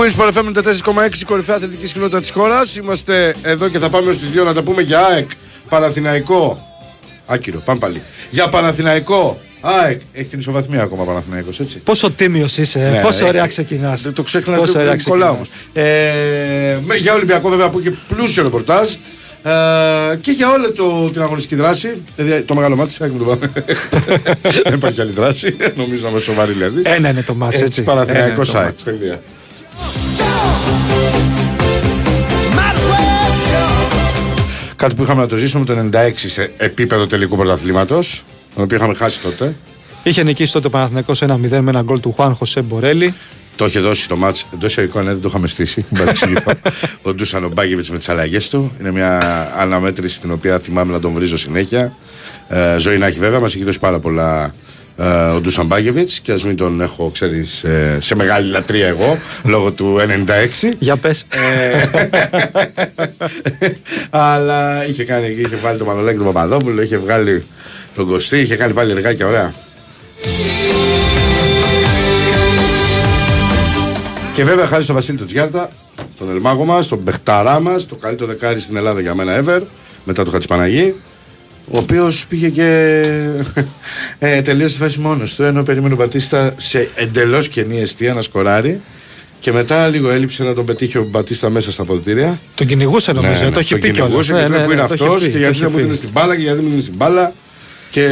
Winsport FM 4,6 κορυφαία αθλητική κοινότητα της χώρας. Είμαστε εδώ και θα πάμε στι 2 να τα πούμε για ΑΕΚ, Παναθηναϊκό. Άκυρο, πάμε πάλι. Για Παναθηναϊκό. ΑΕΚ, έχει την ισοβαθμία ακόμα Παναθηναϊκός, έτσι. Πόσο τίμιος είσαι, Ναι, πόσο ναι, ωραία έχει- ξεκινάς. Δεν το ξέχνα, Πόσο δεν ωραία το κολλάω ξεκινάς. όμως. Ε, με- για Ολυμπιακό βέβαια που είχε πλούσιο ρεπορτάζ. Ε, και για όλη το, την αγωνιστική δράση. Δηλαδή το μεγάλο μάτι, ΑΕΚ μου το πάμε. Δεν υπάρχει άλλη δράση. Νομίζω να είμαι σοβαρή δηλαδή. Ένα είναι το μάτς, έτσι. Ένα Παναθηναϊκός είναι το ΑΕΚ. Μάτς. Τελεία. Κάτι που είχαμε να το ζήσουμε το 96 σε επίπεδο τελικού πρωταθλήματος. Τον οποίο είχαμε χάσει τότε. Είχε νικήσει τότε ο Παναθηναϊκός 1-0 με ένα γκολ του Χουάν Χωσέ Μπορέλη. Το είχε δώσει το μάτς εντός εισαγωγικών, ναι, δεν το είχαμε στήσει. Μην παρεξηγηθώ. ο Ντούσαν ο Μπάγκεβιτ με τις αλλαγές του. Είναι μια αναμέτρηση την οποία θυμάμαι να τον βρίζω συνέχεια. Ε, ζωή να έχει βέβαια, μας έχει δώσει πάρα πολλά ε, ο Ντούσαν Μπάγκεβιτ και ας μην τον έχω, ξέρεις, σε, σε μεγάλη λατρεία εγώ λόγω του 96. Για πες. Ε, Αλλά είχε, κάνει, είχε βάλει τον Μανολάκη τον Παπαδόπουλο, είχε βγάλει τον Κωστή, είχε κάνει πάλι εργάκια ωραία. Και βέβαια χάρη στον Βασίλη τον Τζιάρτα, τον Ελμάγο μα, τον Μπεχταρά μας, το καλύτερο δεκάρι στην Ελλάδα για μένα ever, μετά το Χατσπαναγί, ο οποίος πήγε και ε, τελείωσε τη φάση μόνος του. Ενώ περίμενε ο Μπατίστα σε εντελώς κενή αιστεία να σκοράρει. Και μετά λίγο έλειψε να τον πετύχει ο Μπατίστα μέσα στα αποδυτήρια. Τον κυνηγούσε νομίζω, το έχει τον πει κιόλας. κυνηγούσε Ναι, και ναι, λέει που είναι ναι, το έχει αυτός πει, και το γιατί έχει δεν μου πει. δίνει στην μπάλα και γιατί δεν μου δίνει στην μπάλα. Και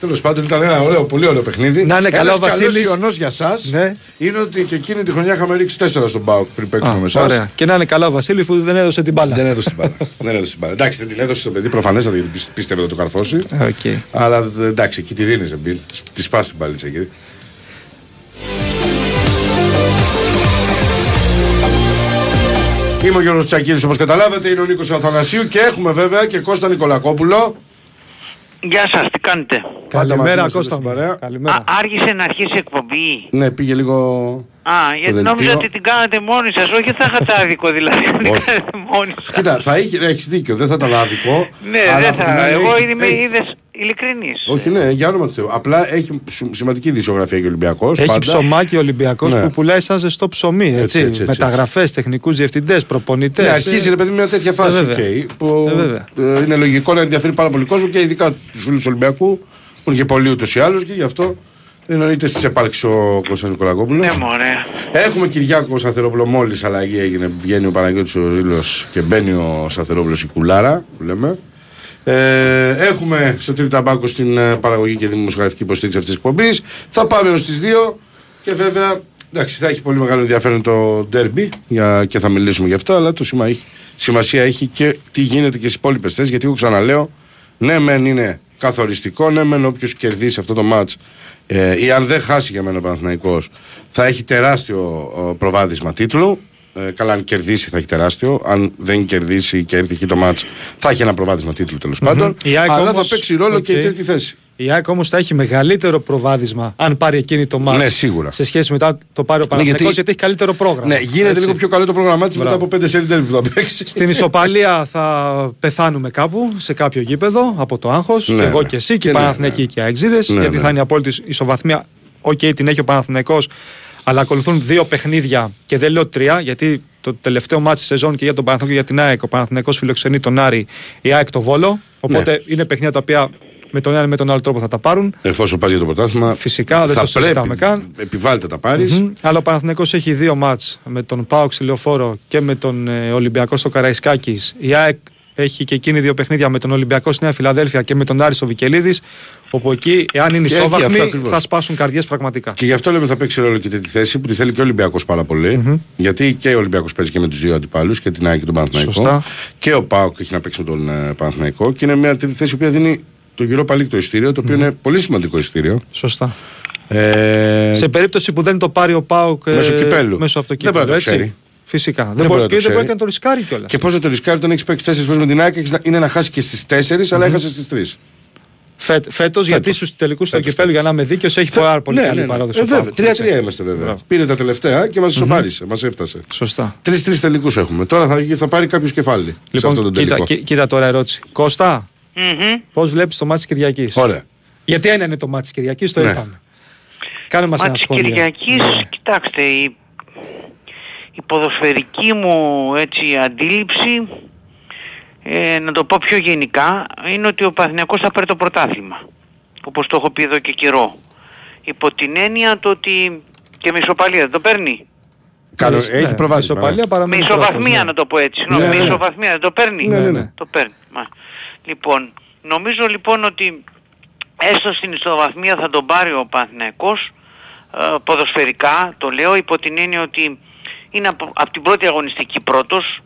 τέλος πάντων ήταν ένα ωραίο, πολύ ωραίο παιχνίδι. Να είναι καλά ο Βασίλης. ιονό για εσάς Ναι. είναι ότι και εκείνη τη χρονιά είχαμε ρίξει 4 στον ΠΑΟΚ πριν Α, παίξουμε με εσάς. Ωραία. Και να είναι καλά ο Βασίλης που δεν έδωσε την μπάλα. Δεν έδωσε την μπάλα. δεν έδωσε την μπάλα. Εντάξει, δεν την έδωσε στο παιδί προφανέστατα γιατί πίστε- πίστευε να το καρφώσει. Οκ. Αλλά δε- εντάξει, εκεί τη δίνεις, Εμπίλ. Τη πα την μπάλιτσα εκεί. Είμαι ο Γιώργος Τσακίρης όπως καταλάβατε, είναι ο Νίκος Αθανασίου και έχουμε βέβαια και Κώστα Νικολακόπουλο. Γεια σας, τι κάνετε; Πάντα μαζί Καλημέρα μας Κώστα εδώ μου. στην παρέα. Α, Καλημέρα. άργησε να αρχίσει η εκπομπή. Ναι, πήγε λίγο... Α, γιατί δελτίο. νόμιζα ότι την κάνατε μόνοι σας, όχι θα είχατε άδικο δηλαδή. να την Όχι. κάνετε μόνοι σας. Κοίτα, θα έχει, έχεις δίκιο, δεν θα ήταν άδικο. Ναι, αλλά δεν από την θα. άλλη Εγώ έχει- είμαι, έχει- είδες, ειλικρινής. Όχι, ναι, για όνομα του Θεού. Απλά έχει σου- σημαντική δισογραφία και ο Ολυμπιακός. Έχει πάντα. ψωμάκι ο Ολυμπιακός Ναι. που πουλάει σαν ζεστό ψωμί. Έτσι, Έτσι, έτσι, έτσι, Μεταγραφές, τεχνικούς διευθυντές, προπονητές. Ναι, αρχίζει ρε παιδί μια τέτοια φάση Ε, βέβαια. okay, που Ε, βέβαια. ε, είναι λογικό να ενδιαφέρει πάρα πολύ κόσμο και ειδικά τους φίλους του Ολυμπιακού που είναι και πολλοί ούτως ή άλλως και γι' αυτό εννοείται στις επάρξεις ο Κωνσταντίνος Νικολακόπουλος. Ναι, μωρέ. Έχουμε Κυριάκο Σταθερόπουλο, μόλις αλλαγή έγινε. Βγαίνει ο Παναγιώτης ο Ρήλο και μπαίνει ο Σταθερόπουλος η κουλάρα που λέμε. Ε, έχουμε στο Τρίτα Ταμπάκο στην ε, παραγωγή και δημοσιογραφική υποστήριξη αυτής της εκπομπής. Θα πάμε ως τις 2 και βέβαια εντάξει, θα έχει πολύ μεγάλο ενδιαφέρον το ντέρμπι για, και θα μιλήσουμε γι' αυτό. Αλλά το σημα- έχει- σημασία έχει και τι γίνεται και στις υπόλοιπες θέσεις. Γιατί εγώ ξαναλέω, ναι, μεν είναι καθοριστικό, ναι, μεν όποιος κερδίσει αυτό το match ε, ή αν δεν χάσει για μένα ο Παναθηναϊκός θα έχει τεράστιο ε, προβάδισμα τίτλου. Ε, καλά, αν κερδίσει θα έχει τεράστιο. Αν δεν κερδίσει και έρθει εκεί το ματς θα έχει ένα προβάδισμα τίτλου τέλος πάντων. Η ΑΕΚ Αλλά θα όμως- παίξει ρόλο και η οκ. τρίτη θέση. Η ΑΕΚ όμως θα έχει μεγαλύτερο προβάδισμα αν πάρει εκείνη το ματς Ναι, σίγουρα. σε σχέση με το το πάρει ο Παναθηναϊκός γιατί- γιατί... έχει καλύτερο πρόγραμμα. Ναι, γίνεται Έτσι. λίγο πιο καλό το πρόγραμμά της μετά Μπράβο. από πέντε σελίδε που θα παίξει. Στην ισοπαλία θα πεθάνουμε κάπου σε κάποιο γήπεδο από το άγχος. Ναι, και εγώ ναι. και εσύ και, Και οι ναι, Παναθηναϊκοί ναι. και οι Αεκτζήδες. Ναι, γιατί ναι. θα είναι η απόλυτη ισοβαθμία. Οκ, την έχει ο Παναθηναϊκός αλλά ακολουθούν δύο παιχνίδια και δεν λέω τρία, γιατί το τελευταίο ματς της σεζόν και για τον Παναθηναϊκό και για την ΑΕΚ, ο Παναθηναϊκός φιλοξενεί τον Άρη, η ΑΕΚ το Βόλο. Οπότε Ναι. είναι παιχνίδια τα οποία με τον ένα ή με τον άλλο τρόπο θα τα πάρουν. Εφόσον πας για το πρωτάθλημα. Φυσικά, δεν θα το συζητάμε πρέπει, καν. Επιβάλλεται τα πάρεις. Μμμ. Αλλά ο Παναθηναϊκός έχει δύο ματς με τον ΠΑΟΚ στη Λεωφόρο και με τον ε, Ολυμπιακό στο Καραϊσκάκης. Η ΑΕΚ έχει και εκείνη δύο παιχνίδια με τον Ολυμπιακό στη Νέα Φιλαδέλφια και με τον Άρης στο Βικελίδης όπου εκεί, εάν είναι Και έχει αυτό ισόβαθμοι, ακριβώς. θα σπάσουν καρδιές πραγματικά. Και γι' αυτό λέμε θα παίξει ρόλο και τρίτη θέση που τη θέλει και ο Ολυμπιακός πάρα πολύ. Γιατί και ο Ολυμπιακός παίζει και με τους δύο αντιπάλους και την ΑΕΚ και τον Παναθηναϊκό. Σωστά. Και ο Πάοκ έχει να παίξει με τον ε, Παναθηναϊκό. Και είναι μια τρίτη θέση που δίνει το γυρό παλίκ το ειστήριο, το οποίο είναι πολύ σημαντικό ειστήριο. Σωστά. Ε, Σε περίπτωση που δεν το πάρει ο Πάουκ ε, Μέσω κυπέλου. μέσω από το Δεν μπορεί κύπελο, να το έτσι. Ξέρει. Φυσικά. Δεν, μπορεί μπορεί, να το και δεν μπορεί ξέρει. και να το ρισκάρει κιόλας. και πώς να το ρισκάρει όταν έχεις παίξει τέσσερις φορές με την ΑΕΚ, έχεις να- είναι να χάσει και στις τέσσερις, αλλά έχασες στις τρεις. Φέτος, γιατί στους τελικούς του Φέτος, κυπέλου, για να είμαι δίκαιος, έχει πάρα πολύ καλή παράδοση. Ε, ο βέβαια. ΠΑΟΚ, Τρία-τρία έτσι. είμαστε βέβαια. Μπράβο. Πήρε τα τελευταία και μας ισοπάρισε, μας έφτασε. Σωστά. Τρει-τρει τελικούς έχουμε. Τώρα θα, θα πάρει κάποιος κεφάλι σε Λοιπόν, αυτόν τον κοίτα, τελικό. κοί- κοίτα τώρα ερώτηση. Κώστα, Μμμ. πώς βλέπεις το μάτι της Κυριακής; Ωραία. Γιατί ένα είναι το μάτι της Κυριακής, το Ναι. είπαμε. Κάνε μας Μα ένα της σχόλιο. Κυριακής, κοιτάξτε, η, η ποδοσφαιρική μου έτσι αντίληψη, ε, να το πω πιο γενικά, είναι ότι ο Παναθηναϊκός θα πάρει το πρωτάθλημα. Όπως το έχω πει εδώ και καιρό. Υπό την έννοια το ότι και με ισοπαλία δεν το παίρνει. Καλό, Ναι, έχει προβάσει. ισοπαλία Με παραμένει ισοβαθμία πρώτος, ναι. να το πω έτσι. Συγγνώμη, Ναι, με ναι. ισοβαθμία δεν το παίρνει. Ναι, ναι, ναι. Το παίρνει. Μα. Λοιπόν, νομίζω λοιπόν ότι έστω στην ισοβαθμία θα τον πάρει ο Παναθηναϊκός ε, ποδοσφαιρικά, το λέω υπό την έννοια ότι είναι από, από την πρώτη αγωνιστική πρώτος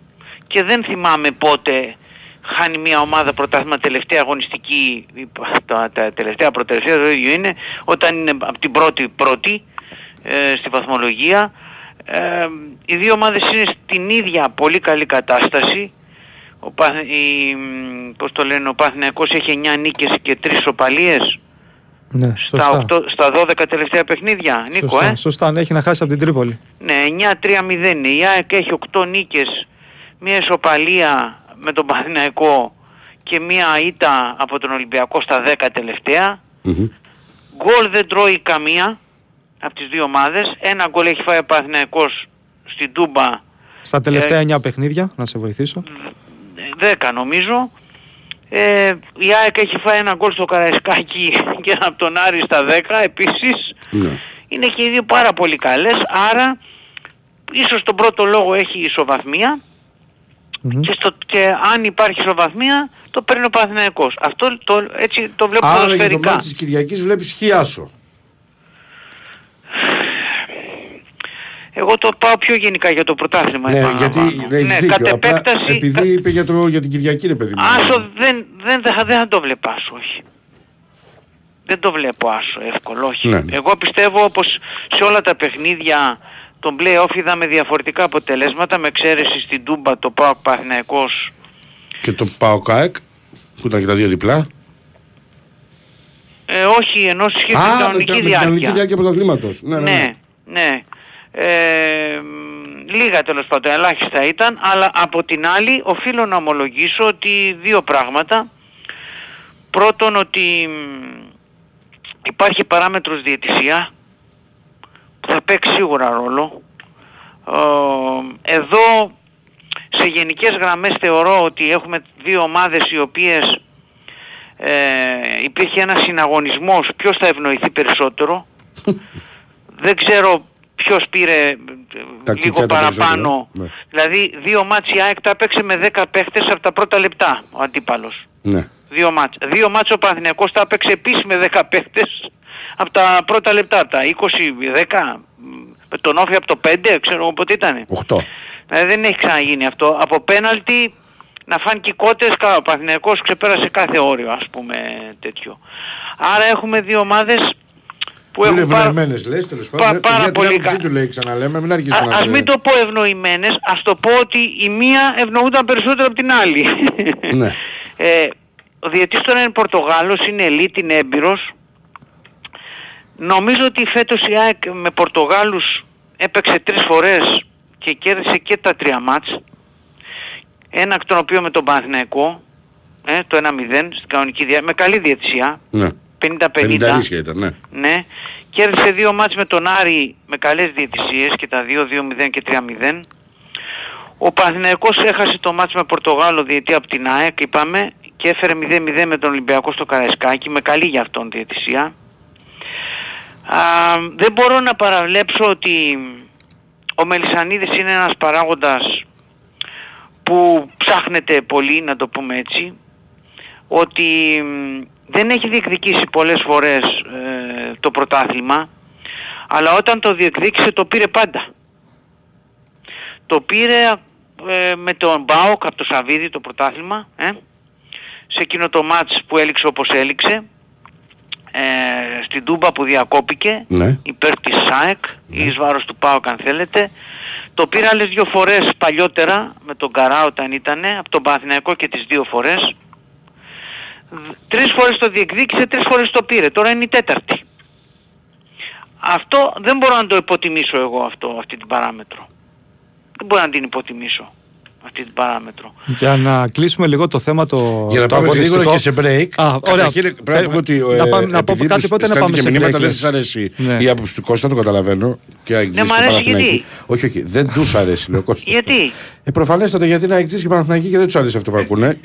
και δεν θυμάμαι πότε χάνει μια ομάδα πρωτάθλημα τελευταία αγωνιστική, τα, τα τελευταία προτελευταία το ίδιο είναι, όταν είναι από την πρώτη πρώτη ε, στη βαθμολογία. Ε, οι δύο ομάδες είναι στην ίδια πολύ καλή κατάσταση. Ο, Πα- η, μ, πώς το λένε, ο Παναθηναϊκός έχει 9 νίκες και 3 σοπαλίες Ναι, στα, σωστά. 8, στα 12 τελευταία παιχνίδια. Νίκο, σωστά, ε; σωστά, ναι, έχει να χάσει από την Τρίπολη. Ναι, 9-3-0 είναι. Η ΑΕΚ έχει 8 νίκες, μία ισοπαλία με τον Παναθηναϊκό και μία ήττα από τον Ολυμπιακό στα 10 τελευταία. Μμμ. Γκολ δεν τρώει καμία από τις δύο ομάδες. Ένα γκολ έχει φάει ο Παναθηναϊκός στην Τούμπα Στα τελευταία 9 παιχνίδια, να σε βοηθήσω. 10 νομίζω. Ε, η ΑΕΚ έχει φάει ένα γκολ στο Καραϊσκάκι και ένα από τον Άρη στα 10 επίσης. Ναι. Είναι και οι δύο πάρα πολύ καλές, άρα ίσως τον πρώτο λόγο έχει ισοβαθμία Μμμ. και, στο, και αν υπάρχει ισοβαθμία το παίρνει ο Παναθηναϊκός. Αυτό το, έτσι το βλέπω Άρα για το ποδοσφαιρικά. μάτι της Κυριακής βλέπεις χιάσο. Εγώ το πάω πιο γενικά για το πρωτάθλημα. Ναι, επαναλαμβάνω. γιατί έχεις ναι, δίκιο. κατ' Απλά επέκταση, επειδή είπε για, το, για την Κυριακή ρε παιδί μου. Άσο δεν, δεν, δεν, δεν θα το βλέπω άσο, όχι. Δεν το βλέπω άσο εύκολο, όχι. Ναι, ναι. Εγώ πιστεύω πως σε όλα τα παιχνίδια των play-off είδαμε διαφορετικά αποτελέσματα με εξαίρεση στην Τούμπα το ΠΑΟΚ Παναθηναϊκός Και το ΠΑΟΚΑΕΚ που ήταν και τα δύο διπλά. ε, όχι ενώ σε σχέση με την με κανονική τα- με την κανονική διάρκεια. διάρκεια πρωταθλήματος. Ναι, ναι, ναι. Ναι, ναι. Ε, μ, λίγα τέλος πάντων, ελάχιστα ήταν, αλλά από την άλλη οφείλω να ομολογήσω ότι δύο πράγματα. Πρώτον ότι μ, υπάρχει παράμετρος διαιτησία που θα παίξει σίγουρα ρόλο. Ε, εδώ σε γενικές γραμμές θεωρώ ότι έχουμε δύο ομάδες οι οποίες ε, υπήρχε ένας συναγωνισμός ποιος θα ευνοηθεί περισσότερο. Δεν ξέρω ποιος πήρε ε, Τα λίγο κουκιά τα παραπάνω. περισσότερα, ναι. Δηλαδή δύο μάτς η ΑΕΚ τα έπαιξε με 10 παίχτες από τα πρώτα λεπτά ο αντίπαλος. Ναι. Δύο μάτς. Δύο μάτς ο Παναθηναϊκός τα έπαιξε επίσης με 10 παίχτες από τα πρώτα λεπτά. Από τα 20-10 με τον Όφη από το 5 ξέρω εγώ πότε ήτανε. 8. Δηλαδή δεν έχει ξαναγίνει αυτό. Από πέναλτι να φάνε και οι κότες, καλά, ο Παναθηναϊκός ξεπέρασε κάθε όριο ας πούμε τέτοιο. Άρα έχουμε δύο ομάδες που είναι έχουν πάρα... ευνοημένες λες τέλος πα- πάντων. πάρα Για την πολύ άποψή κα- του λέει ξαναλέμε. Μην αρχίσεις Α, να ας λέει. μην το πω ευνοημένες, ας το πω ότι η μία ευνοούνταν περισσότερο από την άλλη. Ναι. ε, ο διαιτής τώρα είναι Πορτογάλος, είναι ελίτ, είναι έμπειρος. Νομίζω ότι φέτος η ΑΕΚ με Πορτογάλους έπαιξε τρεις φορές και κέρδισε και τα τρία μάτς. Ένα εκ των οποίων με τον Παναθηναϊκό, ε, το 1-0 στην κανονική δια... με καλή διαιτησία, Ναι. 50-50. 50 ίσια ήταν, ναι. Ναι. Κέρδισε δύο μάτς με τον Άρη με καλές διαιτησίες και τα δύο 2-0 και 3-0. Ο Παναθηναϊκός έχασε το μάτς με Πορτογάλο διαιτή από την ΑΕΚ, είπαμε, και έφερε 0-0 με τον Ολυμπιακό στο Καραϊσκάκι, με καλή για αυτόν διαιτησία. Α, δεν μπορώ να παραβλέψω ότι ο Μελισανίδης είναι ένας παράγοντας που ψάχνεται πολύ, να το πούμε έτσι, ότι μ, δεν έχει διεκδικήσει πολλές φορές ε, το πρωτάθλημα, αλλά όταν το διεκδίκησε το πήρε πάντα. Το πήρε ε, με τον Μπάοκ από το Σαββίδι το πρωτάθλημα, ε, σε εκείνο το μάτς που έληξε όπως έληξε, ε, στην Τούμπα που διακόπηκε, Ναι. υπέρ της ΣΑΕΚ ή εις βάρος του ΠΑΟΚ αν θέλετε. Το πήρα άλλες δύο φορές παλιότερα με τον Καρά όταν ήτανε, από τον Παναθηναϊκό και τις δύο φορές. Δ- Τρεις φορές το διεκδίκησε, τρεις φορές το πήρε. Τώρα είναι η τέταρτη. Αυτό δεν μπορώ να το υποτιμήσω εγώ αυτό, αυτή την παράμετρο. Δεν μπορώ να την υποτιμήσω. Αυτή την παράμετρο. Για να κλείσουμε λίγο το θέμα το. Για να το πάμε αγωνιστικό. γρήγορα και σε break. Α, ωραία. Καταρχήν, πρέπει να πούμε ότι. Να πάμε- να πω επειδή κάτι, τους πότε να στέλνετε πάμε και σε μηνύματα break, δεν λες. σας αρέσει Ναι. η άποψη του Κώστα, το καταλαβαίνω. Και αγγλιστή μ' και αρέσει Παναθηναϊκή. γιατί; Όχι, όχι, δεν τους αρέσει, λέει ο Κώστας. Γιατί; Ε, προφανέστατα γιατί είναι αγγλιστή και Παναθηναϊκή και δεν τους αρέσει αυτό που ακούνε.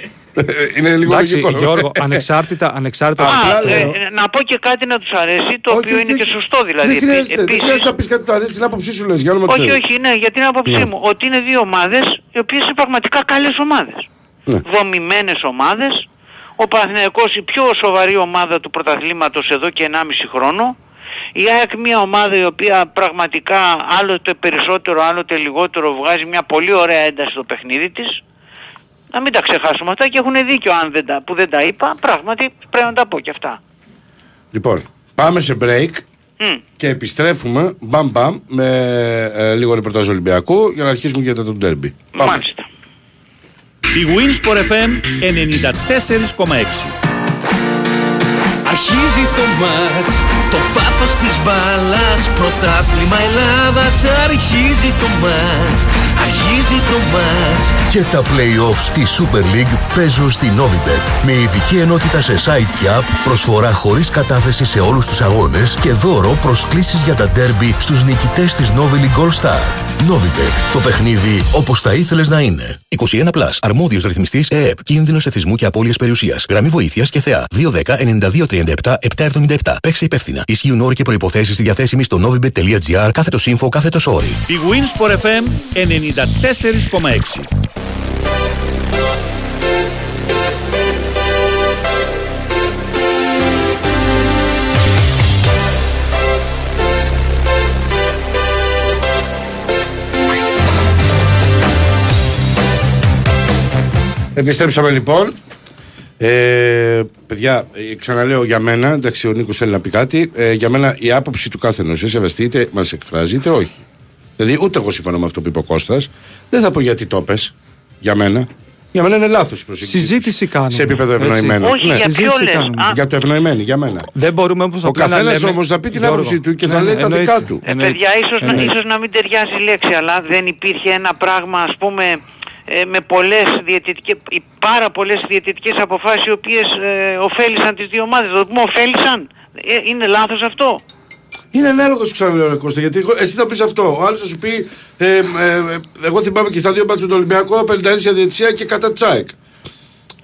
είναι λίγο Εντάξει, λογικό. Γιώργο, ανεξάρτητα, ανεξάρτητα Α, από το ε, πιστεύω. ε, να πω και κάτι να τους αρέσει, το Όχι, οποίο όχι, είναι και όχι. σωστό δηλαδή. Δεν χρειάζεται, δεν Επίσης- χρειάζεται να πεις κάτι που του αρέσει την άποψή σου, λες. Για όνομα του Όχι, Θεού. όχι, ναι, για την άποψή Ναι. μου. Ότι είναι δύο ομάδες οι οποίες είναι πραγματικά καλές ομάδες. Ναι. Δομημένες ομάδες. Ο Παναθηναϊκός η πιο σοβαρή ομάδα του πρωταθλήματος εδώ και 1,5 χρόνο. Η ΑΕΚ μια ομάδα η οποία πραγματικά άλλοτε περισσότερο, άλλοτε λιγότερο βγάζει μια πολύ ωραία ένταση στο παιχνίδι της. Να μην τα ξεχάσουμε αυτά και έχουν δίκιο αν δεν τα, που δεν τα είπα. Πράγματι πρέπει να τα πω και αυτά. Λοιπόν, πάμε σε break. Μμ. Και επιστρέφουμε μπαμ μπαμ με ε, λίγο ρεπορτάζ Ολυμπιακού για να αρχίσουμε και το ντέρμπι. Πάμε. Μάλιστα. Η Winsport FM 94,6. Αρχίζει το μάτς, το πάθος της μπάλας Πρωτάθλημα Ελλάδας Αρχίζει το μάτς, αρχίζει το μάτς Και τα play-offs στη Super League παίζουν στη Novibet. Με ειδική ενότητα σε site και app, προσφορά χωρίς κατάθεση σε όλους τους αγώνες και δώρο προσκλήσεις για τα derby στους νικητές της Novi League All Star. Novibet. Το παιχνίδι όπως θα ήθελες να είναι. 21 Plus. Αρμόδιος ρυθμιστής ΕΕΠ. Κίνδυνος εθισμού και απώλειας περιουσίας. Γραμμή βοήθειας και θεά. 210 9237 777. Παίξε υπεύθυνα. Ισχύουν όροι και προϋποθέσεις στη διαθέσιμη στο novibet.gr κάθετος info κάθετος όρι. Η Winsport FM 94,6. Επιστρέψαμε λοιπόν. Ε, παιδιά, ε, ξαναλέω για μένα, εντάξει, ο Νίκος θέλει να πει κάτι. Ε, για μένα η άποψη του κάθε ενός, σεβαστεί είτε μας εκφράζει είτε όχι. Δηλαδή, ούτε εγώ συμφωνώ με αυτό που είπε ο Κώστας. Δεν θα πω γιατί το πες, για μένα. Για μένα είναι λάθος η προσέγγιση. Συζήτηση κάνουμε, Σε επίπεδο έτσι. ευνοημένο. Όχι, για ποιο Συζήτηση λες. κάνουμε. Α, Για το ευνοημένο, για μένα. Δεν μπορούμε όμως Ο απλά να καθένας λέμε- όμως θα πει την Γιώργο, άποψή του και θα ναι, λέει ναι, τα δικά εννοείται, του. Ε, εννοείται, παιδιά, ίσως, να, εννοείται. ίσως να μην ταιριάζει η λέξη, αλλά δεν υπήρχε ένα πράγμα, ας πούμε, ε, με πολλές διαιτητικές, οι πάρα πολλές διαιτητικές αποφάσεις οι οποίες ε, ωφέλησαν τις δύο ομάδες. Το πούμε ωφέλησαν. Ε, είναι λάθος αυτό. Είναι ανάλογος σου ξαναλέω, ρε Κώστα, γιατί εγώ- εσύ θα πεις αυτό. Ο άλλος θα σου πει, ε, ε, ε, εγώ θυμάμαι και στα δύο ματς του Ολυμπιακού, 50 διαιτησία και κατά τη ΑΕΚ.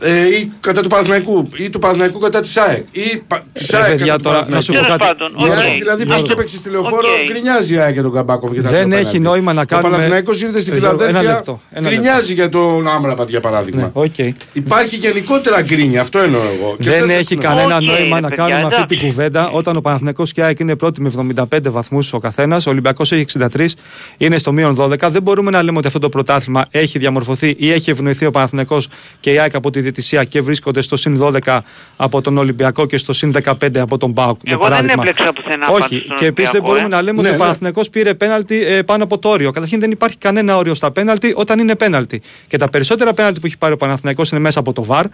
Ε, ή κατά του Παναθηναϊκού, ή του Παναθηναϊκού κατά της ΑΕΚ. Ή πα, της Ρε, ΑΕΚ παιδιά, κατά του τώρα, να σου πω Τέλος κάτι. πάντων, Η οκ. ΑΕΚ δηλαδή που Αυτό. είχε παίξει στη λεωφόρο, Οκ. γκρινιάζει η ΑΕΚ για τον Καμπάκοφ. Για τα Δεν δύο έχει πέναλτι. νόημα να κάνουμε- Ο Παναθηναϊκός ήρθε στη Ε, Γιώργο, ένα Φιλαδέλφια, λεπτό, ένα γκρινιάζει για τον Άμραμπατ για παράδειγμα. Ναι, οκ. Υπάρχει γενικότερα γκρίνια, αυτό εννοώ εγώ. Και Δεν θα- έχει ναι. κανένα Οκ, νόημα ρε να παιδιά, κάνουμε αυτή εντάξει. την κουβέντα όταν ο Παναθηναϊκός και η ΑΕΚ είναι πρώτη με 75 βαθμούς ο καθένας. Ο Ολυμπιακός έχει 63, είναι στο μείον 12. Δεν μπορούμε να λέμε ότι αυτό το πρωτάθλημα έχει διαμορφωθεί ή έχει ευνοηθεί ο Παναθηναϊκός και η ΑΕΚ από τη διαιτησία και βρίσκονται στο συν 12 από τον Ολυμπιακό και στο συν 15 από τον ΠΑΟΚ. για Εγώ δεν παράδειγμα. έμπλεξα πουθενά πάντως Όχι, στον και επίσης δεν Ολυμπιακό, μπορούμε ε. να λέμε Ναι, ότι ο ναι. Παναθηναϊκός πήρε πέναλτι ε, πάνω από το όριο. Καταρχήν δεν υπάρχει κανένα όριο στα πέναλτι όταν είναι πέναλτι. Και τα περισσότερα πέναλτι που έχει πάρει ο Παναθηναϊκός είναι μέσα από το ΒΑΡ.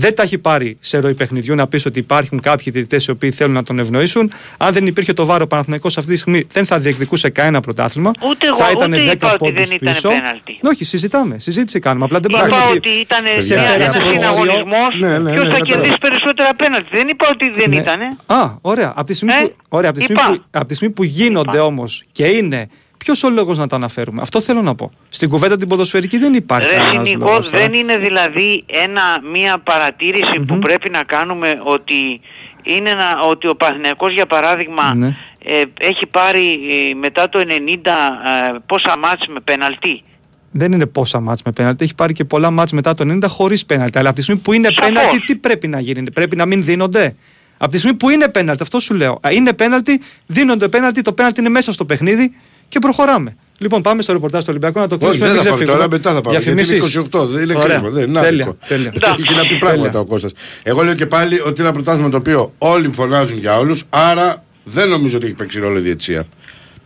Δεν τα έχει πάρει σε ροή παιχνιδιού να πεις ότι υπάρχουν κάποιοι διαιτητές οι οποίοι θέλουν να τον ευνοήσουν. Αν δεν υπήρχε το βάρος, ο Παναθηναϊκός αυτή τη στιγμή δεν θα διεκδικούσε κανένα πρωτάθλημα. Ούτε εγώ, θα ήταν ούτε 10 είπα ότι πόντους δεν ήταν πίσω. πέναλτι. Όχι, συζητάμε. Συζήτηση κάνουμε. Απλά δεν Είπα μπορούμε ότι ήταν Παιδιά, μια- ένα ένας όριο- συναγωνισμός Ναι, ναι, ποιος ναι, θα κατάλαβα. κερδίσει περισσότερα πέναλτι. Δεν είπα ότι δεν Ναι. ήταν. Α, ωραία. Από τη στιγμή, Ε, που, ωραία, από τη στιγμή, είπα. που, από τη στιγμή που γίνονται Είπα. όμως και είναι. Ποιος ο λόγος να τα αναφέρουμε; Αυτό θέλω να πω. Στην κουβέντα την ποδοσφαιρική δεν υπάρχει. Ρε κανένας Νικό, λόγος τώρα. δεν είναι δηλαδή ένα, μια παρατήρηση που πρέπει να κάνουμε ότι είναι να, ότι ο Παναθηναϊκός για παράδειγμα Ναι. ε, έχει πάρει ε, μετά το 90 ε, πόσα μάτς με πέναλτι; Δεν είναι πόσα μάτς με πέναλτι. Έχει πάρει και πολλά μάτς μετά το 90 χωρίς πέναλτι. Αλλά από τη στιγμή που είναι Σαφώς. πέναλτι, τι πρέπει να γίνει; Πρέπει να μην δίνονται; Από τη στιγμή που είναι πέναλτι, αυτό σου λέω. Α, Είναι πέναλτι, δίνονται πέναλτι, το πέναλτι είναι μέσα στο παιχνίδι και προχωράμε. Λοιπόν, πάμε στο ρεπορτάζ του Ολυμπιακού να το Όχι, κλείσουμε. δεν θα πάμε ξεφύγουμε. τώρα, μετά θα πάμε. Γιατί είναι Διαφημίσεις. 28, δεν είναι Ωραία. κρίμα. Δεν είναι τέλεια, άδικο. τέλεια. Έχει να πει πράγματα ο Κώστας. Εγώ λέω και πάλι ότι είναι ένα πρωτάθλημα το οποίο όλοι φωνάζουν για όλους, άρα δεν νομίζω ότι έχει παίξει ρόλο η διετσία.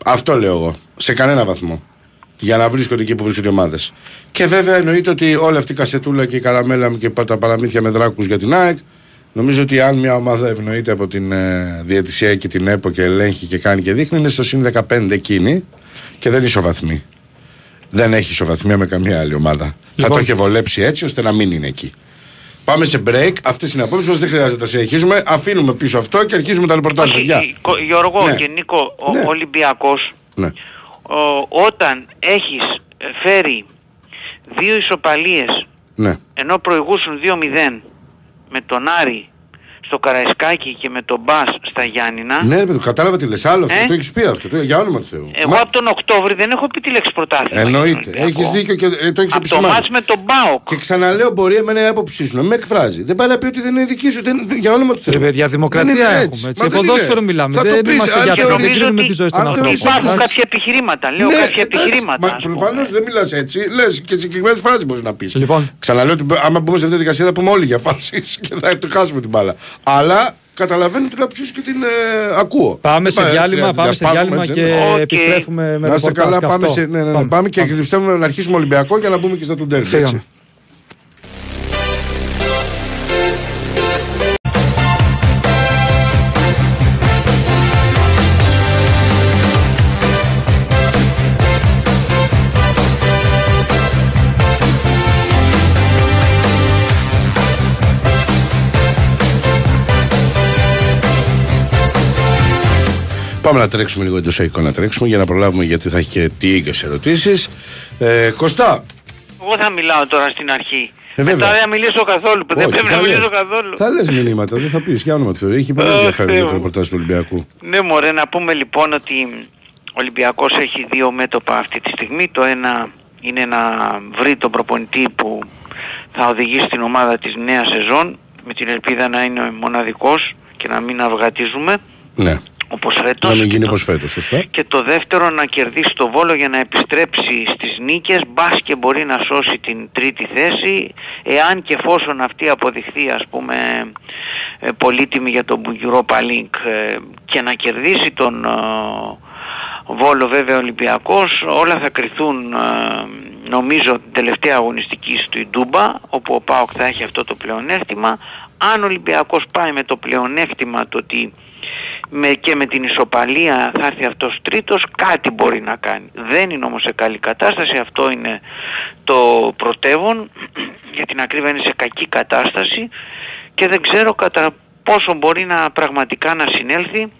Αυτό λέω εγώ. Σε κανένα βαθμό. Για να βρίσκονται εκεί που βρίσκονται οι ομάδες. Και βέβαια εννοείται ότι όλη αυτή η κασετούλα και η καραμέλα και τα παραμύθια με δράκους για την ΑΕΚ. Νομίζω ότι αν μια ομάδα ευνοείται από την ε, διαιτησία και την ΕΠΟ και ελέγχει και κάνει και δείχνει, είναι στο συν 15 εκείνη και δεν ισοβαθμεί. Δεν έχεις ισοβαθμία με καμία άλλη ομάδα. Θα Λοιπόν. το είχε βολέψει έτσι ώστε να μην είναι εκεί. Πάμε σε break. Αυτές είναι οι απόψεις μας. Δεν χρειάζεται να τα συνεχίζουμε. Αφήνουμε πίσω αυτό και αρχίζουμε τα ρεπορτάζ. Όχι, παιδιά. η- Κο- Γιώργο Ναι. και Νίκο, ο Ναι. Ολυμπιακός Ναι. ο- όταν έχεις ε, φέρει δύο ισοπαλίες ναι. ενώ προηγούσουν 2-0 με τον Άρη στο Καραϊσκάκι και με τον Μπας στα Γιάννηνα Ναι, ρε παιδί, κατάλαβα τι λες. Άλλο αυτό. Ε; Το έχεις πει αυτό. Το, για όνομα του Θεού. εγώ Μα- από τον Οκτώβρη δεν έχω πει τη λέξη πρωτάθλημα Εννοείται. για τον Ολυμπιακό. Έχεις δίκιο και ε, το έχεις Από το επισημάνει. μάτς με τον Μπάοκ Και ξαναλέω, μπορεί εμένα η άποψή σου να με εκφράζει. Δεν πάει να πει ότι δεν είναι δική σου. Δεν, για όνομα του Θεού. Ρε παιδιά, δημοκρατία Δεν είναι έχουμε. έτσι. Έτσι. Μα δεν ποδόσφαιρο είναι. μιλάμε. Θα το Δεν πεις, είμαστε αν για και το. Δεν νομίζω κρίνουμε ότι- τη ζωή των αν ανθρώπων. θέλεις Υπάρχουν εντάξει. κάποια επιχειρήματα, λέω Ναι, κάποια εντάξει, επιχειρήματα. Μα ας πούμε. προφανώς δεν μιλάς έτσι. Λες και συγκεκριμένες φράσεις μπορείς να πεις. Λοιπόν. Ξαναλέω ότι άμα μπούμε σε αυτή τη διαδικασία θα πούμε όλοι για φάσεις και θα το χάσουμε την μπάλα. Αλλά καταλαβαίνω την άποψή σου και την ε, ακούω. Πάμε Δεν σε πάει- διάλειμμα, χρειάζεται πάμε να σε σπάσουμε, διάλειμμα έτσι, και ναι. Οκ. επιστρέφουμε με Να είστε ρεπορτάζ καλά, και πάμε, αυτό. σε, ναι, ναι, ναι, Πάμε. πάμε και πιστεύουμε να αρχίσουμε Ολυμπιακό για να μπούμε και στα του Ντέρμπι. Πάμε να τρέξουμε λίγο εντός να τρέξουμε για να προλάβουμε γιατί θα έχει και τίγες ερωτήσεις. Ε, Κωστά, Εγώ θα μιλάω τώρα στην αρχή. Ε, βέβαια. Μετά δεν θα μιλήσω καθόλου. δεν όχι, πρέπει να θα μιλήσω λες. καθόλου. Θα λες μηνύματα, δεν θα πεις για όνομα του Θεού. Έχει πολύ Αχ, ενδιαφέρον Θεέ για το μου. ρεπορτάζ του Ολυμπιακού. Ναι μωρέ να πούμε λοιπόν ότι ο Ολυμπιακός έχει δύο μέτωπα αυτή τη στιγμή. Το ένα είναι να βρει τον προπονητή που θα οδηγήσει την ομάδα της νέας σεζόν με την ελπίδα να είναι μοναδικός και να μην αυγατίζουμε Ναι, όπως φέτος. να μην γίνει Και το- όπως φέτος, σωστά. και το δεύτερο να κερδίσει το Βόλο για να επιστρέψει στις νίκες μπας και μπορεί να σώσει την τρίτη θέση εάν και εφόσον αυτή αποδειχθεί ας πούμε ε, πολύτιμη για τον Europa League ε, και να κερδίσει τον ε, Βόλο βέβαια Ολυμπιακός όλα θα κρυθούν ε, νομίζω την τελευταία αγωνιστική στη Ντούμπα όπου ο ΠΑΟΚ θα έχει αυτό το πλεονέκτημα αν ο Ολυμπιακός πάει με το πλεονέκτημα το ότι με, και με την ισοπαλία θα έρθει αυτός τρίτος, κάτι μπορεί να κάνει. Δεν είναι όμως σε καλή κατάσταση, αυτό είναι το πρωτεύον, για την ακρίβεια είναι σε κακή κατάσταση και δεν ξέρω κατά πόσο μπορεί να πραγματικά να συνέλθει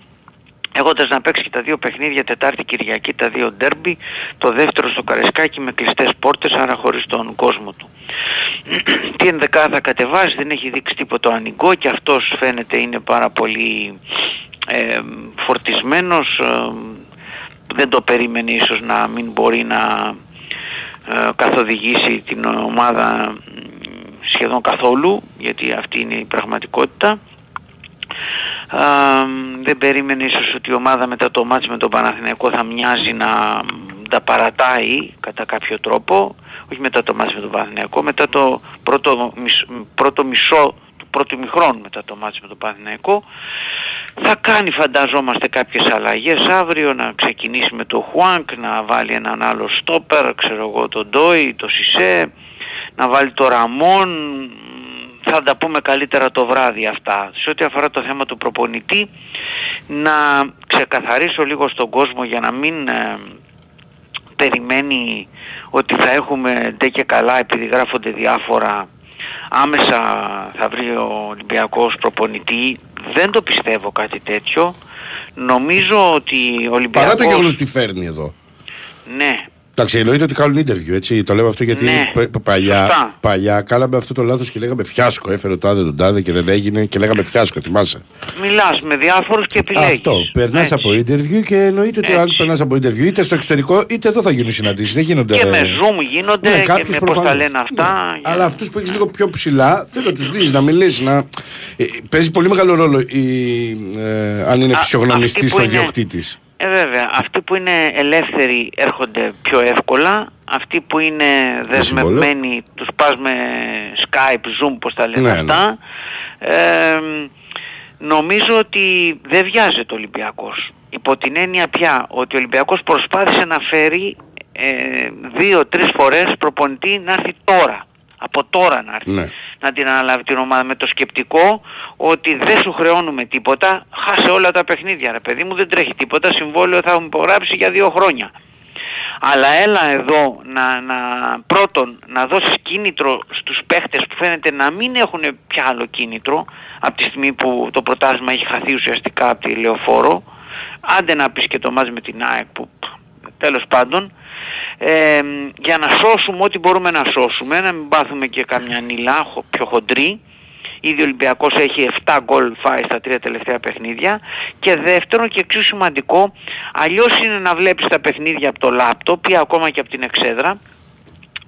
έχοντας να παίξει και τα δύο παιχνίδια Τετάρτη Κυριακή, τα δύο ντέρμπι, το δεύτερο στο Καρεσκάκι με κλειστές πόρτες, άρα χωρίς τον κόσμο του. Τι ενδεκάδα θα κατεβάσει, δεν έχει δείξει τίποτα ανοιγό και αυτός φαίνεται είναι πάρα πολύ ε, φορτισμένος, ε, δεν το περίμενε ίσως να μην μπορεί να ε, καθοδηγήσει την ομάδα μ, σχεδόν καθόλου, γιατί αυτή είναι η πραγματικότητα. Α, δεν περίμενε ίσως ότι η ομάδα μετά το μάτς με τον Παναθηναϊκό θα μοιάζει να τα παρατάει κατά κάποιο τρόπο όχι μετά το μάτς με τον Παναθηναϊκό μετά το πρώτο, μισ- πρώτο μισό του πρώτου μηχρόνου μετά το μάτς με τον Παναθηναϊκό θα κάνει φανταζόμαστε κάποιες αλλαγές αύριο να ξεκινήσει με το Χουάνκ να βάλει έναν άλλο στόπερ ξέρω εγώ τον Ντόι, το Σισε να βάλει το Ραμόν θα τα πούμε καλύτερα το βράδυ αυτά. Σε ό,τι αφορά το θέμα του προπονητή, να ξεκαθαρίσω λίγο στον κόσμο για να μην ε, περιμένει ότι θα έχουμε ντε και καλά επειδή γράφονται διάφορα άμεσα θα βρει ο Ολυμπιακός προπονητή. Δεν το πιστεύω κάτι τέτοιο. Νομίζω ότι ο Ολυμπιακός... Παρά το γεγονός ότι φέρνει εδώ. Ναι, Εντάξει, εννοείται ότι κάνουν interview, έτσι. Το λέω αυτό γιατί Ναι. π- π- παλιά, Σωστά. παλιά κάναμε αυτό το λάθος και λέγαμε φιάσκο. Έφερε ο τάδε τον τάδε και δεν έγινε και λέγαμε φιάσκο, θυμάσαι. μιλάς με διάφορους και επιλέγεις. Αυτό. Περνάς Έτσι. από interview και εννοείται ότι αν Έτσι. περνάς από interview είτε στο εξωτερικό είτε εδώ θα γίνουν συναντήσεις. Δεν γίνονται. Και με Zoom γίνονται Ναι, και κάποιους με πώς τα προφανώς. λένε αυτά. Ναι. για- Αλλά αυτούς που έχεις λίγο πιο ψηλά θέλω να τους δεις, να μιλήσεις. Να... Ε, παίζει πολύ μεγάλο ρόλο η, ε, αν είναι Α, φυσιογνωμιστής αυτοί που ο είναι- ιδιοκτήτης. Ε, βέβαια, αυτοί που είναι ελεύθεροι έρχονται πιο εύκολα. Αυτοί που είναι δεσμευμένοι, τους πας με Skype, Zoom, πώς τα λένε Ναι, αυτά. Ε, νομίζω ότι δεν βιάζεται ο Ολυμπιακός. Υπό την έννοια πια ότι ο Ολυμπιακός προσπάθησε να φέρει ε, δύο-τρεις φορές προπονητή να έρθει τώρα. Από τώρα να έρθει. Ναι. Να την αναλάβει την ομάδα με το σκεπτικό ότι δεν σου χρεώνουμε τίποτα, χάσε όλα τα παιχνίδια ρε παιδί μου, δεν τρέχει τίποτα, συμβόλαιο θα μου υπογράψει για δύο χρόνια. Αλλά έλα εδώ να, να, πρώτον να δώσεις κίνητρο στους παίχτες που φαίνεται να μην έχουν πια άλλο κίνητρο από τη στιγμή που το προτάσμα έχει χαθεί ουσιαστικά από τη Λεωφόρο. Άντε να πεις και το μάζι με την ΑΕΚ που τέλος πάντων ε, για να σώσουμε ό,τι μπορούμε να σώσουμε, να μην πάθουμε και καμιά νυλά πιο χοντρή. Ήδη ο Ολυμπιακός έχει 7 γκολ φάει στα τρία τελευταία παιχνίδια και δεύτερον και εξίσου σημαντικό αλλιώς είναι να βλέπεις τα παιχνίδια από το λάπτοπ ή ακόμα και από την εξέδρα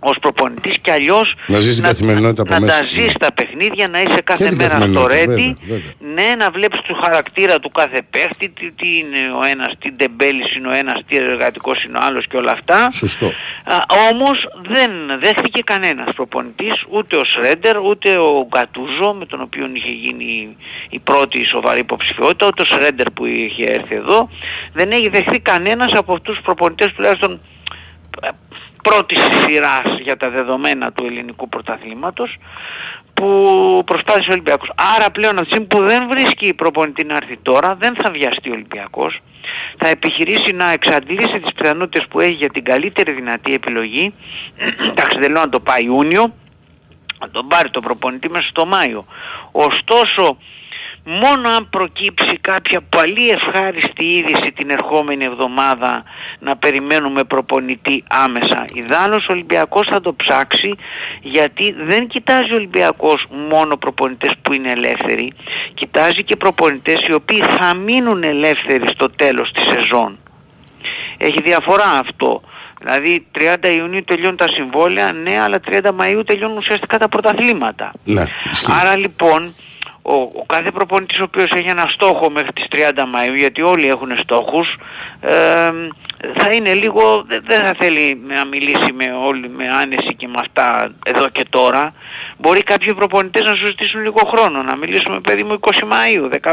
ως προπονητής και αλλιώς Να ζεις την καθημερινότητα από να μέσα. τα ζεις τα παιχνίδια, να είσαι κάθε την μέρα στο καθημερινότητα, ρέντι, βέβαια, βέβαια. ναι, να βλέπεις του χαρακτήρα του κάθε παίχτη, τι, τι είναι ο ένας, τι ντεμπέλης είναι ο ένας, τι εργατικός είναι ο άλλος και όλα αυτά. Σωστό. Α, όμως δεν δέχτηκε κανένας προπονητής, ούτε ο Σρέντερ, ούτε ο Γκατούζο, με τον οποίο είχε γίνει η πρώτη σοβαρή υποψηφιότητα, ούτε ο Σρέντερ που είχε έρθει εδώ. Δεν έχει δεχθεί κανένας από αυτούς τους προπονητές τουλάχιστον ε, πρώτης σειράς για τα δεδομένα του ελληνικού πρωταθλήματος που προσπάθησε ο Ολυμπιακός. Άρα πλέον από τη στιγμή που δεν βρίσκει προπονητή να έρθει τώρα, δεν θα βιαστεί ο Ολυμπιακός. Θα επιχειρήσει να εξαντλήσει τις πιθανότητες που έχει για την καλύτερη δυνατή επιλογή. Εντάξει δεν λέω να το πάει Ιούνιο, να τον πάρει το προπονητή μέσα στο Μάιο. Ωστόσο, μόνο αν προκύψει κάποια πολύ ευχάριστη είδηση την ερχόμενη εβδομάδα να περιμένουμε προπονητή άμεσα. Ιδάλλως ο Ολυμπιακός θα το ψάξει γιατί δεν κοιτάζει ο Ολυμπιακός μόνο προπονητές που είναι ελεύθεροι. Κοιτάζει και προπονητές οι οποίοι θα μείνουν ελεύθεροι στο τέλος της σεζόν. Έχει διαφορά αυτό. Δηλαδή 30 Ιουνίου τελειώνουν τα συμβόλαια, ναι, αλλά 30 Μαΐου τελειώνουν ουσιαστικά τα πρωταθλήματα. Ναι, ισχύει. Άρα λοιπόν ο, ο κάθε προπονητής ο οποίος έχει ένα στόχο μέχρι τις 30 Μαΐου, γιατί όλοι έχουν στόχους, ε, θα είναι λίγο, δεν δεν θα θέλει να μιλήσει με όλοι με άνεση και με αυτά εδώ και τώρα. Μπορεί κάποιοι προπονητές να σου ζητήσουν λίγο χρόνο, να μιλήσουμε παιδί μου 20 Μαΐου, 15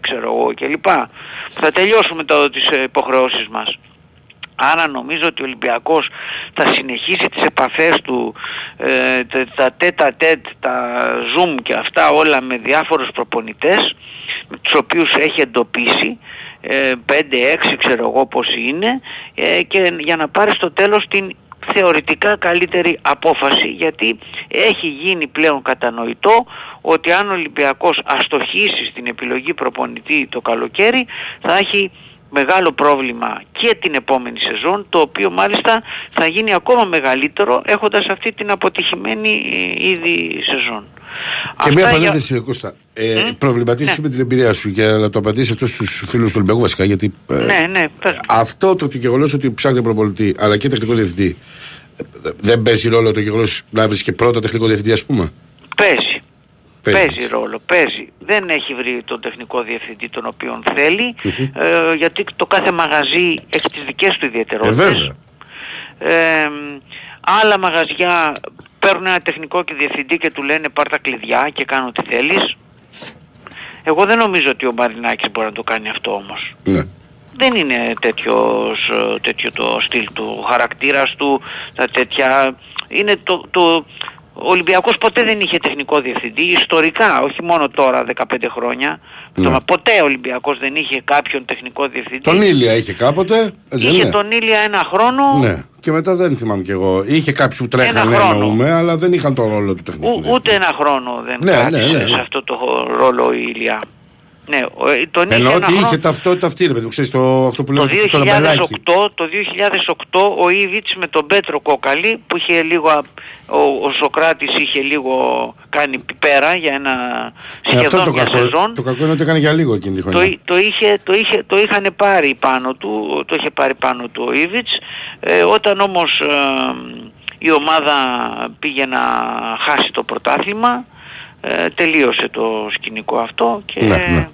ξέρω εγώ κλπ. Που θα τελειώσουμε τώρα τις ε, υποχρεώσεις μας. Άρα νομίζω ότι ο Ολυμπιακός θα συνεχίσει τις επαφές του, ε, τα- τα τέτα τέτ, τα zoom και αυτά όλα με διάφορους προπονητές, με τους οποίους έχει εντοπίσει, ε, 5-6 ξέρω εγώ πόσοι είναι, ε, και για να πάρει στο τέλος την θεωρητικά καλύτερη απόφαση. Γιατί έχει γίνει πλέον κατανοητό ότι αν ο Ολυμπιακός αστοχήσει στην επιλογή προπονητή το καλοκαίρι θα έχει μεγάλο πρόβλημα και την επόμενη σεζόν το οποίο μάλιστα θα γίνει ακόμα μεγαλύτερο έχοντας αυτή την αποτυχημένη ε, ήδη σεζόν. Και μια Αυτά για- παρένθεση, Κώστα. Ε, Μμ. Προβληματίστηκε Ναι. με την εμπειρία σου και να το απαντήσει αυτό στους φίλους του Ολυμπιακού βασικά. Γιατί ε, Ναι, ναι, πες μου. αυτό το γεγονός ότι ψάχνει προπολιτή αλλά και τεχνικό διευθυντή ε, δεν παίζει ρόλο το γεγονός να βρεις και πρώτα τεχνικό διευθυντή, ας πούμε; Παίζει. Παίζει. Παίζει ρόλο, παίζει. Δεν έχει βρει τον τεχνικό διευθυντή τον οποίον θέλει, ε, γιατί το κάθε μαγαζί έχει τις δικές του Ε, ιδιαιτερότητες. βέβαια. Ε, άλλα μαγαζιά παίρνουν ένα τεχνικό και διευθυντή και του λένε πάρ τα κλειδιά και κάνω ό,τι θέλεις. Εγώ δεν νομίζω ότι ο Μαρινάκης μπορεί να το κάνει αυτό όμως. Ναι. Δεν είναι τέτοιος, ε, τέτοιο το στυλ του, χαρακτήρας του, τα τέτοια... Είναι το, το... Ο Ολυμπιακός ποτέ δεν είχε τεχνικό διευθυντή, ιστορικά, όχι μόνο τώρα 15 χρόνια. Ναι. Το, ποτέ ο Ολυμπιακός δεν είχε κάποιον τεχνικό διευθυντή. Τον Ήλια είχε κάποτε. Έτσι δεν είχε είναι; τον Ήλια ένα χρόνο, Ναι. Και μετά δεν θυμάμαι κι εγώ. Είχε κάποιους που τρέχανε, Ένα χρόνο. εννοούμε, αλλά δεν είχαν τον ρόλο του τεχνικού. ου, διευθυντή. ούτε ένα χρόνο δεν Ναι, κράτησε ναι, ναι, ναι. σε αυτό το ρόλο ο Ηλιά. Ναι, ο- ε, τον είχε Ενώ ένα ότι χρόνο... είχε ταυτότητα αυτή, ρε παιδί μου, ξέρεις, το, αυτό που Το λέμε το 2008, λαμπελάκι. το 2008 ο Ήβιτς με τον Πέτρο Κόκαλη που είχε λίγο, α- ο, ο Σοκράτης είχε λίγο κάνει πιπέρα για ένα Ε, αυτό σχεδόν το μια κακό, σεζόν. το κακό είναι ότι έκανε για λίγο εκείνη τη Το, χρονιά. εί- το, είχε, το, είχε, το είχαν πάρει πάνω του, το είχε πάρει πάνω του ο Ήβιτς. Ε, όταν όμως ε, η ομάδα πήγε να χάσει το πρωτάθλημα, ε, τελείωσε το σκηνικό αυτό και Ναι, ναι.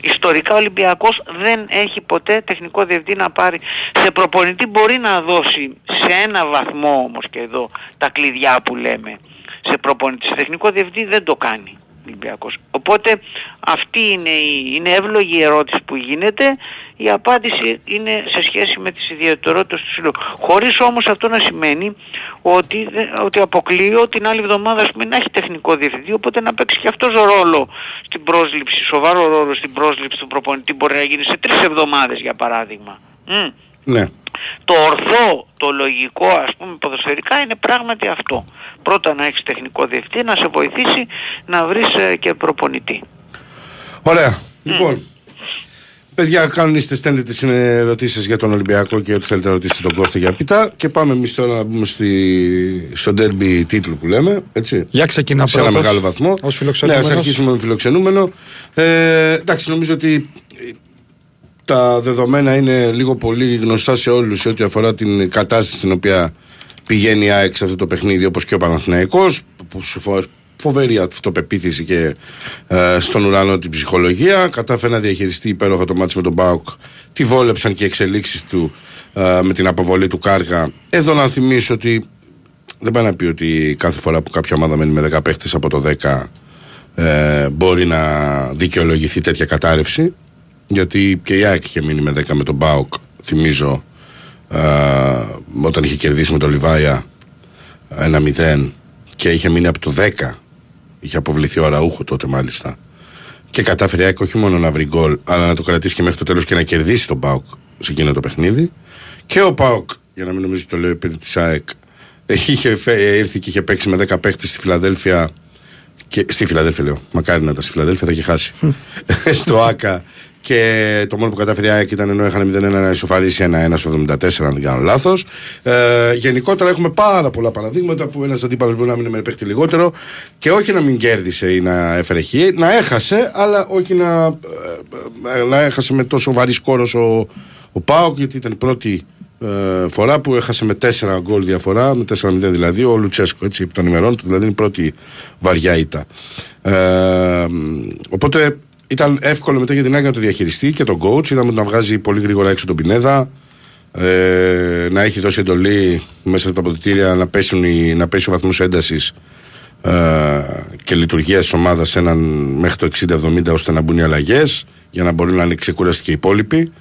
ιστορικά ο Ολυμπιακός δεν έχει ποτέ τεχνικό διευθυντή να πάρει. Σε προπονητή μπορεί να δώσει σε ένα βαθμό όμως και εδώ τα κλειδιά που λέμε. Σε προπονητή, σε τεχνικό διευθυντή δεν το κάνει. Ο Ολυμπιακός. Οπότε αυτή είναι η είναι εύλογη η ερώτηση που γίνεται. Η απάντηση είναι σε σχέση με τις ιδιαιτερότητες του συλλόγου. Χωρίς όμως αυτό να σημαίνει ότι, δεν- ότι αποκλείω την άλλη εβδομάδα ας πούμε, να έχει τεχνικό διευθυντή, οπότε να παίξει και αυτός ρόλο στην πρόσληψη, σοβαρό ρόλο στην πρόσληψη του προπονητή μπορεί να γίνει σε τρεις εβδομάδες για παράδειγμα. Μμ. Ναι. Το ορθό, το λογικό ας πούμε ποδοσφαιρικά είναι πράγματι αυτό. Πρώτα να έχεις τεχνικό διευθυντή, να σε βοηθήσει να βρεις ε, και προπονητή. Ωραία. Λοιπόν, παιδιά, κανονίστε, στέλνετε τις ερωτήσεις για τον Ολυμπιακό και ό,τι θέλετε να ρωτήσετε τον Κώστα για πιτά. Και πάμε εμείς τώρα να μπούμε στη, στο derby τίτλου που λέμε. Έτσι. Για ξεκινά σε ένα πρώτος, μεγάλο βαθμό. ως Ναι, φιλοξενούμενος. ας αρχίσουμε με φιλοξενούμενο. Ε, εντάξει, νομίζω ότι τα δεδομένα είναι λίγο πολύ γνωστά σε όλους σε ό,τι αφορά την κατάσταση στην οποία πηγαίνει η ΑΕΚ σε αυτό το παιχνίδι, όπως και ο Παναθηναϊκός που σου φο- Φοβερή αυτοπεποίθηση και ε, στον ουρανό την ψυχολογία. Κατάφερε να διαχειριστεί υπέροχα το μάτι με τον Μπάουκ. Τη βόλεψαν και οι εξελίξεις του ε, με την αποβολή του Κάργα. Εδώ να θυμίσω ότι δεν πάει να πει ότι κάθε φορά που κάποια ομάδα μένει με 10 παίχτες από το 10 ε, μπορεί να δικαιολογηθεί τέτοια κατάρρευση. Γιατί και η ΑΕΚ είχε μείνει με 10 με τον Μπάουκ, θυμίζω, ε, όταν είχε κερδίσει με τον Λιβάια ένα 0 και είχε μείνει από το 10. Είχε αποβληθεί ο Αραούχο τότε μάλιστα. Και κατάφερε η ΑΕΚ όχι μόνο να βρει γκολ, αλλά να το κρατήσει και μέχρι το τέλος και να κερδίσει τον Πάουκ σε εκείνο το παιχνίδι. Και ο Πάουκ, για να μην νομίζω ότι το λέω επί της ΑΕΚ, είχε φε- ήρθε και είχε παίξει με 10 παίχτες στη Φιλαδέλφια. Και, στη Φιλαδέλφια λέω. Μακάρι να ήταν στη Φιλαδέλφια, θα είχε χάσει. στο ΑΚΑ. Και το μόνο που κατάφερε η ΑΕΚ ήταν ενώ είχαν 0-1 να ισοφαρίσει 1-1 στο 74, αν δεν κάνω λάθος. Ε, γενικότερα έχουμε πάρα πολλά παραδείγματα που ένας αντίπαλος μπορεί να μείνει με παίχτη λιγότερο και όχι να μην κέρδισε ή να έφερε χ, να έχασε, αλλά όχι να, ε, ε, να έχασε με τόσο βαρύ σκόρο ο, ο Πάοκ, γιατί ήταν η πρώτη ε, φορά που έχασε με 4 γκολ διαφορά, με 4-0 δηλαδή, ο Λουτσέσκο, έτσι, επί των ημερών του, δηλαδή είναι η πρώτη βαριά ήττα. Ε, οπότε ήταν εύκολο μετά για την ΑΕΚ να το διαχειριστεί και τον coach. Είδαμε να βγάζει πολύ γρήγορα έξω τον Πινέδα. Ε, να έχει δώσει εντολή μέσα από τα αποδητήρια να, πέσουν οι, να πέσει ο βαθμός έντασης ε, και λειτουργία της ομάδας μέχρι το 60-70 ώστε να μπουν οι αλλαγές για να μπορούν να είναι ξεκούραστοι και οι υπόλοιποι.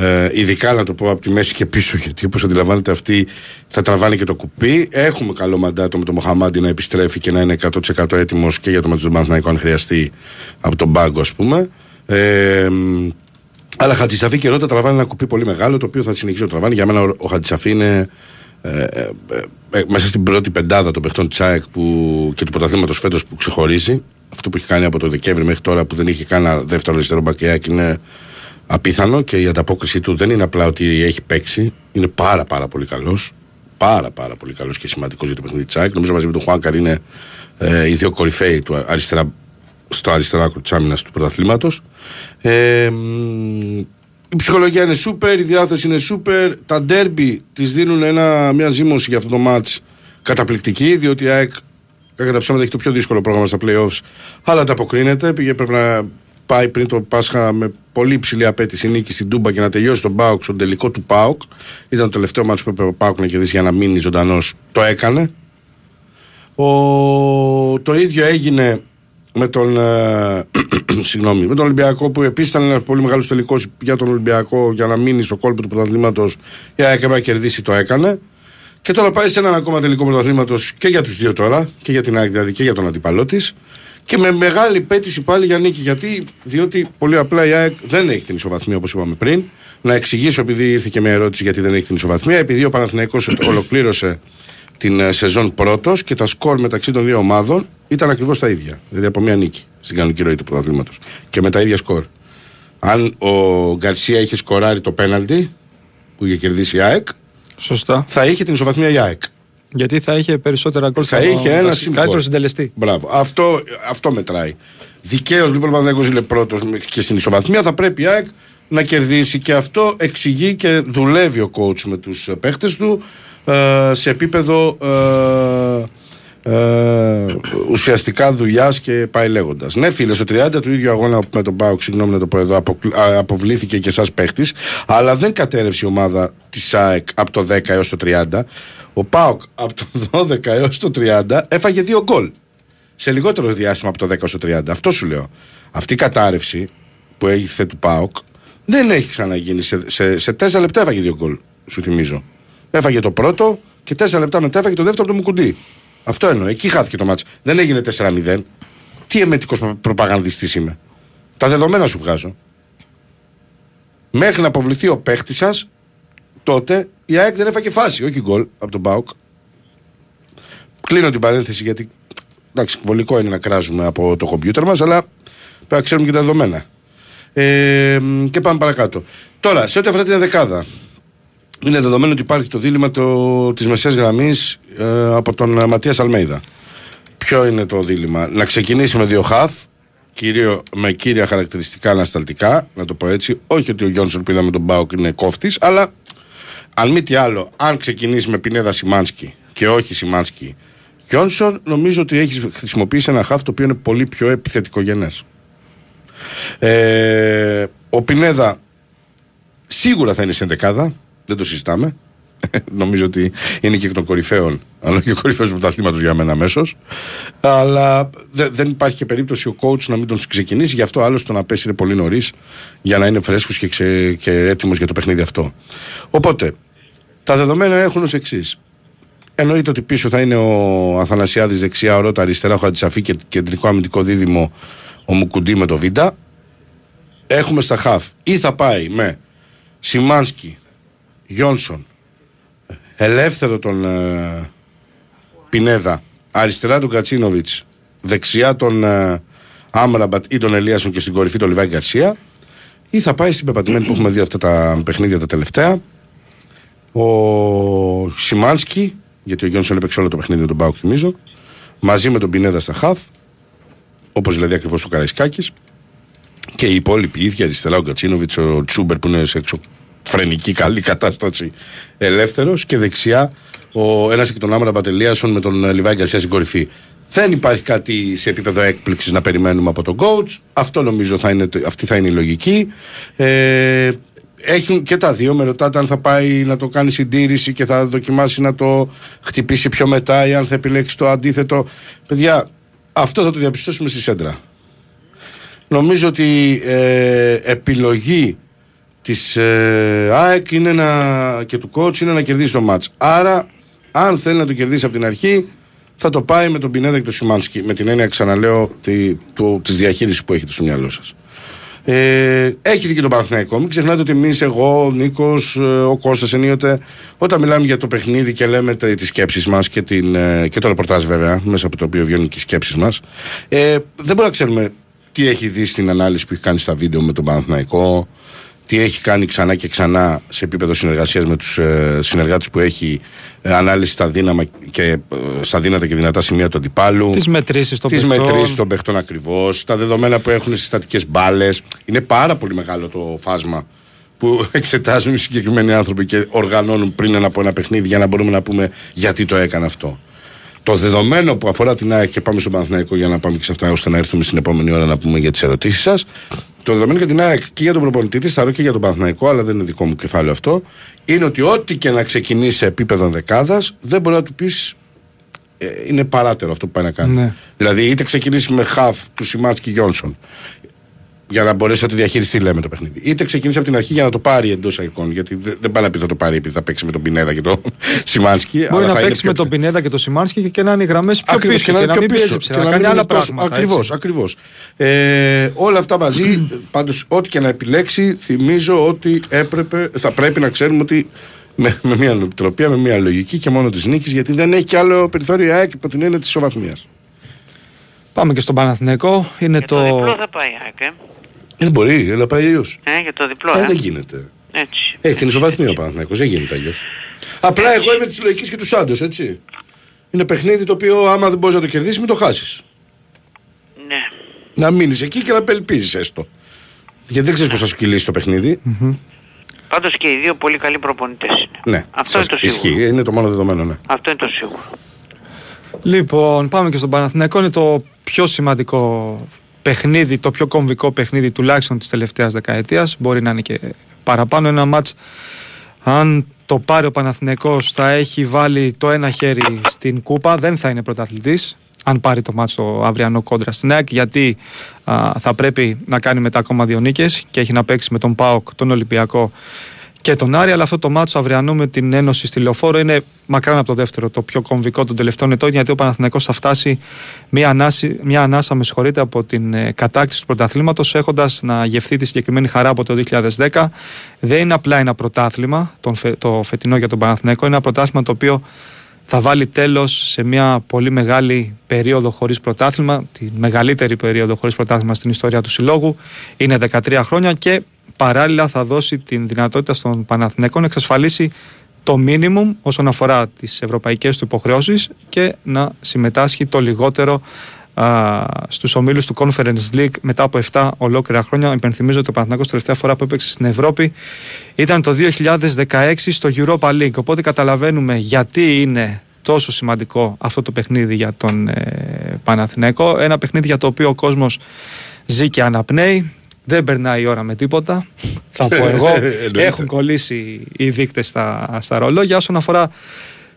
Ε, ειδικά να το πω από τη μέση και πίσω, γιατί όπως αντιλαμβάνετε αυτοί θα τραβάνε και το κουπί. Έχουμε καλό μαντάτο με τον Μοχαμάντη να επιστρέφει και να είναι 100% έτοιμος και για το μάτι του Παναθηναϊκού, αν χρειαστεί από τον πάγκο, ας πούμε. Ε, μ, αλλά Χατζησαφή και Ρότα τραβάνε ένα κουπί πολύ μεγάλο, το οποίο θα συνεχίσει να τραβάνε. Για μένα ο, ο Χατζησαφή είναι ε, ε, ε, μέσα στην πρώτη πεντάδα των παιχτών τη ΑΕΚ που, και του πρωταθλήματος φέτος που ξεχωρίζει. Αυτό που έχει κάνει από το Δεκέμβρη μέχρι τώρα που δεν είχε κανένα δεύτερο αριστερό μπακ είναι απίθανο και η ανταπόκριση του δεν είναι απλά ότι έχει παίξει, είναι πάρα πάρα πολύ καλός. Πάρα πάρα πολύ καλός και σημαντικός για το παιχνίδι της ΑΕΚ. Νομίζω μαζί με τον Χουάνκαρ είναι ε, οι δύο κορυφαίοι του αριστερά, στο αριστερό άκρο τη άμυνας του πρωταθλήματος. Ε, μ, η ψυχολογία είναι σούπερ, η διάθεση είναι σούπερ. Τα ντέρμπι της δίνουν ένα, μια ζήμωση για αυτό το match καταπληκτική, διότι η ΑΕΚ κατά τα ψέματα έχει το πιο δύσκολο πρόγραμμα στα playoffs, αλλά ανταποκρίνεται. Πήγε πρέπει να πάει πριν το Πάσχα με πολύ υψηλή απέτηση νίκη στην Τούμπα και να τελειώσει τον Πάοκ στον τελικό του Πάοκ. Ήταν το τελευταίο μάτσο που έπρεπε ο Πάοκ να κερδίσει για να μείνει ζωντανός. Το έκανε. Ο... Το ίδιο έγινε με τον, ε, συγγνώμη, με τον Ολυμπιακό που επίσης ήταν ένας πολύ μεγάλος τελικός για τον Ολυμπιακό για να μείνει στο κόλπο του πρωταθλήματος. Η ΑΕΚ έπρεπε να κερδίσει, το έκανε. Και τώρα πάει σε έναν ακόμα τελικό πρωταθλήματος και για τους δύο τώρα, και για την ΑΕΚ δηλαδή και για τον αντίπαλό της. Και με μεγάλη πέτηση πάλι για νίκη. Γιατί, διότι πολύ απλά η ΑΕΚ δεν έχει την ισοβαθμία όπως είπαμε πριν. Να εξηγήσω, επειδή ήρθε και μια ερώτηση γιατί δεν έχει την ισοβαθμία. Επειδή ο Παναθηναϊκός ολοκλήρωσε την ε, σεζόν πρώτος και τα σκορ μεταξύ των δύο ομάδων ήταν ακριβώς τα ίδια. Δηλαδή από μια νίκη στην κανονική ροή του πρωταθλήματος. Και με τα ίδια σκορ. Αν ο Γκαρσία είχε σκοράρει το πέναλτι που είχε κερδίσει η ΑΕΚ, Σωστά. θα είχε την ισοβαθμία η ΑΕΚ. Γιατί θα είχε περισσότερα γκολ Θα στο- είχε ένα μεταξύ- συμπολ. Καλύτερο συντελεστή. Μπράβο. Αυτό, αυτό μετράει. Δικαίως λοιπόν ο Παναθηναϊκός είναι πρώτος και στην ισοβαθμία θα πρέπει η ΑΕΚ να κερδίσει και αυτό εξηγεί και δουλεύει ο coach με τους παίχτες του ε, σε επίπεδο ε, ε, ουσιαστικά δουλειάς και πάει λέγοντας. Ναι, φίλε, στο 30 του ίδιου αγώνα με τον Πάουκ, συγγνώμη να το πω εδώ, αποκλ- α, αποβλήθηκε και εσάς παίχτης, αλλά δεν κατέρευσε η ομάδα της ΑΕΚ από το 10 έως το 30. Ο Πάουκ από το 12 έως το 30 έφαγε δύο γκολ σε λιγότερο διάστημα από το 10 στο 30. Αυτό σου λέω. Αυτή η κατάρρευση που έγινε του ΠΑΟΚ δεν έχει ξαναγίνει. Σε, σε, σε 4 λεπτά έφαγε δύο γκολ, σου θυμίζω. Έφαγε το πρώτο και 4 λεπτά μετά έφαγε το δεύτερο από το Μουκουντή. Αυτό εννοώ. Εκεί χάθηκε το μάτσο. Δεν έγινε 4-0. Τι εμετικός προπαγανδιστής είμαι. Τα δεδομένα σου βγάζω. Μέχρι να αποβληθεί ο παίχτης σας, τότε η ΑΕΚ δεν έφαγε φάση, όχι γκολ από τον Μπάουκ. Κλείνω την παρένθεση γιατί εντάξει, βολικό είναι να κράζουμε από το κομπιούτερ μας, αλλά πρέπει να ξέρουμε και τα δεδομένα. Ε, και πάμε παρακάτω. Τώρα, σε ό,τι αφορά την δεκάδα, είναι δεδομένο ότι υπάρχει το δίλημα το, της μεσαίας γραμμής ε, από τον ε, Ματίας Αλμέιδα. Ποιο είναι το δίλημα, να ξεκινήσει με δύο χαφ, κύριο, με κύρια χαρακτηριστικά ανασταλτικά, να το πω έτσι. Όχι ότι ο Γιόνσον που είδαμε τον Μπάουκ είναι κόφτης, αλλά αν μη τι άλλο, αν ξεκινήσει με Πινέδα Σιμάνσκι και όχι Σιμάνσκι Γιόνσον, νομίζω ότι έχεις χρησιμοποιήσει ένα χαφ το οποίο είναι πολύ πιο επιθετικογενές. Ε, ο Πινέδα σίγουρα θα είναι σε δεκάδα, δεν το συζητάμε. Νομίζω ότι είναι και εκ των κορυφαίων, αλλά και ο κορυφαίος του πρωταθλήματος για μένα αμέσως. Αλλά δε, δεν υπάρχει και περίπτωση ο coach να μην τον ξεκινήσει. Γι' αυτό άλλο το να πέσει είναι πολύ νωρίς για να είναι φρέσκος και, ξε, και έτοιμος για το παιχνίδι αυτό. Οπότε, τα δεδομένα έχουν ως εξής. Εννοείται ότι πίσω θα είναι ο Αθανασιάδης δεξιά, ο Ρώτα αριστερά, ο Χατζησαφή και κεντρικό αμυντικό δίδυμο ο Μουκουντή με το Βίντα. Έχουμε στα χαφ ή θα πάει με Σιμάνσκι, Γιόνσον, ελεύθερο τον ε, Πινέδα, αριστερά τον Κατσίνοβιτς, δεξιά τον ε, Άμραμπατ ή τον Ελίασον και στην κορυφή τον Λιβάη Γκαρσία ή θα πάει στην πεπατημένη που έχουμε δει αυτά τα παιχνίδια τα τελευταία ο Σιμάνσκι γιατί ο Γιόνσον έπαιξε όλο το παιχνίδι με τον Μπάουκ θυμίζω μαζί με τον Πινέδα στα χαφ όπως δηλαδή ακριβώς το Καραϊσκάκης και οι υπόλοιποι ίδια αριστερά ο Γκατσίνοβιτς, ο Τσούμπερ που είναι σε εξωφρενική καλή κατάσταση ελεύθερος και δεξιά ο ένας και τον Άμρα Μπατελίασον με τον Λιβάη Γκαρσία στην κορυφή. Δεν υπάρχει κάτι σε επίπεδο έκπληξης να περιμένουμε από τον coach. Αυτό νομίζω θα είναι, αυτή θα είναι η λογική. Ε, έχουν και τα δύο. Με ρωτάτε αν θα πάει να το κάνει συντήρηση και θα δοκιμάσει να το χτυπήσει πιο μετά ή αν θα επιλέξει το αντίθετο. Παιδιά, αυτό θα το διαπιστώσουμε στη σέντρα. Νομίζω ότι ε, επιλογή της ε, ΑΕΚ είναι να, και του coach είναι να κερδίσει το μάτς. Άρα, αν θέλει να το κερδίσει από την αρχή, θα το πάει με τον Πινέδα και τον Σιμάνσκι. Με την έννοια, ξαναλέω, τη, του, της διαχείρισης που έχετε στο μυαλό σας. Ε, έχει δει και τον Παναθηναϊκό. Μην ξεχνάτε ότι εμείς, εγώ, ο Νίκος, ε, ο Κώστας ενίοτε, όταν μιλάμε για το παιχνίδι και λέμε τις σκέψεις μας και, την, ε, και το ρεπορτάζ βέβαια, μέσα από το οποίο βγαίνουν και οι σκέψεις μας, ε, δεν μπορούμε να ξέρουμε τι έχει δει στην ανάλυση που έχει κάνει στα βίντεο με τον Παναθηναϊκό, τι έχει κάνει ξανά και ξανά σε επίπεδο συνεργασίας με τους ε, συνεργάτες που έχει ε, ανάλυση στα, δύναμα και, ε, στα δύνατα και δυνατά σημεία του αντιπάλου. Τις μετρήσεις των τις παιχτών. μετρήσεις των παιχτών ακριβώς. Τα δεδομένα που έχουν στι στατικέ μπάλες. Είναι πάρα πολύ μεγάλο το φάσμα που εξετάζουν οι συγκεκριμένοι άνθρωποι και οργανώνουν πριν ένα από ένα παιχνίδι για να μπορούμε να πούμε γιατί το έκανε αυτό. Το δεδομένο που αφορά την ΑΕΚ και πάμε στον Παναθηναϊκό για να πάμε και σε αυτά ώστε να έρθουμε στην επόμενη ώρα να πούμε για τις ερωτήσεις σας. Το δεδομένο για την ΑΕΚ και για τον προπονητή της, θα ρω και για τον Παναθηναϊκό, αλλά δεν είναι δικό μου κεφάλαιο αυτό, είναι ότι ό,τι και να ξεκινήσει σε επίπεδο δεκάδας, δεν μπορεί να του πεις. Ε, είναι παράτερο αυτό που πάει να κάνει. Ναι. Δηλαδή, είτε ξεκινήσει με χαφ του Σιμάτσκι Γιόνσον, για να μπορέσει να το διαχειριστεί, λέμε το παιχνίδι. Είτε ξεκινήσει από την αρχή για να το πάρει εντός εικόνων. Γιατί δεν δεν πάει να πει θα το πάρει επειδή θα παίξει με τον Πινέδα και τον Σιμάνσκι. Μπορεί αλλά να θα είναι παίξει πιο με τον Πινέδα και τον Σιμάνσκι και, και να είναι οι γραμμές πιο Ακριβώς, πίσω και, να, μην πιέζει ψηλά, να κάνει άλλα πράγματα. Ακριβώς, ακριβώς. Ε, όλα αυτά μαζί, πάντως, ό,τι και να επιλέξει, θυμίζω ότι έπρεπε, θα πρέπει να ξέρουμε ότι με, με μια νοοτροπία, με μια λογική και μόνο της νίκης, γιατί δεν έχει κι άλλο περιθώριο ΑΕΚ υπό την έννοια της ισοβαθμίας. Πάμε και στον Παναθηναϊκό. Είναι Για το, το. διπλό θα πάει η ΑΕΚ, ε. Δεν μπορεί, έλα πάει αλλιώς. ε. Για το διπλό, Ε, ε. δεν γίνεται. Έτσι. Έχει την ισοβαθμία ο Παναθηναϊκός, δεν γίνεται αλλιώς. Απλά εγώ είμαι της λογική και του Σάντος, έτσι. Είναι παιχνίδι το οποίο άμα δεν μπορείς να το κερδίσεις, μην το χάσεις. Ναι. Να μείνεις εκεί και να απελπίζεις έστω. Γιατί δεν ξέρεις πώς θα σου κυλήσει το παιχνίδι. Πάντως και οι δύο πολύ καλοί προπονητές είναι. Ναι, Αυτό σας- είναι το σίγουρο. Ισχύει, είναι το μόνο δεδομένο, ναι. Αυτό είναι το σίγουρο. Λοιπόν, πάμε και στον Παναθηναϊκό. Είναι το πιο σημαντικό παιχνίδι, το πιο κομβικό παιχνίδι τουλάχιστον της τελευταίας δεκαετίας. Μπορεί να είναι και παραπάνω ένα μάτς. Αν το πάρει ο Παναθηναϊκός θα έχει βάλει το ένα χέρι στην κούπα, δεν θα είναι πρωταθλητής. Αν πάρει το μάτς το αυριανό κόντρα στην ΑΕΚ, γιατί α, θα πρέπει να κάνει μετά ακόμα δύο νίκες και έχει να παίξει με τον ΠΑΟΚ, τον Ολυμπιακό και τον Άρη, αλλά αυτό το μάτσο αυριανό με την Ένωση στη Λεωφόρο είναι μακράν από το δεύτερο, το πιο κομβικό των τελευταίων ετών, γιατί ο Παναθηναϊκός θα φτάσει μια, ανάση, μια ανάσα, με συγχωρείτε, από την ε, κατάκτηση του πρωταθλήματος, έχοντας να γευθεί τη συγκεκριμένη χαρά από το 2010. Δεν είναι απλά ένα πρωτάθλημα, τον, φε- το φετινό για τον Παναθηναϊκό, είναι ένα πρωτάθλημα το οποίο θα βάλει τέλος σε μια πολύ μεγάλη περίοδο χωρίς πρωτάθλημα, τη μεγαλύτερη περίοδο χωρίς πρωτάθλημα στην ιστορία του συλλόγου. Είναι 13 χρόνια και παράλληλα θα δώσει την δυνατότητα στον Παναθηναϊκό να εξασφαλίσει το μίνιμουμ όσον αφορά τις ευρωπαϊκές του υποχρεώσεις και να συμμετάσχει το λιγότερο α, στους ομίλους του Conference League μετά από 7 ολόκληρα χρόνια. Υπενθυμίζω ότι ο Παναθηναϊκός τελευταία φορά που έπαιξε στην Ευρώπη ήταν το 2016 στο Europa League. Οπότε καταλαβαίνουμε γιατί είναι τόσο σημαντικό αυτό το παιχνίδι για τον ε, Παναθηναϊκό. Ένα παιχνίδι για το οποίο ο κόσμος ζει και αναπνέει. Δεν περνάει η ώρα με τίποτα. Θα πω εγώ. Εννοείται. Έχουν κολλήσει οι δείκτες στα, στα ρολόγια. Όσον αφορά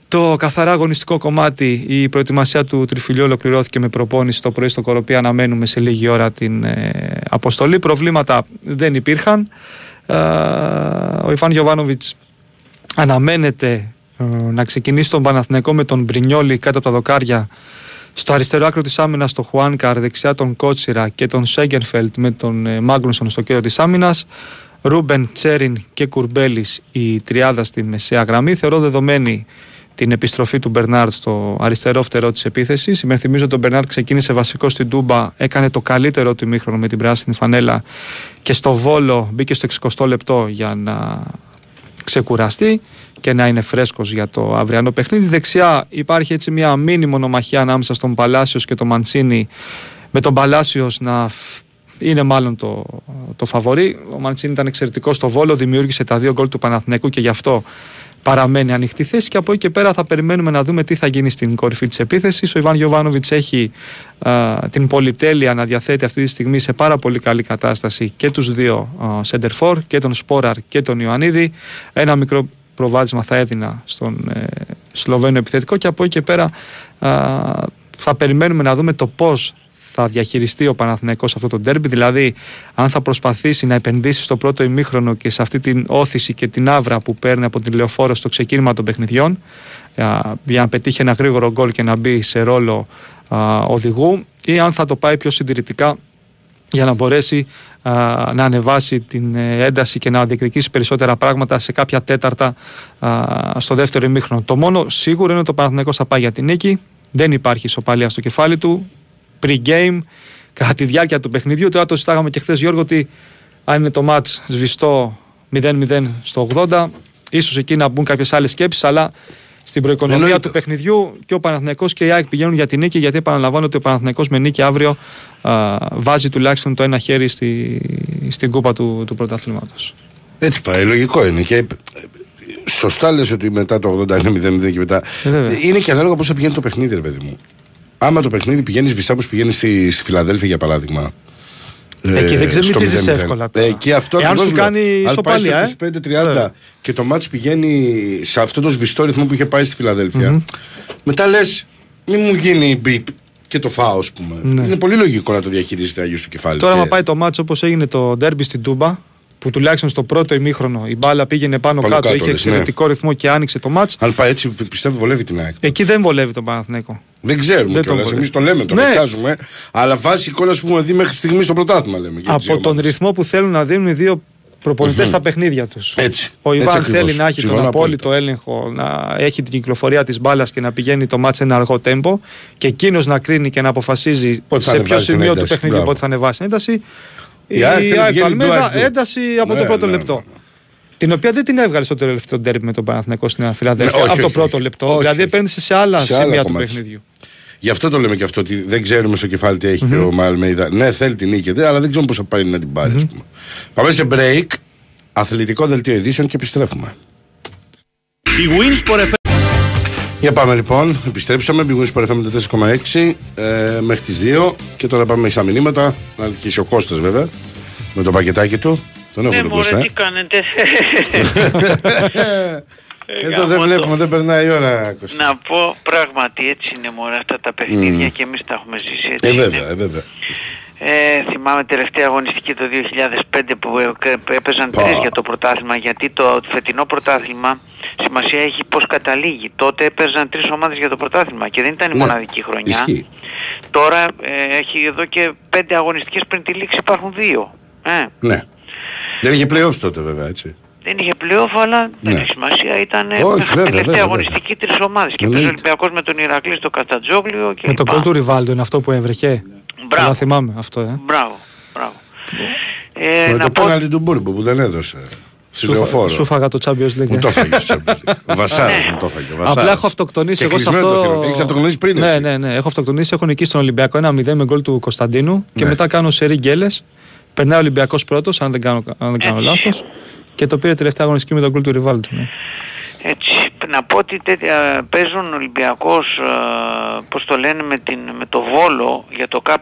το καθαρά αγωνιστικό κομμάτι, η προετοιμασία του τριφυλιού ολοκληρώθηκε με προπόνηση το πρωί στο Κοροπή. Αναμένουμε σε λίγη ώρα την ε, αποστολή. Προβλήματα δεν υπήρχαν. Ε, ο Ιβάν Γιωβάνοβιτς αναμένεται ε, να ξεκινήσει τον Παναθηναϊκό με τον Μπρινιόλη κάτω από τα δοκάρια στο αριστερό άκρο της άμυνας τον Χουάνκαρ, δεξιά τον Κότσιρα και τον Σέγκενφελτ με τον ε, Μάγνουσον στο κέντρο της άμυνας. Ρούμπεν, Τσέριν και Κουρμπέλης η τριάδα στη μεσαία γραμμή. Θεωρώ δεδομένη την επιστροφή του Μπερνάρτ στο αριστερό φτερό της επίθεσης. Υπενθυμίζω ότι ο Μπερνάρτ ξεκίνησε βασικό στην Τούμπα, έκανε το καλύτερο του ημίχρονο με την πράσινη φανέλα και στο Βόλο μπήκε στο 60 λεπτό για να ξεκουραστεί και να είναι φρέσκος για το αυριανό παιχνίδι. Δεξιά υπάρχει έτσι μια μίνι μονομαχία ανάμεσα στον Παλάσιος και τον Μαντσίνη με τον Παλάσιος να φ- είναι μάλλον το, το φαβορή. Ο Μαντσίνη ήταν εξαιρετικός στο Βόλο, δημιούργησε τα δύο γκολ του Παναθηναϊκού και γι' αυτό παραμένει ανοιχτή θέση και από εκεί και πέρα θα περιμένουμε να δούμε τι θα γίνει στην κορυφή της επίθεσης. Ο Ιβάν Γιωβάνοβιτς έχει α, την πολυτέλεια να διαθέτει αυτή τη στιγμή σε πάρα πολύ καλή κατάσταση και τους δύο Σέντερφορ και τον Σπόραρ και τον Ιωαννίδη. Ένα μικρό προβάδισμα θα έδινα στον ε, Σλοβαίνο επιθετικό και από εκεί και πέρα α, θα περιμένουμε να δούμε το πώς θα διαχειριστεί ο Παναθηναϊκός αυτό το ντέρμπι, δηλαδή αν θα προσπαθήσει να επενδύσει στο πρώτο ημίχρονο και σε αυτή την όθηση και την άβρα που παίρνει από την λεωφόρο στο ξεκίνημα των παιχνιδιών α, για να πετύχει ένα γρήγορο γκολ και να μπει σε ρόλο α, οδηγού ή αν θα το πάει πιο συντηρητικά για να μπορέσει α, να ανεβάσει την ε, ένταση και να διεκδικήσει περισσότερα πράγματα σε κάποια τέταρτα α, στο δεύτερο ημίχρονο. Το μόνο σίγουρο είναι ότι ο Παναθηναϊκός θα πάει για την νίκη. Δεν υπάρχει ισοπαλία στο κεφάλι του. Pre-game, κατά τη διάρκεια του παιχνιδιού. Τώρα το συστάγαμε και χθες Γιώργο ότι αν είναι το match σβηστό 0-0 στο 80, ίσως εκεί να μπουν κάποιες άλλες σκέψεις, αλλά στην προοικονομία Εννοείται. του παιχνιδιού και ο Παναθηναϊκός και η ΑΕΚ πηγαίνουν για την νίκη, γιατί επαναλαμβάνω ότι ο Παναθηναϊκός με νίκη αύριο α, βάζει τουλάχιστον το ένα χέρι στη, στην κούπα του, του πρωταθλήματος. Έτσι πάει, λογικό είναι. Και ε, σωστά λες ότι μετά το 80 είναι 0-0 και μετά. Ε, βέβαια. Ε, είναι και ανάλογα πώς θα πηγαίνει το παιχνίδι, ρε παιδί μου. Άμα το παιχνίδι πηγαίνεις σβηστά όπως πηγαίνεις στη, στη Φιλαδέλφια για παράδειγμα. ε, Εκεί δεν στο ξεμητίζεις 0-0. εύκολα τώρα. Ε, εκεί αυτό Εάν ακριβώς σου λέω. κάνει Αν ισοπαλία, πάει ε. στο 25-30 Βέβαια. και το μάτς πηγαίνει σε αυτό το σβηστό ρυθμό που είχε πάει στη φιλαδελφια μετά λες, μην μου γίνει μπιπ και το φάω, ας πούμε. Ναι. Είναι πολύ λογικό να το διαχειρίζεται αγιο στο κεφάλι. Τώρα, Και- άμα πάει το μάτσο όπως έγινε το ντέρμπι στην Τούμπα, που τουλάχιστον στο πρώτο ημίχρονο η μπάλα πήγαινε πάνω, Πάνω κάτω, κάτω, είχε λες, εξαιρετικό ρυθμό και άνοιξε το μάτς Αν πάει έτσι, πιστεύω βολεύει την ΑΕΚ. Εκεί δεν βολεύει τον Παναθηναϊκό. Δεν ξέρουμε Δεν τον κιόλας. βολεύει. Εμείς το λέμε, το Ναι. ρετάζουμε. Αλλά βάσει εικόνα που έχουμε δει μέχρι στιγμής στο πρωτάθλημα λέμε. για τις Από δύο τον ομάδες. ρυθμό που θέλουν να δίνουν οι δύο προπονητές στα παιχνίδια τους. Έτσι. Ο Έτσι Ιβάν ακριβώς. θέλει να έχει τον Συμφωνώ απόλυτο έλεγχο, να έχει την κυκλοφορία της μπάλας και να πηγαίνει το μάτς σε ένα αργό τέμπο και εκείνος να κρίνει και να αποφασίζει Πότε θα σε ποιο ανεβάσει την σημείο του ένταση. παιχνιδιού Μπράβο. πότε θα ανεβάσει την ένταση. Η ΑΕΚ θέλει να ΑΕΚ πηγαίνει Αλμέδα, do and do. ένταση από Ναι, το πρώτο ναι, λεπτό. ναι. Την οποία δεν την έβγαλε στο τελευταίο ντέρμπι με τον Παναθηναϊκό στην Φιλαδέλφια. Ναι, όχι, από το όχι, πρώτο όχι. λεπτό. Όχι, δηλαδή όχι. επένδυσε σε άλλα Σε άλλα σημεία του κομμάτια. παιχνιδιού. Γι' αυτό το λέμε και αυτό ότι δεν ξέρουμε στο κεφάλι τι έχει και ο Μαλμέιδα. Ναι, θέλει την νίκη, δε, αλλά δεν ξέρουμε πώς θα πάει να την πάρει. ας πούμε. Πάμε σε break. Αθλητικό δελτίο ειδήσεων και επιστρέφουμε. Η Winsport FM Για πάμε λοιπόν, επιστρέψαμε. Μπηγούν στο FM 4,6 ε, μέχρι τις 2 και τώρα πάμε στα μηνύματα. Να αρχίσει ο Κώστας βέβαια με το πακετάκι του. Τον έχω Ναι, τον μωρέ, Κώστα. τι ε. κάνετε. Εδώ δεν βλέπουμε, δεν περνάει η ώρα. Κώστα. Να πω πράγματι έτσι είναι μωρέ αυτά τα παιχνίδια και εμείς τα έχουμε ζήσει έτσι Ε, είναι. βέβαια, ε, βέβαια. Ε, θυμάμαι τελευταία αγωνιστική το 2005 που ε, ε, έπαιζαν Πω. τρεις για το πρωτάθλημα γιατί το φετινό πρωτάθλημα σημασία έχει πώς καταλήγει. Τότε έπαιζαν τρεις ομάδες για το πρωτάθλημα και δεν ήταν η Ναι, μοναδική χρονιά. ισχύει. Τώρα ε, έχει εδώ και πέντε αγωνιστικές πριν τη λήξη υπάρχουν δύο. Ε, Ναι. Δεν είχε playoffs τότε βέβαια, έτσι. Δεν είχε πλέον αλλά δεν Ναι. έχει σημασία. Ήταν ε, Όχι, μέχρι βέβαια, τελευταία βέβαια, αγωνιστική τρεις ομάδες. Και Εννοείται. παίζει ο Ολυμπιακός με τον Ηρακλή στο Κατατζόγλιο και Με το λοιπά. κόλ του Ριβάλντο είναι αυτό που έβρεχε. Μπράβο. Καλά θυμάμαι αυτό, ε. Μπράβο, μπράβο. Ε, Με να το πω πέναλτι του Μπούρμπου που δεν έδωσε. Στη Σου, λεωφόρο. σου φάγα το Champions League. Μου ε. το έφαγε στο Champions League. Ο Βασάρας Ναι. μου το έφαγε. ο Βασάρας. Απλά έχω αυτοκτονήσει Και εγώ σε κλεισμένο το αυτό. θηρόν. Έχεις αυτοκτονήσει πριν Ναι, εσύ. ναι, ναι. Έχω αυτοκτονήσει. Έχω νικήσει τον Ολυμπιακό 1-0 με γκολ του Κωνσταντίνου και Ναι. μετά κάνω σε γκέλες. Περνάει ο Ολυμπιακός πρώτος, αν δεν κάνω, αν δεν κάνω Έτσι. λάθος. Και το πήρε τελευταία αγωνιστική με τον γκολ του Ριβάλντου. Ναι. Έτσι, να πω ότι τέτοια, παίζουν Ολυμπιακός, ε, πώς το λένε, με, την, με το Βόλο για το K19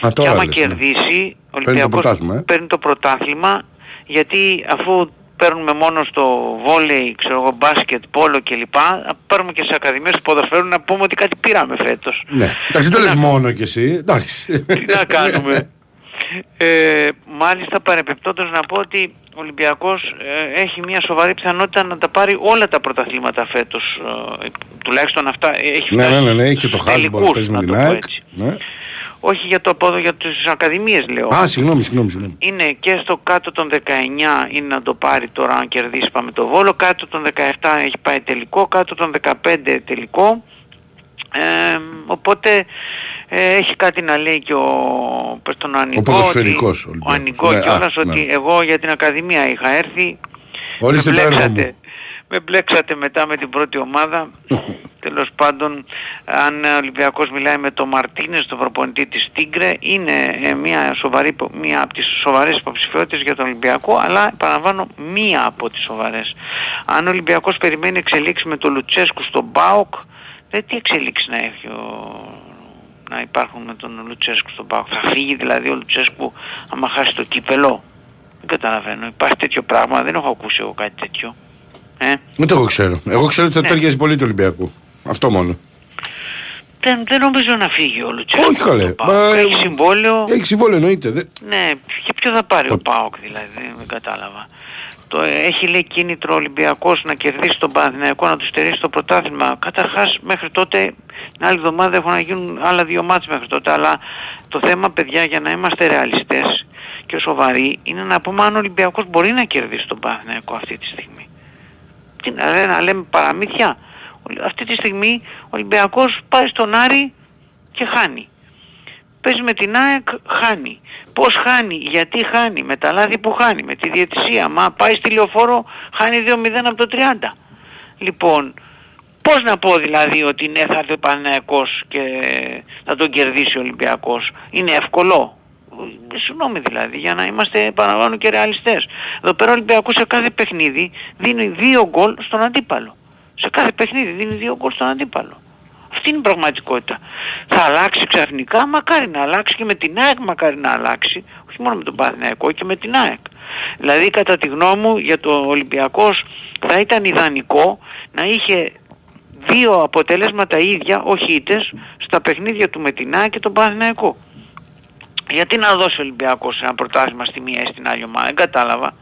Α, και τώρα άμα λες, ναι. κερδίσει, ο το Ολυμπιακός πρωτάθλημα, ε. παίρνει το πρωτάθλημα γιατί αφού παίρνουμε μόνο στο βόλεϊ, ξέρω εγώ, μπάσκετ, πόλο κλπ. να Πάρουμε και σε ακαδημίες ποδοσφαίρου να πούμε ότι κάτι πήραμε φέτος. Ναι. Εντάξει, δεν το λες μόνο κι εσύ. Εντάξει. Τι να κάνουμε. Ε, μάλιστα παρεπιπτόντως να πω ότι ο Ολυμπιακός ε, έχει μια σοβαρή πιθανότητα να τα πάρει όλα τα πρωταθλήματα φέτος. Ε, τουλάχιστον αυτά έχει Ναι, φτάσει ναι, ναι, ναι, έχει και το στους handball τελικούς, παίζει με να την το πω ΑΕΚ. έτσι. Ναι. Όχι για το απόδο, για τις ακαδημίες λέω. Α, συγγνώμη, συγγνώμη. συγγνώμη. Είναι και στο κάτω των 19 είναι να το πάρει τώρα αν κερδίσει πάμε το Βόλο, κάτω των 17 έχει πάει τελικό, κάτω των 15 τελικό. Ε, οπότε ε, έχει κάτι να λέει και ο, πες τον, ο Ανικό, ποδοσφαιρικός ότι- ο Ολυμπιακός. Ανικό Ναι, κιόλας α, ότι ναι. εγώ για την Ακαδημία είχα έρθει Ορίστε με το έργο μπλέξατε, μου. με μπλέξατε μετά με την πρώτη ομάδα. Τέλος πάντων, αν ο Ολυμπιακός μιλάει με τον Μαρτίνες, τον προπονητή της Τίγκρε, είναι ε, μια, σοβαρή, υπο- μια από τις σοβαρές υποψηφιότητες για τον Ολυμπιακό, αλλά παραλαμβάνω μία από τις σοβαρές. Αν ο Ολυμπιακός περιμένει εξελίξεις με τον Λουτσέσκου στον ΠΑΟΚ, δεν τι εξελίξεις να έχει ο, να υπάρχουν με τον Λουτσέσκου στον ΠΑΟΚ. Θα φύγει δηλαδή ο Λουτσέσκου άμα χάσει το κύπελο. Δεν καταλαβαίνω. Υπάρχει τέτοιο πράγμα. Δεν έχω ακούσει εγώ κάτι τέτοιο. Ε, Δεν το εγώ ξέρω. Εγώ ξέρω ότι θα Ναι. ταιριάζει πολύ του Ολυμπιακού. Αυτό μόνο. δεν, δεν νομίζω να φύγει ο Λουτσέσκου. Όχι καλέ. από τον ΠΑΟΚ. Έχει συμβόλαιο. Έχει συμβόλαιο εννοείται. Δεν- Ναι, και ποιο θα πάρει ο Το- ΠΑΟΚ δηλαδή, δεν, δεν κατάλαβα. Το, έχει λέει κίνητρο ο Ολυμπιακός να κερδίσει τον Παναθηναϊκό, να τους στερήσει το πρωτάθλημα. Καταρχάς μέχρι τότε, την άλλη εβδομάδα έχουν να γίνουν άλλα δύο μάτς μέχρι τότε, αλλά το θέμα παιδιά για να είμαστε ρεαλιστές και σοβαροί είναι να πούμε αν ο Ολυμπιακός μπορεί να κερδίσει τον Παναθηναϊκό αυτή τη στιγμή. Τι να, λέ- να λέμε παραμύθια; Ο- Αυτή τη στιγμή ο Ολυμπιακός πάει στον Άρη και χάνει. Παίζει με την ΑΕΚ, χάνει. Πώς χάνει, γιατί χάνει, με τα λάθη που χάνει, με τη διαιτησία. Μα πάει στη λεωφόρο, χάνει 2-0 από το 30. Λοιπόν, πώς να πω δηλαδή ότι ναι θα έρθει ο Παναθηναϊκός και θα τον κερδίσει ο Ολυμπιακός. Είναι εύκολο. Ε, Συγγνώμη δηλαδή, για να είμαστε παραπάνω και ρεαλιστές. Εδώ πέρα ο Ολυμπιακός σε κάθε παιχνίδι δίνει δύο γκολ στον αντίπαλο. Σε κάθε παιχνίδι δίνει δύο γκολ στον αντίπαλο. Αυτή είναι η πραγματικότητα. Θα αλλάξει ξαφνικά, μακάρι να αλλάξει και με την ΑΕΚ μακάρι να αλλάξει. Όχι μόνο με τον Παναθηναϊκό και με την ΑΕΚ. Δηλαδή κατά τη γνώμη μου για το Ολυμπιακός θα ήταν ιδανικό να είχε δύο αποτελέσματα ίδια, όχι ήτες, στα παιχνίδια του με την ΑΕΚ και τον Παναθηναϊκό. Γιατί να δώσει ο Ολυμπιακός ένα πρωτάθλημα στη μία ή στην άλλη ομάδα, δεν κατάλαβα.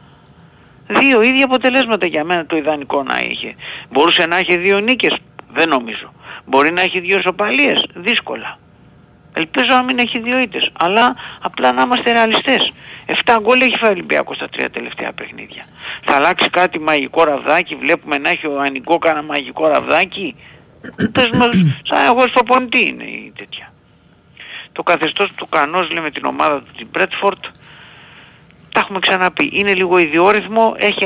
Δύο ίδια αποτελέσματα για μένα το ιδανικό να είχε. Μπορούσε να έχει δύο νίκες, δεν νομίζω. Μπορεί να έχει δύο ισοπαλίες, δύσκολα. Ελπίζω να μην έχει δύο ήττες, αλλά απλά να είμαστε ρεαλιστές. 7 γκολ έχει φάει ο Ολυμπιακός στα τρία τελευταία παιχνίδια. Θα αλλάξει κάτι μαγικό ραβδάκι, βλέπουμε να έχει ο Ανικό κάνα μαγικό ραβδάκι. Πες μου, σαν εγώ στο πονητή είναι η τέτοια. Το καθεστώς του Κανός λέει με την ομάδα του την Μπρέτφορτ τα έχουμε ξαναπεί. Είναι λίγο ιδιόρυθμο, έχει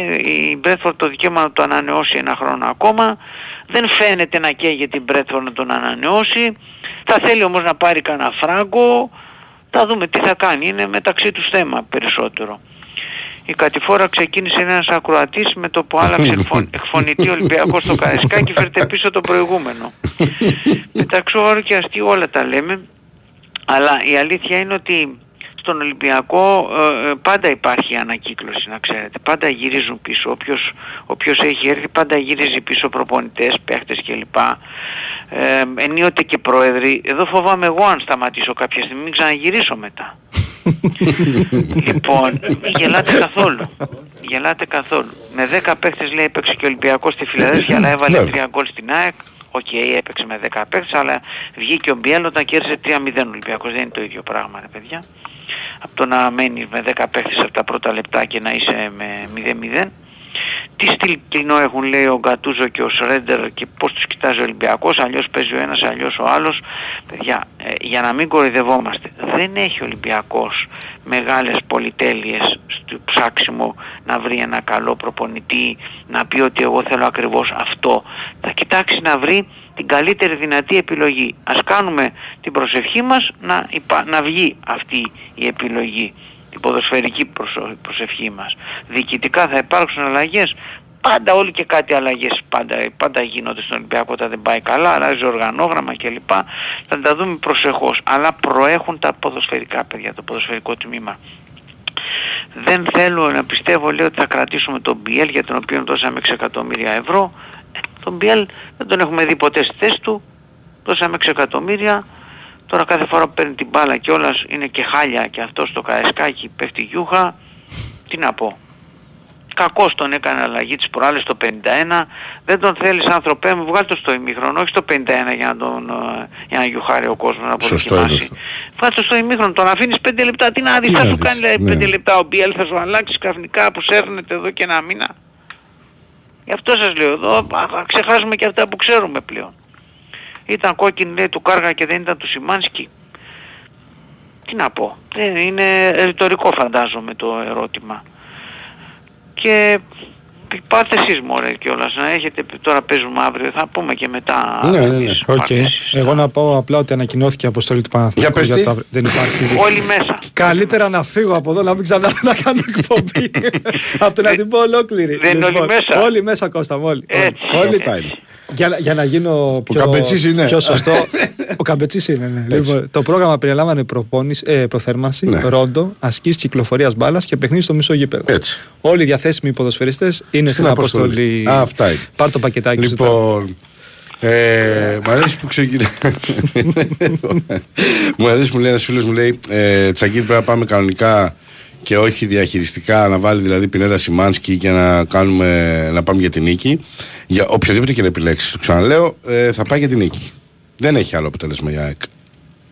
η Μπρέτφορντ το δικαίωμα να το ανανεώσει ένα χρόνο ακόμα. Δεν φαίνεται να καίγεται η Μπρέτφορντ να τον ανανεώσει. Θα θέλει όμως να πάρει κανένα φράγκο. Θα δούμε τι θα κάνει. Είναι μεταξύ τους θέμα περισσότερο. Η κατηφόρα ξεκίνησε ένας ακροατής με το που άλλαξε εκφων- εκφωνητή Ολυμπιακός στο Καραϊσκάκι φέρτε πίσω το προηγούμενο. Μεταξύ όρου και αστείου όλα τα λέμε. Αλλά η αλήθεια είναι ότι στον Ολυμπιακό ε, ε, πάντα υπάρχει ανακύκλωση να ξέρετε. Πάντα γυρίζουν πίσω. Όποιος, όποιος έχει έρθει πάντα γυρίζει πίσω προπονητές, παίχτες κλπ. ε, ενίοτε και πρόεδροι, εδώ φοβάμαι εγώ αν σταματήσω κάποια στιγμή, μην ξαναγυρίσω μετά. λοιπόν, μην γελάτε καθόλου. Μην Γελάτε καθόλου. Με 10 παίχτες λέει έπαιξε και ο Ολυμπιακός στη Φιλαδέλφια, αλλά έβαλε Ναι. 3 γκολ στην ΑΕΚ. Οκ, έπαιξε με 10 παίχτες, αλλά βγήκε ο Μπιέλ όταν κέρδισε 3-0 ο Ολυμπιακός. Δεν είναι το ίδιο πράγμα, ρε παιδιά. Από το να μένεις με 10 παίχτες από τα πρώτα λεπτά και να είσαι με 0-0. Τι στυλ κοινό έχουν λέει ο Γκατούζο και ο Σρέντερ και πώς τους κοιτάζει ο Ολυμπιακός, αλλιώς παίζει ο ένας, αλλιώς ο άλλος. Παιδιά, ε, για να μην κοροϊδευόμαστε, δεν έχει ο Ολυμπιακός μεγάλες πολυτέλειες στο ψάξιμο να βρει ένα καλό προπονητή, να πει ότι εγώ θέλω ακριβώς αυτό. Θα κοιτάξει να βρει την καλύτερη δυνατή επιλογή. Ας κάνουμε την προσευχή μας να, υπα- να βγει αυτή η επιλογή την ποδοσφαιρική προσω- προσευχή μας. Διοικητικά θα υπάρξουν αλλαγές. Πάντα όλοι και κάτι αλλαγές πάντα, πάντα γίνονται στον Ολυμπιακό όταν δεν πάει καλά, αλλάζει οργανόγραμμα κλπ. Θα τα δούμε προσεχώς. Αλλά προέχουν τα ποδοσφαιρικά παιδιά, το ποδοσφαιρικό τμήμα. Δεν θέλω να πιστεύω λέω ότι θα κρατήσουμε τον Μπιέλ για τον οποίο δώσαμε 6 εκατομμύρια ευρώ. Ε, τον Μπιέλ δεν τον έχουμε δει ποτέ στη θέση του. Δώσαμε 6 εκατομμύρια. Τώρα κάθε φορά που παίρνει την μπάλα κιόλας είναι και χάλια και αυτός στο καεσκάκι πέφτει γιούχα. Τι να πω. Κακός τον έκανε αλλαγή τις προάλλες στο 51. Δεν τον θέλεις άνθρωπέ μου, βγάλ' το στο ημίχρονο, όχι στο 51 για να τον ε, για να γιουχάρει ο κόσμος να Σωστό αποδοκιμάσει. είναι Βγάλ' το στο ημίχρονο, τον αφήνεις 5 λεπτά, τι να δεις, Τι θα να σου δεις, κάνει λέει, 5 ναι. λεπτά ο Μπιέλ, θα σου αλλάξεις ξαφνικά που σέρνεται εδώ και ένα μήνα. Γι' αυτό σας λέω εδώ, α, α, ξεχάσουμε και αυτά που ξέρουμε πλέον. Ήταν κόκκινη λέει του Κάργα και δεν ήταν του Σιμάνσκι. Τι να πω. Δεν είναι ρητορικό φαντάζομαι το ερώτημα. Και πάτε εσείς μωρέ κιόλας να έχετε, τώρα παίζουμε αύριο, θα πούμε και μετά. Ναι, ναι, ναι. τις Οκ. παρθέσεις. Εγώ να πω απλά ότι ανακοινώθηκε η αποστολή του Παναθηναϊκού Για πες για τι. το αύριο. Δεν υπάρχει. Όλοι μέσα. Καλύτερα να φύγω από εδώ, να μην ξανά να κάνω εκπομπή. από το να την πω ολόκληρη. Λοιπόν, δεν είναι όλοι μέσα. Όλοι μέσα, Κώστα μου, όλοι. Έτσι. όλοι. Αυτά είναι. Για, να- για να γίνω πιο, Καμπετσής είναι. πιο σωστό. ο Καμπετσής είναι, ναι. Λοιπόν, το πρόγραμμα περιλάμβανε προπόνηση, ε, προθέρμανση, Ναι. ρόντο, ασκήσεις κυκλοφορίας μπάλας και παιχνίδι στο μισό γήπεδο. Έτσι. Όλοι οι διαθέσιμοι ποδοσφαιριστές είναι στην, αποστολή. αποστολή. Α, αυτά είναι. Πάρ το πακετάκι σου. Λοιπόν, ε, μ' αρέσει που ξεκινάει. μου αρέσει που λέει ένας φίλος μου λέει ε, Τσακίρ πρέπει να πάμε κανονικά και όχι διαχειριστικά να βάλει δηλαδή Πινέδα Σιμάνσκι και να, κάνουμε, να πάμε για την νίκη. Για οποιοδήποτε και να επιλέξει, το ξαναλέω, ε, θα πάει για την νίκη. Δεν έχει άλλο αποτέλεσμα για ΑΕΚ.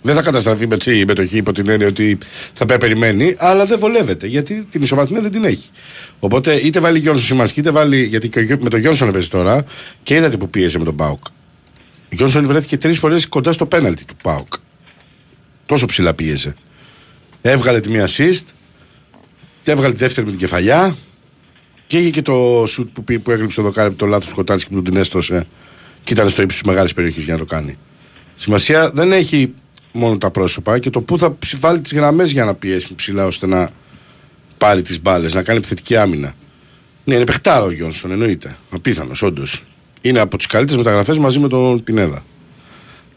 Δεν θα καταστραφεί με τη μετοχή υπό την έννοια ότι θα πρέπει να περιμένει, αλλά δεν βολεύεται γιατί την ισοβαθμία δεν την έχει. Οπότε είτε βάλει Γιόνσον Σιμάνσκι, είτε βάλει. Γιατί και ο Γιώ- με τον Γιόνσον έπαιζε τώρα και είδατε που πίεσε με τον Πάουκ. Ο Γιόνσον βρέθηκε τρεις φορές κοντά στο πέναλτι του Πάουκ. Τόσο ψηλά πίεζε. Έβγαλε τη μία assist, και έβγαλε τη δεύτερη με την κεφαλιά και είχε και το σουτ που, πει- που έγλειψε το δοκάρι από το λάθος Σκοτάρσκι που του την έστωσε και ήταν στο ύψος της μεγάλης περιοχής για να το κάνει. Σημασία δεν έχει μόνο τα πρόσωπα και το πού θα ψ- βάλει τις γραμμές για να πιέσει ψηλά ώστε να πάρει τις μπάλες, να κάνει επιθετική άμυνα. Ναι, είναι παιχτάρα ο Γιόνσον, εννοείται. Απίθανος, όντως. Είναι από τις καλύτερες μεταγραφές μαζί με τον Πινέδα.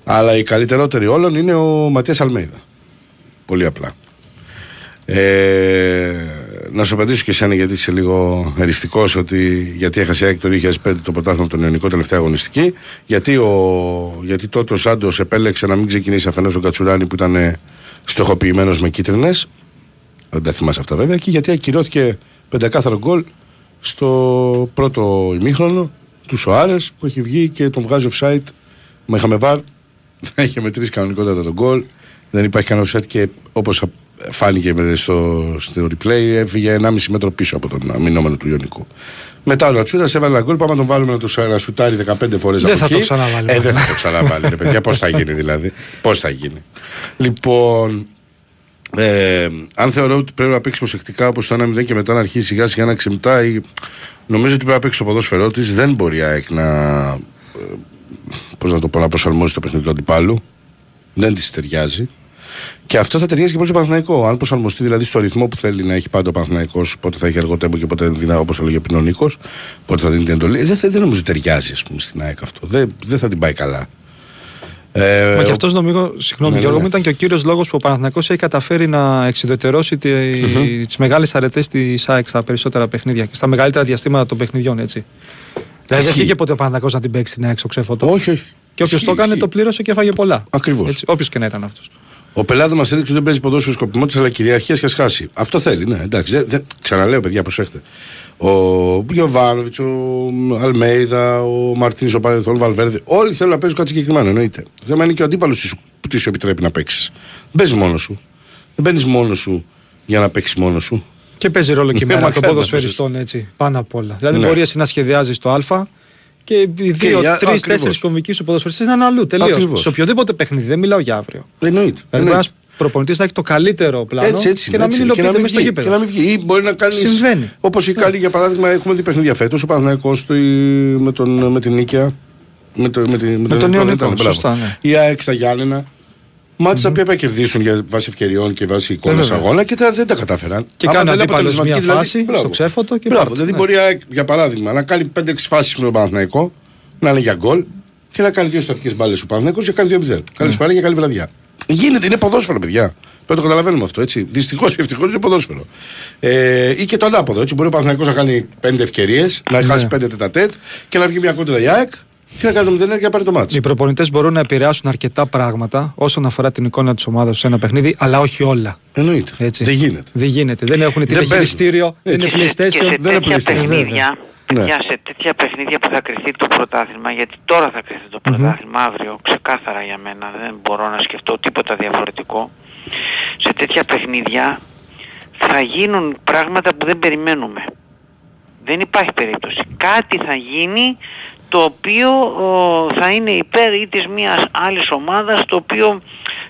Αλλά η καλύτερότερη όλων είναι ο Ματίας Αλμέιδα. Πολύ απλά. Ε, να σου απαντήσω και εσένα γιατί είσαι λίγο εριστικός ότι γιατί έχασε η ΑΕΚ το 2005 το πρωτάθλημα από τον Ιωνικό τελευταία αγωνιστική. Γιατί, ο, γιατί τότε ο Σάντος επέλεξε να μην ξεκινήσει αφενός ο Κατσουράνη που ήταν στοχοποιημένος με κίτρινες. Δεν τα θυμάσαι αυτά βέβαια. Και γιατί ακυρώθηκε πεντακάθαρο γκολ στο πρώτο ημίχρονο του Σοάρες που έχει βγει και τον βγάζει offside. Με είχαμε βάρ. Είχε μετρήσει κανονικότατα τον γκολ. Δεν υπάρχει κανένα offside και όπως φάνηκε με- στο, στο replay έφυγε 1,5 μέτρο πίσω από τον αμυνόμενο του Ιωνικού. Μετά ο Λατσούρα έβαλε ένα γκολ. Πάμε να τον βάλουμε να, το, να σουτάρει 15 φορές Δεν θα το ξαναβάλει. Ε, δεν θα το ξαναβάλει. Ρε παιδιά, πώς θα γίνει δηλαδή. Πώς θα γίνει. Λοιπόν, ε, αν θεωρώ ότι πρέπει να παίξει προσεκτικά όπως το 1-0 και μετά να αρχίσει σιγά σιγά να ξεμητάει, νομίζω ότι πρέπει να παίξει το ποδόσφαιρό της. Δεν μπορεί η ΑΕΚ να. ε, Πώς να το πω, να προσαρμόζει το παιχνίδι του αντιπάλου. Δεν της ταιριάζει. Και αυτό θα ταιριάζει και πολύ στο Παναθηναϊκό. Αν προσαρμοστεί δηλαδή στο ρυθμό που θέλει να έχει πάντα ο Παναθηναϊκός, πότε θα έχει αργό τέμπο και πότε δυνα, όπως έλεγε πριν ο Νίκος, πότε θα δίνει την εντολή. Δεν, θα- δεν νομίζω ότι ταιριάζει ας πούμε, στην ΑΕΚ αυτό. Δεν, δεν θα την πάει καλά. Ε, Μα και ο- αυτός νομίζω, συγγνώμη Ναι, ναι, Γιώργο, ναι. μου ήταν και ο κύριος λόγος που ο Παναθηναϊκός έχει καταφέρει να εξειδετερώσει τις μεγάλες αρετές της ΑΕΚ στα περισσότερα παιχνίδια και στα μεγαλύτερα διαστήματα των παιχνιδιών, έτσι. Δηλαδή δεν Ισχύει. βγήκε ποτέ ο Παναθηναϊκός να την παίξει στην ΑΕΚ στο ξέφωτο. Όχι, όχι. Και όποιος Ισχύει, το έκανε ισχύει. το πλήρωσε και έφαγε πολλά. Ακριβώς. Όποιος και να ήταν αυτός. Ο πελάτης μας έδειξε ότι δεν παίζει ποδόσφαιρο σκοπιμότητα, αλλά κυριαρχία και σχάσει. Αυτό θέλει, ναι, εντάξει. Δεν, δεν, ξαναλέω, παιδιά, προσέχτε. Ο Γιωβάνοβιτς, ο Αλμέιδα, ο Μαρτίνης, ο Παρελθόν, ο Βαλβέρδη, όλοι θέλουν να παίζουν κάτι συγκεκριμένο, εννοείται. Το θέμα είναι και ο αντίπαλος που τι σου επιτρέπει να παίξεις. Δεν παίζεις μόνος σου. Δεν μπαίνει μόνος σου για να παίξεις μόνος σου. Και παίζει ρόλο και η Ναι, μέρα των μακάρι να ποδοσφαιριστών έτσι, πάνω απ' όλα. Δηλαδή, Ναι. μπορεί εσύ να σχεδιάζεις το Α και οι δύο, για- τρεις, ακριβώς. τέσσερις κομβικοί σου ποδοσφαιριστές να είναι αλλού. Τελείως. Ακριβώς. Σε οποιοδήποτε παιχνίδι, δεν μιλάω για αύριο. Εννοείται. Δηλαδή, μπορεί εννοείται. ένας προπονητής να έχει το καλύτερο πλάνο Έτσι, έτσι, και να μην έτσι, υλοποιείται μην μέσα στο βγει, γήπεδο. Και να μην βγει. Ή μπορεί να κάνεις. Συμβαίνει. Όπως οι Κάλλοι, για παράδειγμα, έχουμε δει παιχνίδια φέτος. Ο Παναθηναϊκός του με, τον, με την Νίκαια. Με, το, με, τη, με, τον Ιωνικό, Ιωνικό, ήταν, μπράβο. σωστά, ναι. Η ΑΕΚ στα Γιάννενα. Μάτια τα οποία έπρεπε να κερδίσουν για βάση ευκαιριών και βάση εικόνα βέβαια. αγώνα και τα, δεν τα κατάφεραν. Και Άμα κάνει δεν είναι αντίπαλος αποτελεσματική, μια φάση μπράβο. στο ξέφωτο και Μπράβο, πάρτε, δηλαδή ναι. μπορεί η ΑΕΚ, για παράδειγμα να κάνει 5-6 φάσεις με τον Παναθηναϊκό, να είναι για γκολ και να κάνει δύο στατικές μπάλες ο Παναθηναϊκός και να κάνει 2-0. Καλησπέρα και καλή βραδιά. Γίνεται, είναι ποδόσφαιρο, παιδιά. Πρέπει να το καταλαβαίνουμε αυτό, έτσι. Δυστυχώς ή ευτυχώς είναι ποδόσφαιρο. Ε, ή και το ανάποδο, έτσι. Μπορεί ο Παναθηναϊκός να κάνει 5 ευκαιρίες, να χάσει 5 τετατέτ και να βγει μια κόντρα για ΑΕΚ και να κάνει το 0 και να πάρει το μάτσο. Οι προπονητές μπορούν να επηρεάσουν αρκετά πράγματα όσον αφορά την εικόνα της ομάδας σε ένα παιχνίδι, αλλά όχι όλα. Εννοείται. Έτσι. Δεν γίνεται. Δεν γίνεται. Δεν έχουν Δεν τηλεχειριστήριο, δεν είναι παίζουν. Και σε- PlayStation. και σε δεν είναι τέτοια PlayStation, παιχνίδια, βέβαια. παιδιά, σε τέτοια παιχνίδια που θα κρυθεί το πρωτάθλημα, γιατί τώρα θα κρυθεί το πρωτάθλημα, αύριο, ξεκάθαρα για μένα, δεν μπορώ να σκεφτώ τίποτα διαφορετικό. Σε τέτοια παιχνίδια θα γίνουν πράγματα που δεν περιμένουμε. Δεν υπάρχει περίπτωση. Κάτι θα γίνει το οποίο ο, θα είναι υπέρ ή της μιας άλλης ομάδας το οποίο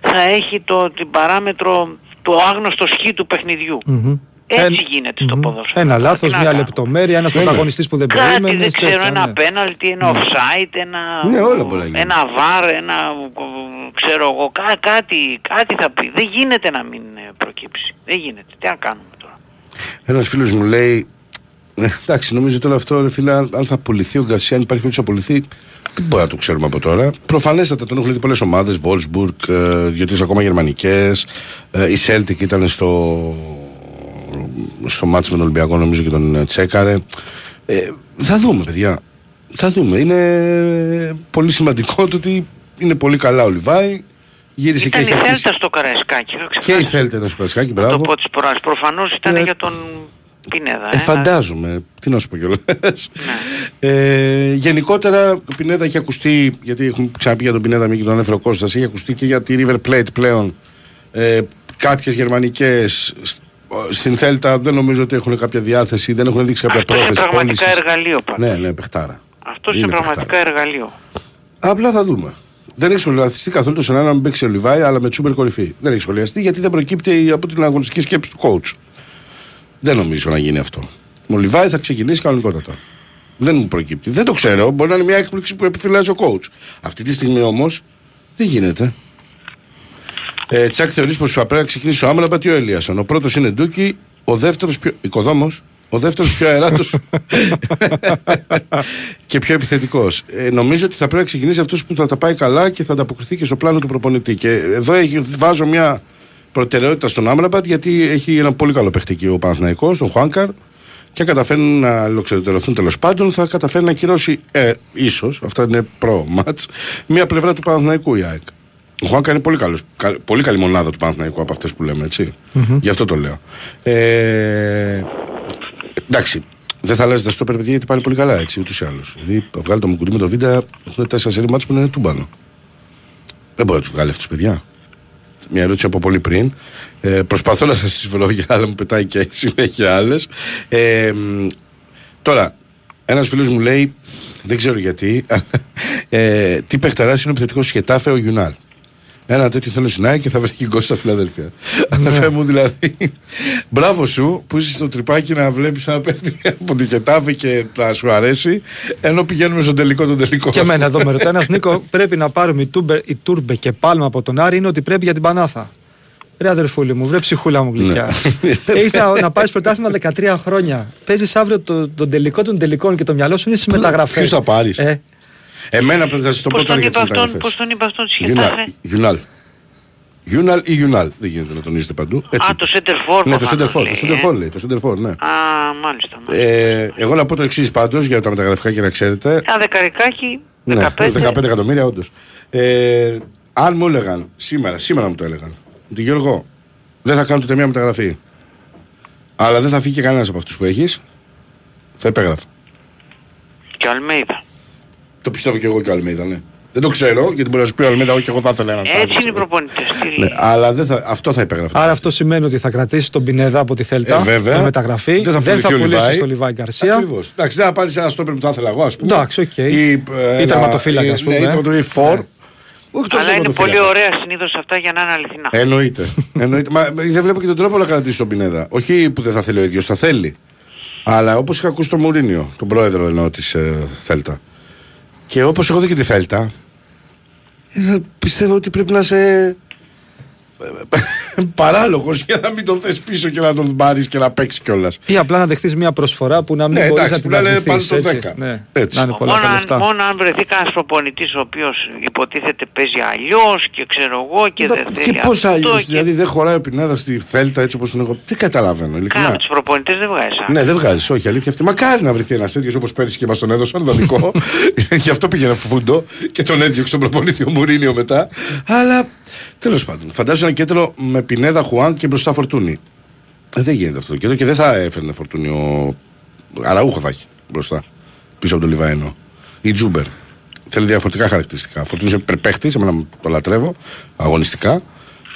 θα έχει το, την παράμετρο το άγνωστο σχή του παιχνιδιού. Μμμ. Έτσι Εν- γίνεται στο μμμ. ποδόσφαιρο. Ένα Τι λάθος, να μια κάνουμε. λεπτομέρεια, ένας Ναι, ναι. πρωταγωνιστής που δεν Κάτι περίμενε. δεν ξέρω, τέτοια, ένα ναι. πέναλτι, ένα offside, ένα, Ναι, όλα μπορεί να γίνει. ένα βάρ, ένα ξέρω εγώ, κά- κάτι, κάτι θα πει. Δεν γίνεται να μην ε, προκύψει. Δεν γίνεται. Τι να κάνουμε τώρα. Ένας φίλος μου λέει. «Ε, εντάξει, νομίζω τώρα αυτό, ρε φίλε, αν αν θα πουληθεί ο Γκαρσία, αν υπάρχει περίπτωση να πουληθεί, δεν μπορεί να το ξέρουμε από τώρα. Προφανέστατα τον έχουν δει πολλές ομάδες, Wolfsburg, ε, δύο-τρεις ακόμα γερμανικές. Ε, η Celtic ήταν στο, στο μάτς με τον Ολυμπιακό, νομίζω και τον ε, τσέκαρε. Ε, θα δούμε, παιδιά. Θα δούμε. Είναι πολύ σημαντικό το ότι είναι πολύ καλά ο Λιβάη. Γύρισε Ήταν και η έχει αρχίσει. Θέλτα στο Καραϊσκάκι. θα Και η ξεχάσω Θέλτε να σου παρασκάκι, να το μπράβο. πω της προάλλης. Προφανώς ήταν Ε, για τον Πινέδα. Ε, ε, φαντάζομαι. Τι να σου πω κιόλας. Ναι. Ε, γενικότερα, ο Πινέδα έχει ακουστεί, γιατί έχουμε ξαναπεί για τον Πινέδα, μην και τον ανέφερε ο Κώστας, έχει ακουστεί και για τη River Plate πλέον. Ε, κάποιες γερμανικές σ- στην Θέλτα δεν νομίζω ότι έχουν κάποια διάθεση, δεν έχουν δείξει κάποια Αυτός είναι πρόθεση πραγματικά πώλησης. εργαλείο πάντως. Ναι, ναι, παιχτάρα. Αυτός είναι, Είναι πραγματικά παιχτάρα. εργαλείο. Απλά θα δούμε. Δεν έχει σχολιαστεί καθόλου το σενάριο να μην παίξει ο Λιβάη, αλλά με τσούπερ κορυφή. Δεν έχει σχολιαστεί γιατί δεν προκύπτει από την αγωνιστική σκέψη του coach. Δεν νομίζω να γίνει αυτό. Ο Λιβάη θα ξεκινήσει κανονικότατα. Δεν μου προκύπτει. Δεν το ξέρω. Μπορεί να είναι μια έκπληξη που επιφυλάζει ο coach. Αυτή τη στιγμή όμως δεν γίνεται. Ε, Τσακ θεωρείς πως θα πρέπει να ξεκινήσει ο Άμραμπατ ή ο Ελίασον. Ο πρώτος είναι Ντούκι, ο δεύτερος πιο. Οικοδόμος. Ο δεύτερος πιο αεράτος και πιο επιθετικός. Ε, νομίζω ότι θα πρέπει να ξεκινήσει αυτός που θα τα πάει καλά και θα ανταποκριθεί και στο πλάνο του προπονητή. Και εδώ έχει, βάζω μια προτεραιότητα στον Άμραμπατ γιατί έχει ένα πολύ καλό παιχτική ο Παναθηναϊκός, τον Χουάνκαρ και καταφέρνουν να ολοκληρωθούν τέλος πάντων, θα καταφέρει να ακυρώσει ε, ίσως, αυτά είναι προ-ματ, μία πλευρά του Παναθηναϊκού η ΑΕΚ. Ο Χουάνκα είναι πολύ, καλός, κα- πολύ καλή μονάδα του Παναθηναϊκού από αυτές που λέμε, έτσι. Γι' αυτό το λέω. Ε, εντάξει, δεν θα αλλάζει τα στόπερ, παιδιά, γιατί πάνε πολύ καλά έτσι, ούτως ή άλλως. Δηλαδή, θα βγάλει το Μουκουντή με το βίντεο, έχουν τέσσερα σερή μάτς που είναι τούμπανο. Δεν μπορεί να τους βγάλει αυτούς, παιδιά. Μια ερώτηση από πολύ πριν. Ε, προσπαθώ να σας τις βρω για άλλα, μου πετάει και συνέχεια άλλες. Ε, μ, τώρα, ένας φίλος μου λέει, δεν ξέρω γιατί, ε, τι παιχταράς είναι ο επιθετικός σχετάφε ο Γιουνάλ. Ένα τέτοιο θέλω στην ΑΕΚ και θα βρει και γκολ στα Φιλαδέλφια. Αδερφέ μου δηλαδή. Μπράβο σου που είσαι στο τρυπάκι να βλέπεις ένα παίχτη από τη Γετάφη και να σου αρέσει, ενώ πηγαίνουμε στον τελικό τον τελικό. Και εμένα εδώ με ρωτάει ένας Νίκο, πρέπει να πάρουμε η, Τούμπε, η Τούρμπε και πάλμα από τον Άρη είναι ότι πρέπει για την Πανάθα. Ρε αδερφούλη μου, βρε ψυχούλα μου γλυκιά. Ναι. Έχει να, να πάρεις πρωτάθλημα 13 χρόνια. Παίζεις αύριο το, τον τελικό των τελικών και το μυαλό σου είναι στις μεταγραφέ. Ποιους θα πάρεις; Ε, Εμένα πρέπει να σας το πω Πώς τώρα τον για τι είπε αυτόν, μεταγραφές. πώς τον είπε αυτόν Γιουνάλ. Χετάφε. Γιουνάλ. Γιουνάλ ή Γιουνάλ. Δεν γίνεται να τονίζετε παντού. Έτσι. Α, το σέντερ φορ Ναι, το προφανώς σέντερ φορ. Το λέει, σέντερ ε. φορ λέει. Το σέντερ φορ, ναι. Α, μάλιστα. μάλιστα. Ε, εγώ να πω το εξής πάντως για τα μεταγραφικά και να ξέρετε. Ένα δεκαρικάκι Ναι, 15. 15 εκατομμύρια όντως. Ε, αν μου έλεγαν σήμερα, σήμερα μου το έλεγαν, ότι Γιώργο, δεν θα κάνω ούτε μία μεταγραφή. Αλλά δεν θα φύγει και κανένας από αυτούς που έχεις, θα υπέγραφα. Και ο Αλμέιδα. Το πιστεύω και εγώ και ο Αλμέιδα, ναι. Δεν το ξέρω, γιατί μπορεί να σου πει ο Αλμέιδα, όχι και εγώ θα ήθελα έναν. Έτσι είναι οι προπονητές. Τι Ναι, λέει. αλλά δεν θα, αυτό θα υπέγραφα. Άρα αυτό σημαίνει ότι θα κρατήσει τον Πινέδα από τη Θέλτα Ε, βέβαια. με μεταγραφή. Δεν θα δεν θα πουληθεί ο πουλήσει Λιβάη. το Λιβάη Γκαρσία. Ακριβώς. Εντάξει, δεν θα πάρεις ένα στόπερ που θα ήθελα εγώ, ας πούμε. Εντάξει, οκ. Ή, ε, Ή ένα- τερματοφύλακα, ας ή- πούμε, Ναι, ή ε. τερματοφύλακα, ή φορ. Όχι τόσο Αλλά είναι τερματοφύλακα. πολύ ωραία συνήθως αυτά για να είναι αληθινά. Εννοείται. Εννοείται. Μα δεν βλέπω και τον τρόπο να κρατήσει τον Πινέδα. Όχι που δεν θα θέλει ο ίδιος, θα θέλει. Αλλά όπως είχα ακούσει τον Μουρίνιο, τον πρόεδρο εννοώ της ε, Θέλτα. Και όπως έχω δει και τη Θέλτα, ε, πιστεύω ότι πρέπει να είσαι παράλογος για να μην τον θες πίσω και να τον πάρεις και να παίξεις κιόλας. Ή απλά να δεχθεί μια προσφορά που να μην Ναι, μπορείς εντάξει, να που την να λένε αρνηθείς, πάλι το έτσι. 10. Ναι. Έτσι. Να είναι πολλά Μόνο τα αν, λεφτά. μόνο αν βρεθεί κανένας προπονητής ο οποίος υποτίθεται παίζει αλλιώς και ξέρω εγώ και δεν θέλει Και πώς αυτό αλλιώς, και- δηλαδή δεν χωράει ο Πινέδας στη Θέλτα έτσι όπως τον έχω. Δεν καταλαβαίνω, ειλικρινά. Κάνε τους προπονητές δεν βγάζει άκρη. Ναι, δεν βγάζεις, όχι αλήθεια αυτή. Μακάρι να βρεθεί ένας τέτοιος όπως πέρυσι και μας τον έδωσαν δανεικό. Γι' αυτό πήγαινε φούντο και τον έδιωξε τον προπονητή ο Μουρίνιο μετά. Αλλά τέλος πάντων, φαντάζομαι ένα κέντρο με πινέδα Χουάν και μπροστά φορτούνι. Ε, δεν γίνεται αυτό το κέντρο και δεν θα έφερνε φορτούνι ο. Αραούχο θα έχει μπροστά. Πίσω από τον Λιβαένο. Ή Τζούμπερ. Θέλει διαφορετικά χαρακτηριστικά. Φορτούνι είναι υπερπαίχτη, εμένα το λατρεύω αγωνιστικά.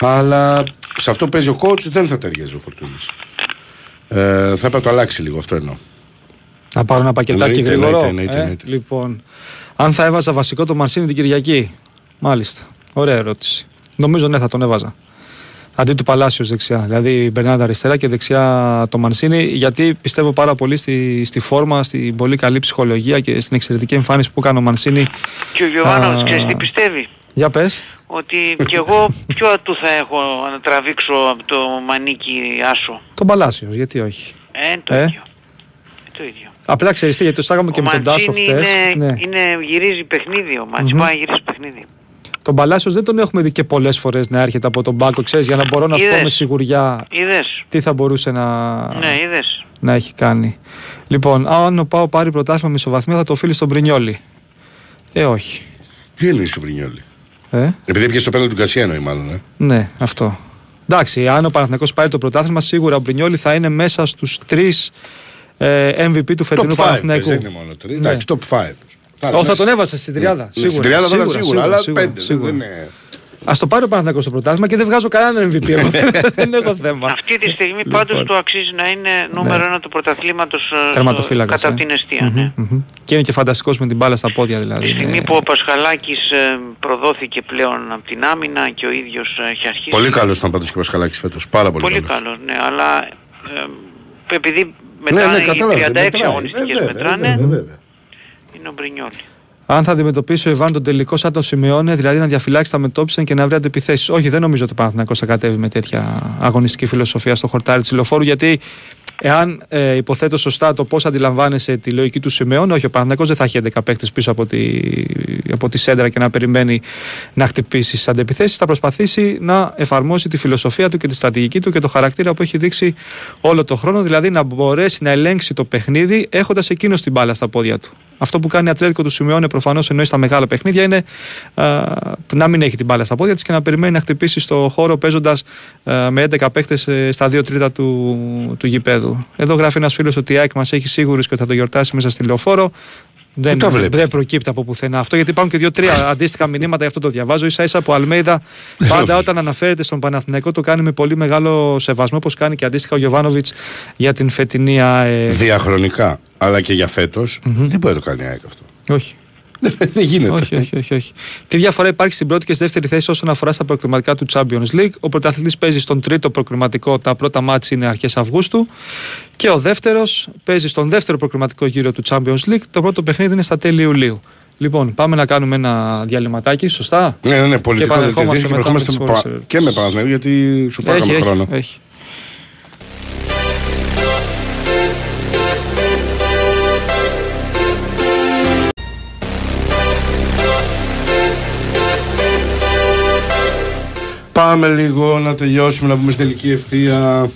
Αλλά σε αυτό που παίζει ο coach δεν θα ταιριάζει ο Φορτούνης. Ε, θα έπρεπε να το αλλάξει λίγο αυτό εννοώ. Να πάρω ένα πακετάκι Εννοείται, γρήγορο. εννοείται, εννοείται, ε. εννοείται. Λοιπόν, αν θα έβαζα βασικό το Μανσίνη την Κυριακή. Μάλιστα. Ωραία ερώτηση. Νομίζω ναι, θα τον έβαζα. Αντί του Παλάσιος δεξιά. Δηλαδή η Μπερνάντα αριστερά και δεξιά το Μανσίνη. Γιατί πιστεύω πάρα πολύ στη, στη φόρμα, στην πολύ καλή ψυχολογία και στην εξαιρετική εμφάνιση που κάνει ο Μανσίνη. Και ο Γιωβάνοβιτς Α. ξέρεις τι πιστεύει; Για πες. Ότι κι εγώ ποιο ατού θα έχω να τραβήξω από το μανίκι άσο. Τον Παλάσιος, γιατί όχι; Ε, το Ε; ίδιο. Ε, το ίδιο. Απλά ξέρεις τι, γιατί το στάγαμε και ο με τον Τάσο Μαντσίνη χτε. είναι, Ναι. είναι, γυρίζει παιχνίδι ο Μαντσίνη. Μμμ. Πάει να γυρίσει παιχνίδι. Τον Παλάσιος δεν τον έχουμε δει και πολλές φορές να έρχεται από τον μπάκο, ξέρεις, για να μπορώ να σου πω Είδες. με σιγουριά Είδες. τι θα μπορούσε να, Ναι, είδες. να έχει κάνει. Λοιπόν, αν ο Πάο πάρει πρωτάθλημα μισοβαθμία θα το οφείλει στον Πρινιόλι. Ε, όχι. Τι εννοεί ο Μπρινιόλη. Ε, Επειδή έπιασε το πέναλτι του Γκαρσία εννοεί μάλλον. Ε. ναι, αυτό. Εντάξει, αν ο Παναθηναϊκός πάρει το πρωτάθλημα, σίγουρα ο Μπρινιόλι θα είναι μέσα στους τρεις ε, MVP του φετινού Top 5 Παναθηναϊκού. δεν είναι μόνο τρεις. Ναι. Εντάξει, top 5. Όχι, θα τον έβαζε στην τριάδα. Ναι. Στην τριάδα θα ήταν σίγουρα, αλλά σίγουρα, πέντε. σίγουρα. Δεν είναι. Α το πάρει ο Παναθηναϊκός στο πρωτάθλημα και δεν βγάζω κανέναν MVP. εγώ. δεν έχω θέμα. Αυτή τη στιγμή Λοιπόν. πάντως του αξίζει να είναι νούμερο ένα του πρωταθλήματος ε, Τερματοφύλακας, κατά ε. την αιστεία. ναι. Μμμ. Και είναι και φανταστικός με την μπάλα στα πόδια δηλαδή. Τη στιγμή Είναι- που ο Πασχαλάκης ε, προδόθηκε πλέον από την άμυνα και ο ίδιος ε, έχει αρχίσει. Πολύ καλός ήταν πάντως και ο Πασχαλάκης φέτος. Πάρα πολύ, Πολύ καλός. καλός, ναι, αλλά ε, επειδή Ναι, μετράνε ναι, οι κατάλαβα. 36 μετράει. αγωνιστικές Ε, βέβαια, μετράνε, βέβαια, βέβαια. Είναι ο Μπρινιόλη. Αν θα αντιμετωπίσει ο Ιβάν τον τελικό σαν τον Σιμεώνε, δηλαδή να διαφυλάξει τα μετώπιση και να βρει αντεπιθέσει. Όχι, δεν νομίζω ότι ο Παναθηναϊκός θα κατέβει με τέτοια αγωνιστική φιλοσοφία στο χορτάρι της λεωφόρου, γιατί εάν ε, υποθέτω σωστά το πώς αντιλαμβάνεσαι τη λογική του Σιμεώνε, όχι, ο Παναθηναϊκός δεν θα έχει 11 παίχτε πίσω από τη, από τη σέντρα και να περιμένει να χτυπήσει τις αντεπιθέσει. Θα προσπαθήσει να εφαρμόσει τη φιλοσοφία του και τη στρατηγική του και το χαρακτήρα που έχει δείξει όλο το χρόνο, δηλαδή να μπορέσει να ελέγξει το παιχνίδι έχοντας εκείνος την μπάλα στα πόδια του. Αυτό που κάνει η Ατλέτικο του Σιμεώνε προφανώς εννοείς στα μεγάλα παιχνίδια είναι α, να μην έχει την μπάλα στα πόδια της και να περιμένει να χτυπήσει στο χώρο παίζοντας με 11 παίχτε στα 2 τρίτα του, του γηπέδου. Εδώ γράφει ένας φίλος ότι η ΑΕΚ μας έχει σίγουρους και ότι θα το γιορτάσει μέσα στη λεωφόρο. Δεν, το βλέπεις; δεν προκύπτει από πουθενά αυτό γιατί υπάρχουν και δύο-τρία αντίστοιχα μηνύματα, γι' αυτό το διαβάζω. σα ίσα που ο Αλμέιδα πάντα όταν αναφέρεται στον Παναθηναϊκό το κάνει με πολύ μεγάλο σεβασμό, όπως κάνει και αντίστοιχα ο Γιωβάνοβιτς για την φετινή ΑΕ. Διαχρονικά, αλλά και για φέτος, δεν μπορεί να το κάνει η ΑΕΚ αυτό. Όχι. δεν γίνεται. όχι, όχι, όχι, όχι. Τι διαφορά υπάρχει στην πρώτη και στη δεύτερη θέση όσον αφορά στα προκριματικά του Champions League. Ο πρωταθλητής παίζει στον τρίτο προκριματικό, τα πρώτα μάτς είναι αρχές Αυγούστου. Και ο δεύτερος παίζει στον δεύτερο προκριματικό γύρο του Champions League. Το πρώτο παιχνίδι είναι στα τέλη Ιουλίου. Λοιπόν, πάμε να κάνουμε ένα διαλυματάκι, σωστά; Ναι, ναι, ναι, πολιτικό Και δελτίο επανερχόμαστε και μετά με τις ερχόμαστε πα- φορές. και με Παναθηναϊκό γιατί σου έχει, φάγαμε έχει, χρόνο. έχει. Πάμε λίγο να τελειώσουμε, να πούμε στην τελική ευθεία.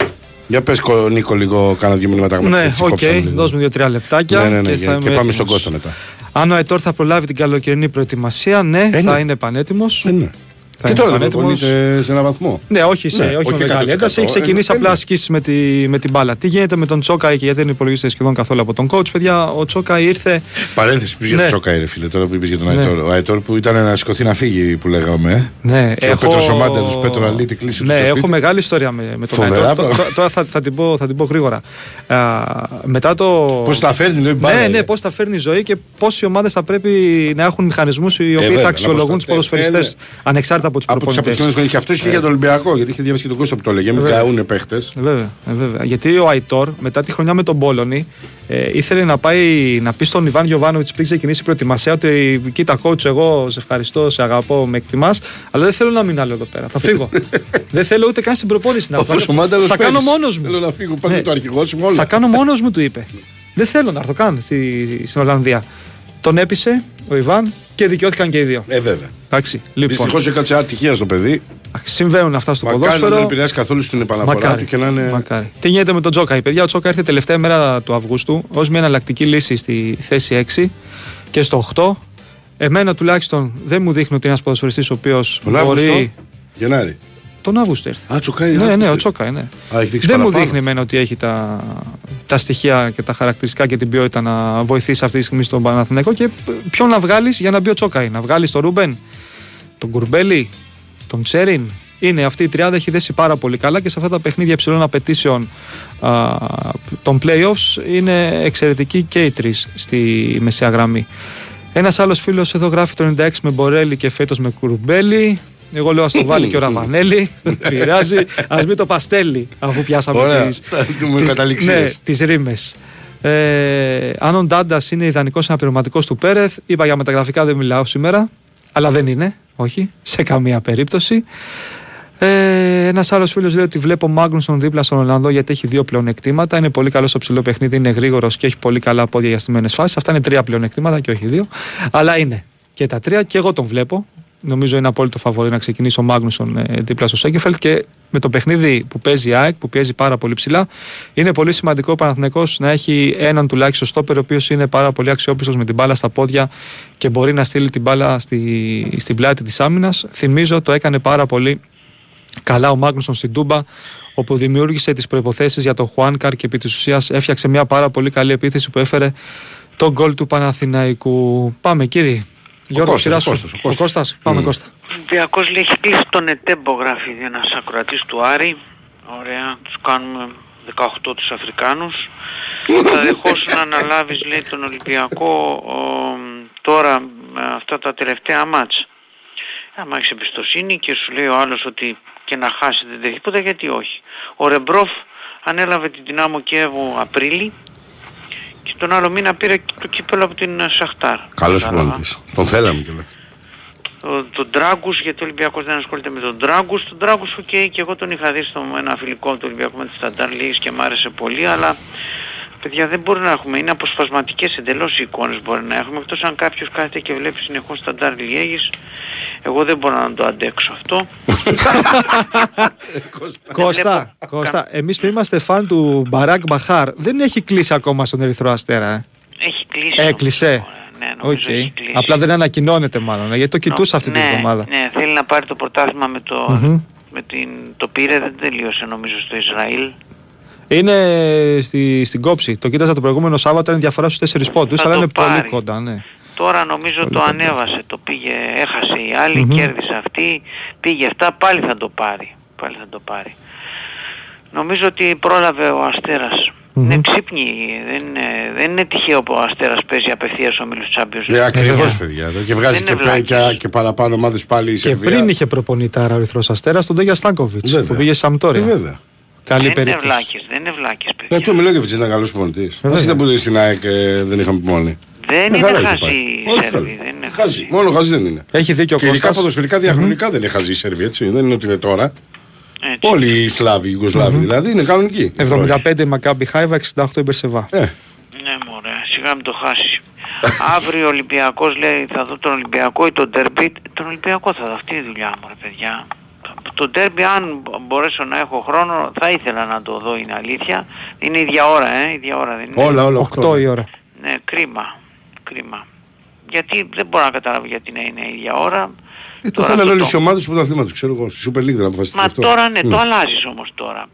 Για πες Κο- Νίκο λίγο κάνα δύο μηνύματα. Ναι, έτσι, οκ, κόψαμε λίγο. δώσουμε δύο-τρία λεπτάκια. Ναι, ναι, ναι, και, και, θα και είμαι πάμε έτοιμος. στον Κώστα μετά. Αν ο Αιτόρ θα προλάβει την καλοκαιρινή προετοιμασία, ναι, Ε, θα ναι. είναι πανέτοιμος. Ε, ναι. Θα Και είναι τώρα δεν πανέτοιμος. προπονείται σε έναν βαθμό. Ναι, όχι, σε, Ναι, όχι, όχι με μεγάλη 100%. ένταση. Έχει ξεκινήσει Ε, απλά ναι. ασκήσεις με, τη, με την μπάλα. Τι γίνεται με τον Τσόκαη και γιατί δεν υπολογίζεται σχεδόν καθόλου από τον coach, παιδιά. Ο Τσόκαη ήρθε. Παρένθεση που για Ναι. τον Τσόκα, ρε φίλε, τώρα που είπες για τον Ναι. Αϊτόρ. Ο Αϊτόρ που ήταν να σηκωθεί να φύγει, που λέγαμε. ε. Ναι, Και ο Πέτρος ο Μάντελος, Πέτρο Αλή, την κλίση του Ναι, στο έχω σπίτι. μεγάλη ιστορία με, με τον Φοβερά Αϊτόρ. πράγματα. Τώρα- Τώρα θα, θα, την πω, θα την πω γρήγορα. Α, μετά το. Πώς τα φέρνει, λέει μπάλα. Ναι, ε. ναι, πώς θα φέρνει η ζωή και πόσε ομάδες θα πρέπει να έχουν μηχανισμούς οι οποίοι βέβαια, θα να αξιολογούν τους προστατεύουν. ποδοσφαιριστές Ε, ανεξάρτητα από τους Από τι προπονητές. αποκλεισμένε χρονιέ. Και αυτός ισχύει για τον Ολυμπιακό. Γιατί είχε διαβάσει και τον Κώστα που το έλεγε. Μην Βέβαια. καούν παίχτες. Βέβαια, ε, βέβαια. Γιατί ο Αϊτόρ μετά τη χρονιά με τον Πόλωνη ε, ήθελε να πάει να πει στον Ιβάν Γιοβάνοβιτ πριν ξεκινήσει η προετοιμασία ότι κοίτα coach εγώ σε ευχαριστώ, σε αγαπώ, με εκτιμάς, αλλά δεν θέλω να μείνω άλλο εδώ πέρα. Θα φύγω. δεν θέλω ούτε καν στην προπόνηση να Όπω έρθω. ο Μάνταλος Θα κάνω μόνος μου. Θέλω να φύγω. Πάρτε Ναι. το αρχηγό σου με όλα. Θα κάνω μόνος μου, του είπε. δεν θέλω να έρθω καν στη, στην Ολλανδία. Τον έπεισε ο Ιβάν και δικαιώθηκαν και οι δύο. Ε, βέβαια. Εντάξει, λοιπόν. Δυστυχώς έκατσε ατυχία στο παιδί. Συμβαίνουν αυτά στο Μακάρι να μην ποδόσφαιρο. επηρεάσει καθόλου στην επαναφορά του και να είναι. Μακάρι. Τι γίνεται με τον Τζόκα; Παιδιά, ο Τζόκα ήρθε τελευταία μέρα του Αυγούστου ως μια εναλλακτική λύση στη θέση 6 και στο 8. Εμένα τουλάχιστον δεν μου δείχνει ότι είναι ένας ποδοσφαιριστής ο οποίος Τον Αύγουστο. μπορεί. Γενάρη. Τον Αύγουστο ήρθε. Α, τσοκάει. Ναι, Αύγουστο. ναι, ο Τσόκα, ναι. Α, έχει δείξει Δεν μου παραπάνω. δείχνει εμένα ότι έχει τα, τα στοιχεία και τα χαρακτηριστικά και την ποιότητα να βοηθήσει αυτή τη στιγμή στον Παναθηναϊκό. Και ποιον να βγάλεις για να μπει ο Τσόκαη. Να βγάλεις τον Ρούμπεν, τον Κουρμπέλη, τον Τσέριν. Είναι αυτή η τριάδα έχει δέσει πάρα πολύ καλά και σε αυτά τα παιχνίδια υψηλών απαιτήσεων α, των playoffs είναι εξαιρετικοί και οι τρεις στη μεσαία γραμμή. Ένας άλλος φίλος εδώ γράφει το 96 με Μπορέλη και φέτος με Κουρμπέλη. Εγώ λέω ας το βάλει και ο Ραβανέλη. Δεν πειράζει. Α μην το παστέλει αφού πιάσαμε Ωραία. τις, Θα δούμε τις- καταληξίες. ναι, τις ρήμες. Ε, αν ο Ντάντας είναι ιδανικός αναπληρωματικός του Πέρεθ, είπα για μεταγραφικά δεν μιλάω σήμερα, αλλά δεν είναι, όχι, σε καμία περίπτωση. Ε, Ένας άλλος φίλος λέει ότι βλέπω Μάγνουσον δίπλα στον Ολλανδό γιατί έχει δύο πλεονεκτήματα. Είναι πολύ καλό στο ψηλό παιχνίδι, είναι γρήγορος και έχει πολύ καλά πόδια για στιμένε φάσεις. Αυτά είναι τρία πλεονεκτήματα και όχι δύο. Αλλά είναι και τα τρία και εγώ τον βλέπω. Νομίζω είναι απόλυτο φαβορή να ξεκινήσει ο Μάγνουσον ε, δίπλα στο Σέγκεφελτ και με το παιχνίδι που παίζει η ΑΕΚ, που πιέζει πάρα πολύ ψηλά, είναι πολύ σημαντικό ο Παναθηναϊκός να έχει έναν τουλάχιστον στόπερ, ο οποίος είναι πάρα πολύ αξιόπιστος με την μπάλα στα πόδια και μπορεί να στείλει την μπάλα στη, στην πλάτη της άμυνας. Θυμίζω το έκανε πάρα πολύ καλά ο Μάγνουσον στην Τούμπα, όπου δημιούργησε τις προποθέσει για τον Χουάνκαρ και επί της ουσίας έφτιαξε μια πάρα πολύ καλή επίθεση που έφερε τον γκολ του Παναθηναϊκού. Πάμε κύριε. Γιώργος, Κώστας, σειρά ο σου. Κώστας, ο Ο Κώστας. Κώστας. Πάμε Μμ. Κώστα. Ο Ολυμπιακός λέει έχει κλείσει τον ΕΤΕΜΠΟ γράφει ένας ακροατής του Άρη. Ωραία, τους κάνουμε 18 τους Αφρικάνους. Θα δεχόσουν να αναλάβεις λέει τον Ολυμπιακό ο, τώρα με αυτά τα τελευταία μάτς. Άμα έχεις εμπιστοσύνη και σου λέει ο άλλος ότι και να χάσει δεν τρέχει τίποτα γιατί όχι. Ο Ρεμπρόφ ανέλαβε την Δυνάμο Κιέβου Απρίλη και τον άλλο μήνα πήρε το κύπελο από την Σαχτάρ. Καλός Κατάλαβα. προπονητή. Τον θέλαμε κιόλα. Το- τον Τράγκους, γιατί ο Ολυμπιακός δεν ασχολείται με τον Τράγκους. Τον Τράγκους, οκ, και εγώ τον είχα δει στο ένα φιλικό του Ολυμπιακού με τη Σταντάρ Λίγης και μ' άρεσε πολύ, αλλά παιδιά δεν μπορεί να έχουμε, είναι αποσπασματικές εντελώς οι εικόνες μπορεί να έχουμε, εκτός αν κάποιος κάθεται και βλέπει συνεχώς Σταντάρ Λίγης. Εγώ δεν μπορώ να το αντέξω αυτό. Κώστα, βλέπω Κώστα εμείς που είμαστε φαν του Μπαράκ Μπαχάρ, δεν έχει κλείσει ακόμα στον Ερυθρό Αστέρα. Ε; Έχει κλείσει. Έκλεισε. όμως, Ναι, νομίζω Οκ. έχει κλείσει. Απλά δεν ανακοινώνεται μάλλον, ε, γιατί το κοιτούσα αυτή ναι, την εβδομάδα. Ναι, θέλει να πάρει το πρωτάθλημα με το... Μμμ. Με την, το πήρε, δεν τελείωσε νομίζω στο Ισραήλ. Είναι στη, στην κόψη. Το κοίταζα το προηγούμενο Σάββατο, είναι διαφορά στους 4 πόντους, Θα αλλά το είναι πολύ πάρει. κοντά. Ναι. Τώρα νομίζω το ανέβασε, το πήγε, έχασε η άλλη, Μμμ. κέρδισε αυτή, πήγε αυτά, πάλι θα το πάρει. Πάλι θα το πάρει. Νομίζω ότι πρόλαβε ο Αστέρας. Μμμ. Είναι ξύπνη, δεν είναι, δεν είναι τυχαίο που ο Αστέρας παίζει απευθείας ο Μίλους Champions. Ε, Ακριβώς, βέβαια. παιδιά. Και βγάζει Δεν και, είναι πέ- και, βλάκες. και παραπάνω ομάδες πάλι η Και Σερβία. πριν είχε προπονητάρα ο Ερυθρό Αστέρας, τον Τόγια Στάνκοβιτς Βέβαια. που πήγε σε Ε, Σαμπτόρια. βέβαια. Καλή δεν είναι περίπτωση. βλάκες, δεν είναι βλάκες Ε, παιδιά. του Μιλόγεβιτς ήταν καλός προπονητής. βέβαια. Μα ήταν που στην ΑΕΚ ε, δεν είχαμε πει μόνοι. Δεν Με είναι χαρά είχε χαζή πάει. η Όχι, Σέρβη, καλά. δεν είναι Χαζή. χαζή. Μόνο χαζή δεν είναι. Έχει δίκιο ο Και ειδικά Κώστας. ποδοσφαιρικά διαχρονικά δεν είναι χαζή η Σερβία, έτσι. Δεν είναι ότι είναι τώρα. Έτσι. Όλοι οι Σλάβοι, οι Ιουγκοσλάβοι δηλαδή είναι κανονικοί. 75 η Μακάμπι Χάιβα, 68 η Μπερσεβά. Ε, Ναι μωρέ, σιγά μην το χάσεις. Αύριο ο Ολυμπιακός λέει θα δω τον Ολυμπιακό ή τον Derby. Τον Ολυμπιακό θα δω, αυτή είναι η δουλειά μου ρε παιδιά. Το Derby αν μπορέσω να έχω χρόνο θα ήθελα να το δω είναι αλήθεια. Είναι ίδια ώρα ε, ίδια ώρα δεν είναι; όλα, όλα. 8 η ώρα. Ναι, κρίμα, κρίμα. γιατί δεν μπορώ να καταλάβω γιατί να είναι η ίδια ώρα. Ε, το Τώρα θέλανε αυτό όλε το- οι ομάδες του πρωταθλήματο, ξέρω εγώ. Στη Super League δεν αποφασίστηκε Μα αυτό. τώρα ναι, το Ναι. αλλάζεις όμως τώρα.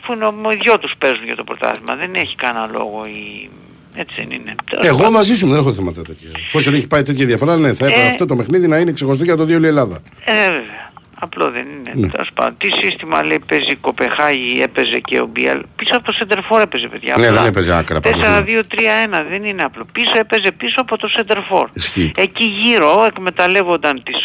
Αφού είναι οι δυο τους παίζουν για το πρωτάθλημα, δεν έχει κανένα λόγο η... Έτσι δεν είναι. Τέλος Εγώ πάντων. μαζί σου δεν έχω θέματα τέτοια. Εφόσον έχει πάει τέτοια διαφορά, ναι, θα έπρεπε Ε. αυτό το παιχνίδι να είναι ξεχωριστό για το δύο η Ελλάδα. Ε, βέβαια. Απλό δεν είναι. Ναι. Τέλος πάντων. Τι σύστημα λέει παίζει η Κοπεχάγη, έπαιζε και ο Μπιέλ. Πίσω από το Σεντερφόρ έπαιζε παιδιά. Ναι, απλά. δεν έπαιζε άκρα πάντως, 4-2-3-1 δεν είναι απλό. Πίσω έπαιζε πίσω από το Σεντερφόρ. Ισχύει. Εκεί γύρω εκμεταλλεύονταν τις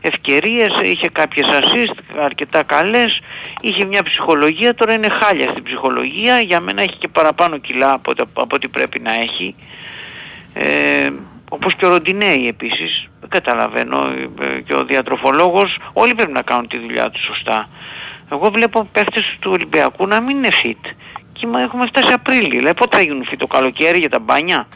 ευκαιρίες, είχε κάποιες assist αρκετά καλές, είχε μια ψυχολογία, τώρα είναι χάλια στην ψυχολογία, για μένα έχει και παραπάνω κιλά από, ό,τι- από ό,τι πρέπει να έχει. Ε, όπως και ο Ροντινέη επίσης, δεν καταλαβαίνω, ε, και ο διατροφολόγος, όλοι πρέπει να κάνουν τη δουλειά τους σωστά. Εγώ βλέπω παίχτες του Ολυμπιακού να μην είναι fit. Και μα έχουμε φτάσει Απρίλιο. Λέει πότε θα γίνουν fit το καλοκαίρι για τα μπάνια;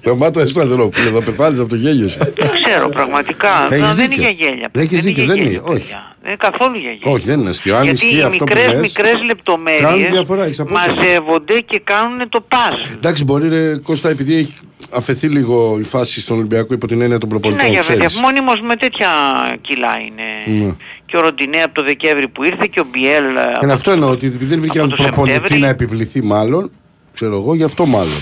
Σταμάτα εσύ σταθερό που θα πεθάνεις από το γέλιο σου. δεν ξέρω πραγματικά. Έχεις δεν είναι δίκιο. για γέλια. Έχεις δεν δίκιο, είναι δεν για είναι, γέλια, όχι. παιδιά. Δεν είναι καθόλου για γέλια. Όχι, δεν είναι αστείο. Αν Γιατί ισχύει οι αυτό που μικρές, λες, μικρές κάνουν λεπτομέρειες διαφορά, έχεις απόλυτο. μαζεύονται και κάνουν το puzzle. Εντάξει, μπορεί ρε, Κώστα, επειδή έχει αφαιθεί λίγο η φάση στον Ολυμπιακό υπό την έννοια των Τι να προπονητών, για παιδιά, ξέρεις. μόνιμος με τέτοια κιλά είναι. Ναι. Και ο Ροντινέ από το Δεκέμβρη που ήρθε και ο Μπιέλ ε, Είναι από αυτό εννοώ, ότι επειδή δεν βρήκε από έναν το προπονητή Σεπτέμβρη. να επιβληθεί μάλλον, ξέρω εγώ, γι' αυτό μάλλον.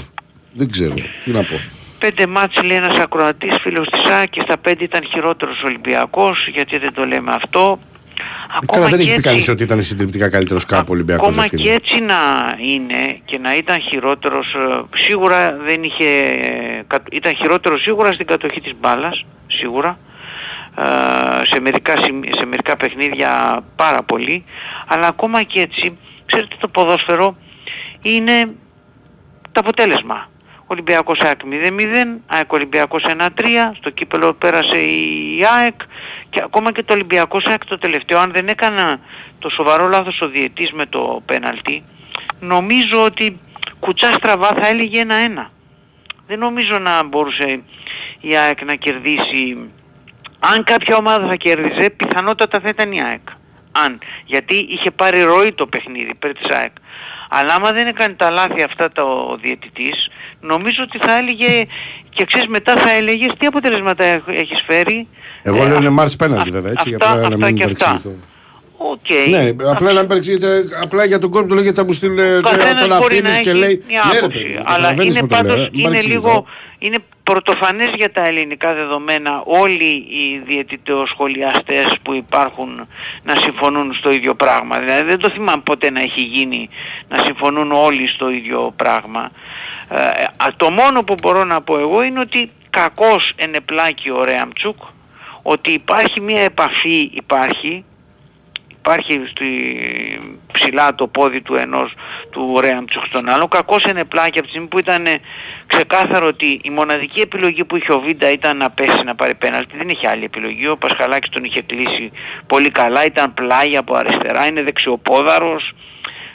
Δεν ξέρω. Τι να πω. Πέντε μάτς λέει ένας ακροατής φίλος της ΑΕΚ και στα πέντε ήταν χειρότερος Ολυμπιακός γιατί δεν το λέμε αυτό. Καλά, δεν και έχει πει έτσι- κανεί ότι ήταν συντριπτικά καλύτερος κάπου ο Ολυμπιακός. Ακόμα και έτσι να είναι και να ήταν χειρότερος, ε, σίγουρα δεν είχε, ε, κα- ήταν χειρότερος σίγουρα στην κατοχή της μπάλας, σίγουρα. Ε, σε, μερικά, σημ- σε μερικά παιχνίδια πάρα πολύ, αλλά ακόμα και έτσι, ξέρετε το ποδόσφαιρο είναι το αποτέλεσμα. Ολυμπιακός ΑΕΚ 0-0, ΑΕΚ Ολυμπιακός 1-3, στο κύπελο πέρασε η ΑΕΚ και ακόμα και το Ολυμπιακός ΑΕΚ το τελευταίο, αν δεν έκανα το σοβαρό λάθος ο διετής με το πέναλτι, νομίζω ότι κουτσά στραβά θα έλεγε 1-1. Δεν νομίζω να μπορούσε η ΑΕΚ να κερδίσει. Αν κάποια ομάδα θα κέρδιζε, πιθανότατα θα ήταν η ΑΕΚ. Αν. Γιατί είχε πάρει ροή το παιχνίδι υπέρ της ΑΕΚ. Αλλά άμα δεν έκανε τα λάθη αυτά το ο διαιτητής, νομίζω ότι θα έλεγε και ξέρεις μετά θα έλεγες τι αποτελέσματα έχ- έχεις φέρει. Εγώ Ε, λέω είναι α- Μάρς πέναντι α- βέβαια, έτσι, για αυτά- απλά να αυτά μην και αυτά. παρεξηγηθώ. Οκ. Ναι, απλά να μην παρεξηγείτε, απλά για τον κόσμο του λέγεται θα μου στείλει ε, καθένας τον μπορεί να αφήνεις και έχει λέει μια ναι, ρε, άποψη. παιδί, αλλά καταλαβαίνεις είναι που το λέω, πάντως, ε, μην είναι παρεξηγηθώ. λίγο, είναι πρωτοφανές για τα ελληνικά δεδομένα όλοι οι διαιτητεοσχολιαστές που υπάρχουν να συμφωνούν στο ίδιο πράγμα. Δηλαδή δεν το θυμάμαι ποτέ να έχει γίνει να συμφωνούν όλοι στο ίδιο πράγμα. Ε, α, το μόνο που μπορώ να πω εγώ είναι ότι κακός ενεπλάκη ο Ρέαμτσουκ, ότι υπάρχει μια επαφή, υπάρχει, υπάρχει στη, ψηλά το πόδι του ενός του Ρέαμτσουκ στον άλλο. Κακός είναι πλάκι από τη στιγμή που ήταν ε, ξεκάθαρο ότι η μοναδική επιλογή που είχε ο Βίντα ήταν να πέσει να πάρει πέναλτι. Δεν είχε άλλη επιλογή. Ο Πασχαλάκης τον είχε κλείσει πολύ καλά. Ήταν πλάγια από αριστερά. Είναι δεξιοπόδαρος.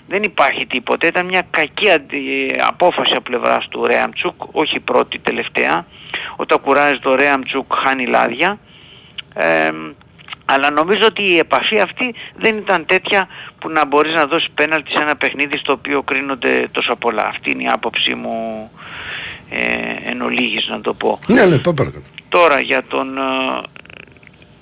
Δεν υπάρχει τίποτα. Ήταν μια κακή αντι- απόφαση από πλευράς του Ρέαμτσουκ. Όχι η πρώτη, τελευταία. Όταν κουράζεται ο Ρέαμτσουκ χάνει λάδια. Ε, αλλά νομίζω ότι η επαφή αυτή δεν ήταν τέτοια που να μπορείς να δώσεις πέναλτι σε ένα παιχνίδι στο οποίο κρίνονται τόσο πολλά. Αυτή είναι η άποψή μου ε, εν ολίγης να το πω. Ναι, ναι, πάμε παρακάτω. Τώρα για τον ε,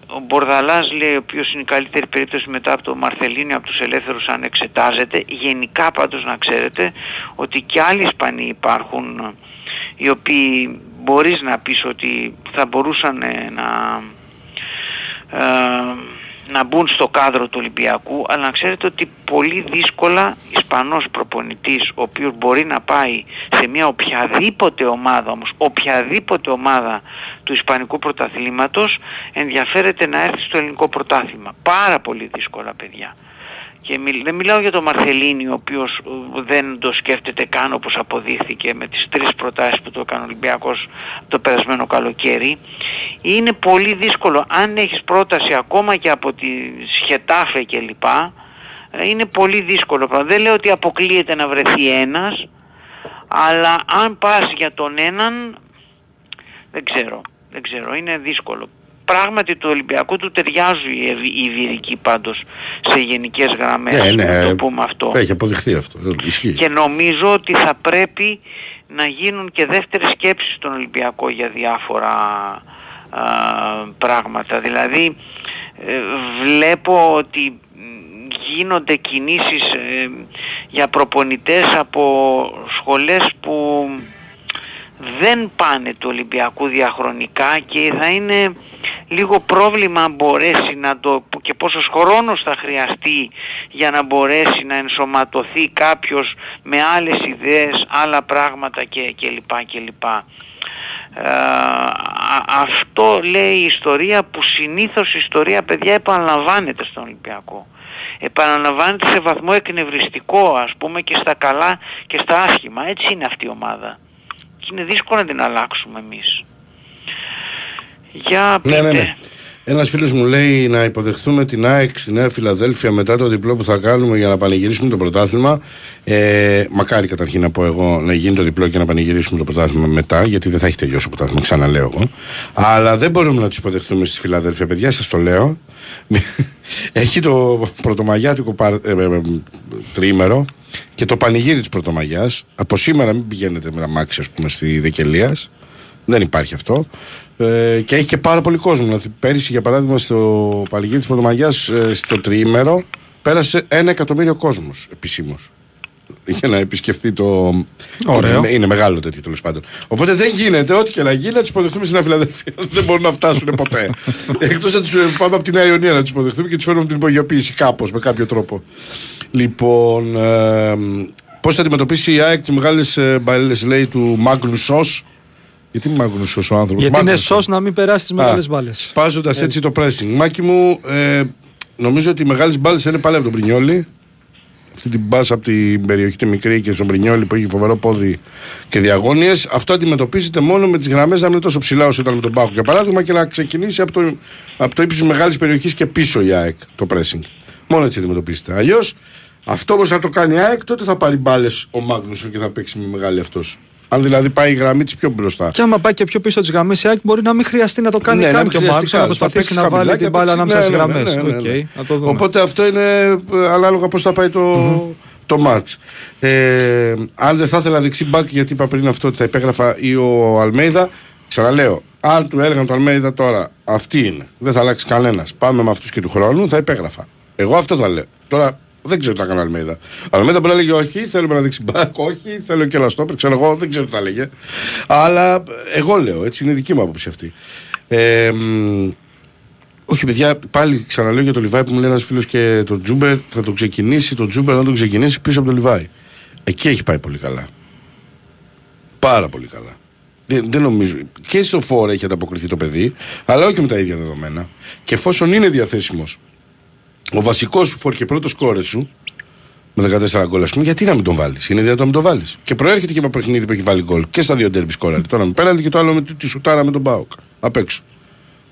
ο Μπορδαλάς λέει ο οποίος είναι η καλύτερη περίπτωση μετά από τον Μαρθελίνιο από τους ελεύθερους αν εξετάζεται. Γενικά πάντως να ξέρετε ότι και άλλοι Ισπανοί υπάρχουν ε, οι οποίοι μπορείς να πεις ότι θα μπορούσαν ε, να ε, να μπουν στο κάδρο του Ολυμπιακού αλλά να ξέρετε ότι πολύ δύσκολα Ισπανός προπονητής ο οποίος μπορεί να πάει σε μια οποιαδήποτε ομάδα όμως οποιαδήποτε ομάδα του Ισπανικού πρωταθλήματος ενδιαφέρεται να έρθει στο ελληνικό πρωτάθλημα. Πάρα πολύ δύσκολα παιδιά και μιλ- δεν μιλάω για τον Μαρθελίνη ο οποίος ε, δεν το σκέφτεται καν όπως αποδείχθηκε με τις τρεις προτάσεις που το έκανε ο Ολυμπιακός το περασμένο καλοκαίρι. Είναι πολύ δύσκολο. Αν έχεις πρόταση ακόμα και από τη Σχετάφε κλπ. ε, Είναι πολύ δύσκολο. πράγμα. Δεν λέω ότι αποκλείεται να βρεθεί ένας, αλλά αν πας για τον έναν, δεν ξέρω. Δεν ξέρω. Είναι δύσκολο. Πράγματι του Ολυμπιακού του ταιριάζει η Ευ- η Ιβηρική πάντως σε γενικές γραμμές. Ναι, ναι, να το πούμε αυτό. έχει αποδειχθεί αυτό. Ισχύει. Και νομίζω ότι θα πρέπει να γίνουν και δεύτερες σκέψεις στον Ολυμπιακό για διάφορα α, πράγματα. Δηλαδή ε, βλέπω ότι γίνονται κινήσεις ε, για προπονητές από σχολές που δεν πάνε του Ολυμπιακού διαχρονικά και θα είναι λίγο πρόβλημα αν μπορέσει να το και πόσος χρόνος θα χρειαστεί για να μπορέσει να ενσωματωθεί κάποιος με άλλες ιδέες, άλλα πράγματα και, και λοιπά και λοιπά. Ε, αυτό λέει η ιστορία που συνήθως η ιστορία παιδιά επαναλαμβάνεται στον Ολυμπιακό. Επαναλαμβάνεται σε βαθμό εκνευριστικό ας πούμε και στα καλά και στα άσχημα. Έτσι είναι αυτή η ομάδα. Και είναι δύσκολο να την αλλάξουμε εμείς. Για Ναι, πείτε. ναι, ναι. Ένας φίλος μου λέει να υποδεχθούμε την ΑΕΚ στη Νέα Φιλαδέλφια μετά το διπλό που θα κάνουμε για να πανηγυρίσουμε το πρωτάθλημα. Ε, μακάρι καταρχήν να πω εγώ να γίνει το διπλό και να πανηγυρίσουμε το πρωτάθλημα μετά, γιατί δεν θα έχει τελειώσει το πρωτάθλημα, ξαναλέω εγώ. Αλλά δεν μπορούμε να τους υποδεχθούμε στη Φιλαδέλφια, παιδιά, σας το λέω. έχει το πρωτομαγιάτικο παρ, ε, ε, ε, τρίμερο και το πανηγύρι της Πρωτομαγιάς. Από σήμερα μην πηγαίνετε με αμάξι, ας πούμε, στη Δεκελία. Δεν υπάρχει αυτό. Ε, και έχει και πάρα πολύ κόσμο. Δηλαδή, Πέρυσι, για παράδειγμα, στο Παλιγύρι της Πρωτομαγιά, ε, στο τριήμερο, πέρασε ένα εκατομμύριο κόσμος επισήμως. Για να επισκεφτεί το. Ωραίο. Είναι, είναι μεγάλο τέτοιο τέλος πάντων. Οπότε δεν γίνεται, ό,τι και να γίνει, να τους υποδεχτούμε στην Αφιλαδελφία. δεν μπορούν να φτάσουν ποτέ. Εκτός να τους πάμε από την Νέα Ιωνία να τους υποδεχτούμε και τους φέρουμε την υπογειοποίηση κάπως, με κάποιο τρόπο. Λοιπόν, ε, πώς θα αντιμετωπίσει η ΑΕΚ τις μεγάλες μπαλές, λέει, του Μάγνου Σο. Γιατί Μάγνους Σο ο άνθρωπος; Γιατί είναι σω να μην περάσεις τις μεγάλες μπάλες. Σπάζοντας έτσι το pressing. Μάκη μου, ε, νομίζω ότι οι μεγάλες μπάλες είναι πάλι από τον Πρινιόλη. Αυτή την μπάσα από την περιοχή τη μικρή και στον Πρινιόλη που έχει φοβερό πόδι και διαγώνιες. Αυτό αντιμετωπίζεται μόνο με τις γραμμές να μην είναι τόσο ψηλά όσο ήταν με τον Πάκο για παράδειγμα και να ξεκινήσει από το, από το ύψος μεγάλης περιοχής και πίσω η ΑΕΚ το pressing. Μόνο έτσι αντιμετωπίζεται. Αλλιώς αυτό όμως θα το κάνει η ΑΕΚ, τότε θα πάρει μπάλες ο Μάγνουσον και θα παίξει με μεγάλη αυτός. Αν δηλαδή πάει η γραμμή της πιο μπροστά. Και άμα πάει και πιο πίσω της γραμμής, η ΑΕΚ μπορεί να μην χρειαστεί να το κάνει Ναι, καν να και ο μην Μάρκο χρειαστεί να καν. Θα προσπαθήσει παίξει να βάλει χαμηλά την και μπάλα θα ανάμεσα στις παίξει- ναι, γραμμές. ναι, ναι, ναι, ναι. να το δούμε. Οπότε αυτό είναι ε, ανάλογα πώς θα πάει το, το μάτς. Ε, αν δεν θα ήθελα δεξί μπακ, γιατί είπα πριν αυτό ότι θα υπέγραφα ή ο Αλμέιδα, ξαναλέω, αν του έλεγαν το Αλμέιδα τώρα, αυτή είναι, δεν θα αλλάξει κανένας. Πάμε με αυτούς και του χρόνου, θα υπέγραφα. Εγώ αυτό θα λέω. Τώρα δεν ξέρω τι θα κάνει ο Αλμέιδα. Ο Αλμέιδα μπορεί να λέγει όχι, θέλουμε ένα δεξί μπακ, όχι, θέλω και ένα στόπερ, ξέρω εγώ, δεν ξέρω τι θα λέγε. Αλλά εγώ λέω, έτσι είναι δική μου άποψη αυτή. Ε, μ, όχι, παιδιά, πάλι ξαναλέω για το Λιβάη που μου λέει ένας φίλος και το Τζούμπερ θα το ξεκινήσει, το Τζούμπερ να το ξεκινήσει πίσω από το Λιβάη. Εκεί έχει πάει πολύ καλά. Πάρα πολύ καλά. Δεν, δεν νομίζω. Και στο φορ έχει ανταποκριθεί το παιδί, αλλά όχι με τα ίδια δεδομένα. Και εφόσον είναι διαθέσιμος ο βασικός σου φόρ και πρώτος κόρες σου, με 14 γκολ, ας πούμε, γιατί να μην τον βάλεις; Είναι δυνατόν να μην τον βάλεις. Και προέρχεται και με παιχνίδι που έχει βάλει γκολ. Και στα δύο ντέρμπις σκόραρε. Το ένα με πέναλτι και το άλλο με τη- τη σουτάρα με τον Μπάουκ. Απ' έξω.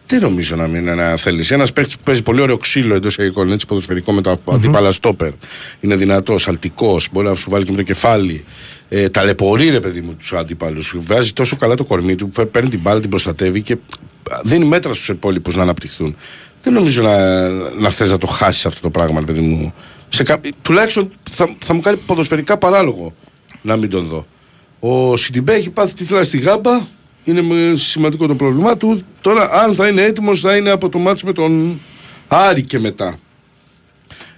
Δεν νομίζω να μην είναι ένα θέλεις. Ένας παίχτη που παίζει πολύ ωραίο ξύλο εντός εικόνων, έτσι ποδοσφαιρικό με τα αντίπαλα στόπερ. Είναι δυνατός, αλτικός, μπορεί να σου βάλει και με το κεφάλι. Ε, ταλαιπωρεί ρε παιδί μου τους αντίπαλους. Βγάζει τόσο καλά το κορμί του, που παίρνει την μπάλα, την προστατεύει και δίνει μέτρα στους υπόλοιπους να αναπτυχθούν. Δεν νομίζω να, να θες να το χάσεις αυτό το πράγμα, ρε παιδί μου. Σε κα... Τουλάχιστον θα, θα μου κάνει ποδοσφαιρικά παράλογο να μην τον δω. Ο Σιντιμπέ έχει πάθει τη θύλα στη γάμπα. Είναι με- σημαντικό το πρόβλημά του. Τώρα, αν θα είναι έτοιμος, θα είναι από το μάτσο με τον Άρη και μετά.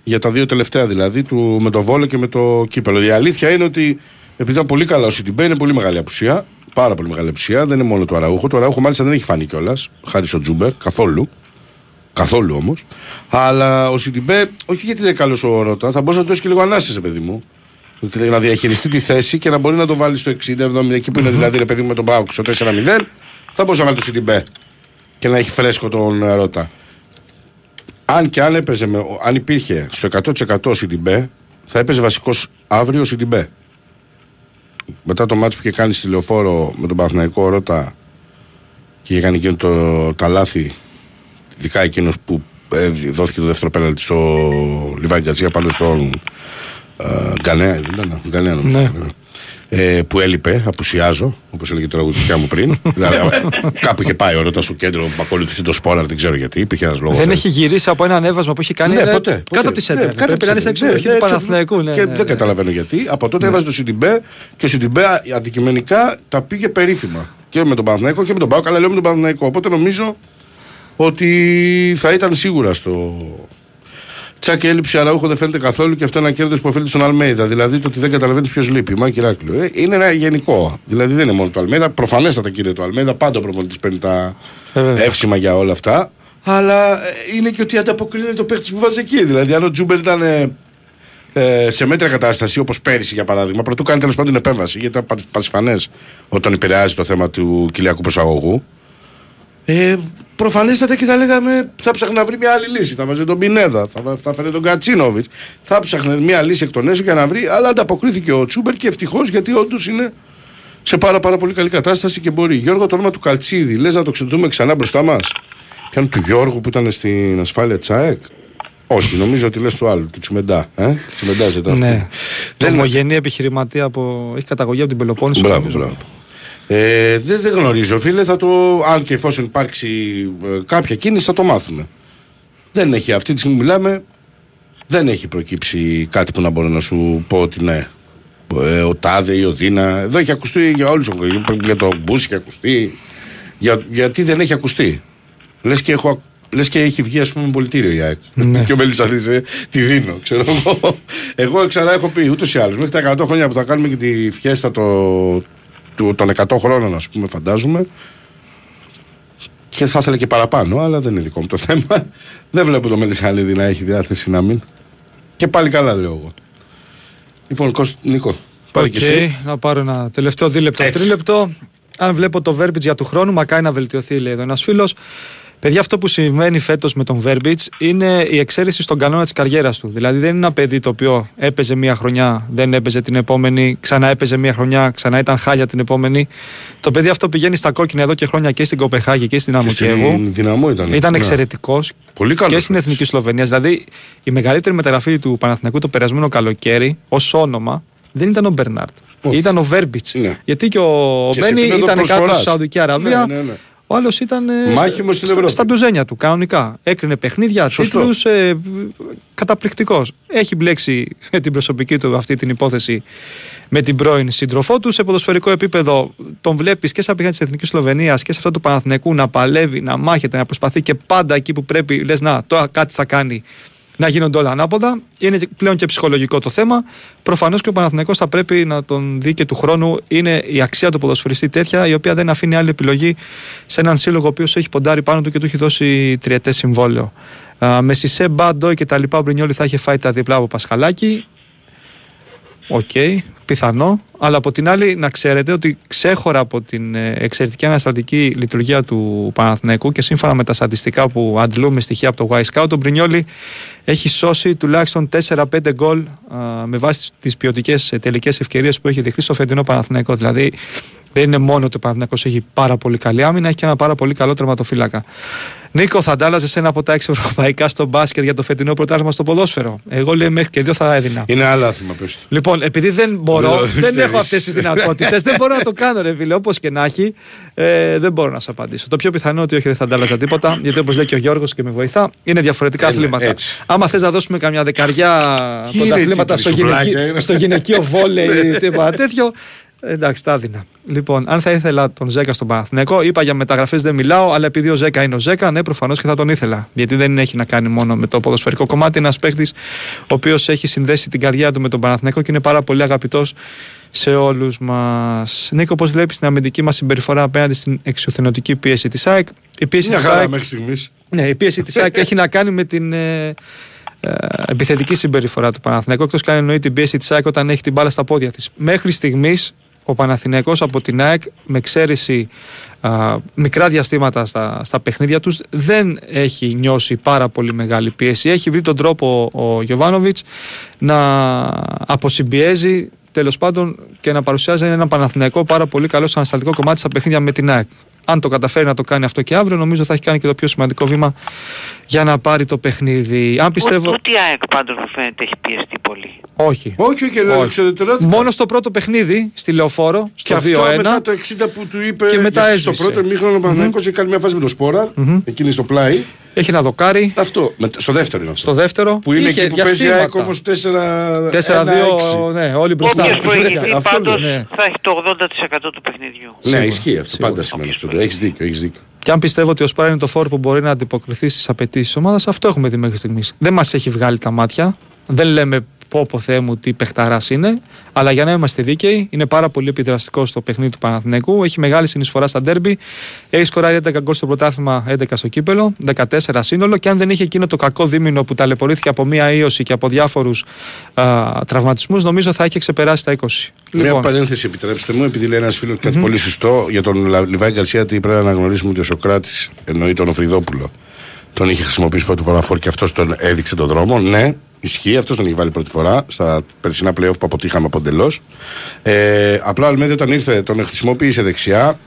Για τα δύο τελευταία δηλαδή, του, με το Βόλο και με το Κύπελο. Η αλήθεια είναι ότι επειδή ήταν πολύ καλά ο Σιντιμπέ, είναι πολύ μεγάλη απουσία. Πάρα πολύ μεγάλη απουσία. Δεν είναι μόνο το Αραούχο. Το Αραούχο μάλιστα δεν έχει φανεί κιόλας. Χάρη στο Τζούμπερ, καθόλου. Καθόλου όμως. Αλλά ο Σιντιμπέ, όχι γιατί είναι καλός ο Ρότα, θα μπορούσε να του δώσεις και λίγο ανάσα, παιδί μου. Να διαχειριστεί τη θέση και να μπορεί να το βάλει στο 60-70 εκεί που είναι δηλαδή ρε παιδί μου με τον ΠΑΟΚ στο 4-0. Θα μπορούσε να βάλεις το Σιντιμπέ και να έχει φρέσκο τον ε, Ρότα. Αν και αν έπαιζε, με, αν υπήρχε στο 100% ο Σιντιμπέ, θα έπαιζε βασικός αύριο ο Σιντιμπέ. Μετά το μάτσο που είχε κάνει στη λεωφόρο με τον Παναθηναϊκό Ρότα και είχε κάνει εκείνο το, τα λάθη, ειδικά εκείνος που ε, δόθηκε το δεύτερο πέναλτι στο Λιβάη Γκαρσία πάνω στον ε, Γκανέα, δεν ήταν, Γκανέα νομίζω. Ναι. ε, που έλειπε, απουσιάζω, όπως έλεγε τώρα η μου πριν. δηλαδή, ε, κάπου είχε πάει ο Ρώτας στο κέντρο, που ακολούθησε το Σπόλαρ, δεν ξέρω γιατί. Υπήρχε ένας λόγος. Δεν έχει γυρίσει από ένα ανέβασμα που έχει κάνει. Ναι, ε, ποτέ, ποτέ. Κάτω από τη σέντρα. Ναι, κάτω Πρέπει να είναι από στην τη εξοχή σέντρα. του Ναι, Παναθηναϊκού. Ναι, Και ναι, δεν ναι. καταλαβαίνω γιατί. Από τότε έβαζε το Σιντιμπέ και ο Σιντιμπέ αντικειμενικά τα πήγε περίφημα. Και με τον Παναθηναϊκό και με τον ΠΑΟΚ. Καλά, λέω με τον Παναθηναϊκό. Οπότε νομίζω ότι θα ήταν σίγουρα στο. Τσάκη έλλειψη Αραούχο δεν φαίνεται καθόλου και αυτό είναι ένα κέρδος που οφείλεται στον Αλμέιδα. Δηλαδή το ότι δεν καταλαβαίνεις ποιος λείπει. Μα Ηράκλειο. Ε, είναι ένα γενικό. Δηλαδή δεν είναι μόνο το Αλμέιδα. Προφανέστατα κύριε το Αλμέιδα. Πάντα ο προπονητής παίρνει τα Ε, βέβαια. εύσημα για όλα αυτά. Αλλά ε, είναι και ότι ανταποκρίνεται το παίχτης που βάζει εκεί. Δηλαδή αν ο Τζούμπερ ήταν ε, ε, σε μέτρια κατάσταση, όπως πέρυσι για παράδειγμα, πρωτού κάνει τέλος πάντων επέμβαση, γιατί ήταν πασφανές όταν επηρεάζει το θέμα του κοιλιακού προσαγωγού. Ε, Προφανέστατα και θα λέγαμε θα ψάχνει να βρει μια άλλη λύση. Θα βάζει τον Πινέδα, θα, βα- θα φέρει τον Κατσίνοβιτς. Θα ψάχνει μια λύση εκ των έσω για να βρει, αλλά ανταποκρίθηκε ο Τσούμπερ και ευτυχώς γιατί όντως είναι σε πάρα, πάρα πολύ καλή κατάσταση και μπορεί. Γιώργο, το όνομα του Καλτσίδη, λες να το ξεντούμε ξανά μπροστά μας; Πιάνω του Γιώργου που ήταν στην ασφάλεια Τσάεκ; Όχι, νομίζω ότι λες του άλλου, του Τσιμεντά. Ε; Τσιμεντά ζητά. Ναι. Δεν Ομογενή επιχειρηματία από. έχει καταγωγή από την Πελοπόννησο. Μπράβο, νομίζω. μπράβο. Ε, δεν, δεν γνωρίζω, φίλε. Θα το, αν και εφόσον υπάρξει ε, κάποια κίνηση, θα το μάθουμε. Δεν έχει αυτή τη στιγμή που μιλάμε, δεν έχει προκύψει κάτι που να μπορώ να σου πω ότι ναι. Ε, ο Τάδε ή ο Δίνα. Εδώ έχει ακουστεί για όλους. Για το Μπούση έχει ακουστεί. Για, γιατί δεν έχει ακουστεί. Λες και, έχω, λες και έχει βγει, ας πούμε, πωλητήριο η ΑΕΚ. Ναι. και ο Μελισσανής, ε, τη δίνω, ξέρω εγώ. Εγώ ξανά έχω πει ούτως ή άλλως. Μέχρι τα 100 χρόνια που θα κάνουμε και τη φιέστα το, του, των 100 χρόνων, ας πούμε, φαντάζομαι. Και θα ήθελα και παραπάνω, αλλά δεν είναι δικό μου το θέμα. Δεν βλέπω το Μελισσανίδη να έχει διάθεση να μην. Και πάλι καλά, λέω εγώ. Λοιπόν, Κώσ, Νίκο, πάρε Οκ, και εσύ. να πάρω ένα τελευταίο δίλεπτο, Έτσι. τρίλεπτο. Αν βλέπω το Verbits για του χρόνου, μακάρι να βελτιωθεί, λέει εδώ ένας φίλος. Παιδιά, αυτό που συμβαίνει φέτος με τον Verbits είναι η εξαίρεση στον κανόνα της καριέρας του. Δηλαδή, δεν είναι ένα παιδί το οποίο έπαιζε μία χρονιά, δεν έπαιζε την επόμενη, ξανά έπαιζε μία χρονιά, ξανά ήταν χάλια την επόμενη. Το παιδί αυτό πηγαίνει στα κόκκινα εδώ και χρόνια και στην Κοπεχάγη και στην Και στην Αμοκιέβου. δυναμό ήταν. Ήταν Ναι. εξαιρετικός Πολύ καλός και στην παίκτης. Εθνική Σλοβενίας. Δηλαδή, η μεγαλύτερη μεταγραφή του Παναθηναϊκού το περασμένο καλοκαίρι, ως όνομα, δεν ήταν ο Μπερνάρτ. Όχι. Ήταν ο Βέρμπιτς. Ναι. Γιατί και ο Και σε Μπένι επίπεδο ήταν κάτω προσφοράς. στη Σαουδική Αραβία. Ναι, ναι, ναι. Ο άλλος ήταν. ε, Μάχημος στην στα- Ευρώπη. Στα ντουζένια του, κανονικά. Έκρινε παιχνίδια, Σωστό. τίτλους. Ε, Καταπληκτικός. Έχει μπλέξει την προσωπική του αυτή την υπόθεση με την πρώην σύντροφό του. Σε ποδοσφαιρικό επίπεδο τον βλέπεις και σαν πηγαίνεις της Εθνικής Σλοβενίας και σε αυτό του Παναθηναϊκού να παλεύει, να μάχεται, να προσπαθεί και πάντα εκεί που πρέπει λες να τώρα κάτι θα κάνει να γίνονται όλα ανάποδα. Είναι και- πλέον και ψυχολογικό το θέμα. Προφανώς και ο Παναθηναϊκός θα πρέπει να τον δει και του χρόνου. Είναι η αξία του ποδοσφαιριστή τέτοια, η οποία δεν αφήνει άλλη επιλογή σε έναν σύλλογο ο οποίος έχει ποντάρει πάνω του και του έχει δώσει τριετές συμβόλαιο. Α, με Σισε, Μπάντο και τα λοιπά, ο Μπρινιόλη θα είχε φάει τα διπλά από Πασχαλάκη. Οκ, πιθανό. Αλλά από την άλλη, να ξέρετε ότι ξέχωρα από την ε, εξαιρετική ανασταλτική λειτουργία του Παναθηναϊκού και σύμφωνα με τα στατιστικά που αντλούμε στοιχεία από το Wyscout, ο Μπρινιόλη έχει σώσει τουλάχιστον 4-5 γκολ α, με βάση τις ποιοτικές τελικές ευκαιρίες που έχει δεχτεί στο φετινό Παναθηναϊκό. Δηλαδή, δεν είναι μόνο ότι ο Παναθηναϊκός έχει πάρα πολύ καλή άμυνα, έχει και ένα πάρα πολύ καλό τερματοφύλακα. Νίκο, θα αντάλλαζες ένα από τα έξι ευρωπαϊκά στο μπάσκετ για το φετινό πρωτάθλημα στο ποδόσφαιρο; Εγώ λέω μέχρι και δύο θα έδινα. Είναι άλλο άθλημα, πες του. Λοιπόν, επειδή δεν μπορώ, Δεν το δεν πιστεύεις. έχω αυτές τις δυνατότητες, δεν μπορώ να το κάνω, ρε φίλε, όπως και να έχει. Ε, δεν μπορώ να σα απαντήσω. Το πιο πιθανό ότι όχι, δεν θα αντάλλαζα τίποτα, γιατί όπως λέει και ο Γιώργος και με βοηθά, είναι διαφορετικά Έλα, αθλήματα. έτσι. Άμα θες να δώσουμε καμιά δεκαριά είναι πρωταθλήματα οι στο, τίτλοι, γυναικείο- σουβλάκια είναι. στο γυναικείο βόλεϊ, τίποτα τέτοιο. Εντάξει, τα έδινα. Λοιπόν, αν θα ήθελα τον Ζέκα στον Παναθηναϊκό, είπα για μεταγραφές δεν μιλάω, αλλά επειδή ο Ζέκα είναι ο Ζέκα, ναι, προφανώς και θα τον ήθελα. Γιατί δεν έχει να κάνει μόνο με το ποδοσφαιρικό κομμάτι. Ένας παίχτη ο οποίος έχει συνδέσει την καρδιά του με τον Παναθηναϊκό και είναι πάρα πολύ αγαπητός σε όλους μας. Νίκο, πώς βλέπεις την αμυντική μας συμπεριφορά απέναντι στην εξουθενωτική πίεση της ΑΕΚ; Η πίεση Μια της χαρά ΑΕΚ, μέχρι στιγμής. ναι, η πίεση της ΑΕΚ έχει να κάνει με την ε, ε, επιθετική συμπεριφορά του Παναθηναϊκού. Εκτός και αν εννοεί την πίεση της ΑΕΚ όταν έχει την μπάλα στα πόδια της. Μέχρι στιγμής ο Παναθηναϊκός από την ΑΕΚ, με εξαίρεση α, μικρά διαστήματα στα, στα παιχνίδια τους, δεν έχει νιώσει πάρα πολύ μεγάλη πίεση. Έχει βρει τον τρόπο ο, ο Γιωβάνοβιτς να αποσυμπιέζει τέλος πάντων και να παρουσιάζει ένα Παναθηναϊκό πάρα πολύ καλό στο ανασταλτικό κομμάτι στα παιχνίδια με την ΑΕΚ. Αν το καταφέρει να το κάνει αυτό και αύριο, νομίζω θα έχει κάνει και το πιο σημαντικό βήμα για να πάρει το παιχνίδι. Αν πιστεύω. Ούτε η ΑΕΚ πάντως μου φαίνεται έχει πιεστεί πολύ. Όχι. Όχι, όχι, λέω, Όχι. εξοδετερώθηκα. Μόνο στο πρώτο παιχνίδι, στη Λεωφόρο, Και στο αυτό 2-1. μετά το 60 που του είπε. Και μετά γιατί στο έσβησε. πρώτο ημίχρονο ο Παναθηναϊκός είχε κάνει μια φάση με το σπορα εκείνη στο πλάι. Έχει ένα δοκάρι. Αυτό. Με- στο δεύτερο είναι αυτό. Στο δεύτερο. Που είναι είχε εκεί που παίζει η ΑΕΚ διαστήματα. όμω 4 4-2, ναι, όλοι μπροστά. Όποιος προηγηθεί Αυτό πάντως λέω, ναι. θα έχει το 80% του παιχνιδιού. Ναι, Σίγουρα, ισχύει αυτό. σίγουρα. Πάντα σημαίνει αυτό. Έχεις δίκιο, έχεις δίκιο. Και αν πιστεύω ότι ο Σπάρα είναι το φόρ που μπορεί να αντιποκριθεί στις απαιτήσεις της ομάδας, αυτό έχουμε δει μέχρι στιγμής. Δεν μας έχει βγάλει τα μάτια. Δεν λέμε πω πω Θεέ μου τι παιχταράς είναι. Αλλά για να είμαστε δίκαιοι, είναι πάρα πολύ επιδραστικό στο παιχνίδι του Παναθηναϊκού. Έχει μεγάλη συνεισφορά στα ντέρμπι. Έχει σκοράρει 11 γκολ στο πρωτάθλημα, 11 στο κύπελο, 14 σύνολο. Και αν δεν είχε εκείνο το κακό δίμηνο που ταλαιπωρήθηκε από μία ίωση και από διάφορους τραυματισμούς, νομίζω θα είχε ξεπεράσει τα 20. Μια παρένθεση, επιτρέψτε μου, επειδή λέει ένας φίλος κάτι πολύ σωστό για τον Λα- Λιβάη Γκαρσία, ότι πρέπει να αναγνωρίσουμε ότι ο Σοκράτης εννοεί τον Οφριδόπουλο. Τον είχε χρησιμοποιήσει πρώτη φορά φόρ και αυτός τον έδειξε τον δρόμο. Ναι, ισχύει, αυτός τον είχε βάλει πρώτη φορά στα περσινά playoff που αποτύχαμε από εντελώ. Ε, απλά ο Αλμέδη όταν ήρθε τον χρησιμοποίησε δεξιά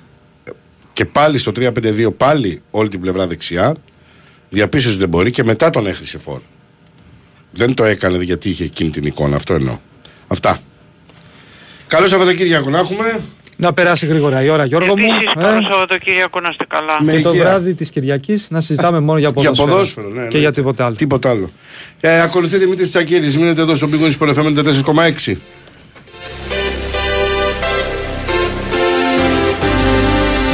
και πάλι στο 3-5-2 πάλι όλη την πλευρά δεξιά. Διαπίστωσε ότι δεν μπορεί και μετά τον έχρισε φόρ. Δεν το έκανε γιατί είχε εκείνη την εικόνα, αυτό εννοώ. Αυτά. Καλό Σαββατοκύριακο να έχουμε. Να περάσει γρήγορα η ώρα, Γιώργο μου. Επίσης, ε. καλό Σαββατοκύριακο να είστε καλά. Με Και το υγεία. βράδυ της Κυριακής να συζητάμε μόνο για Για ποδόσφαιρο. ποδόσφαιρο, ναι, Και ναι. για τίποτα άλλο. Τίποτα άλλο. Ε, ακολουθεί Δημήτρης Τσακίδη. Μείνετε εδώ στο Big Wings Sport FM 4,6.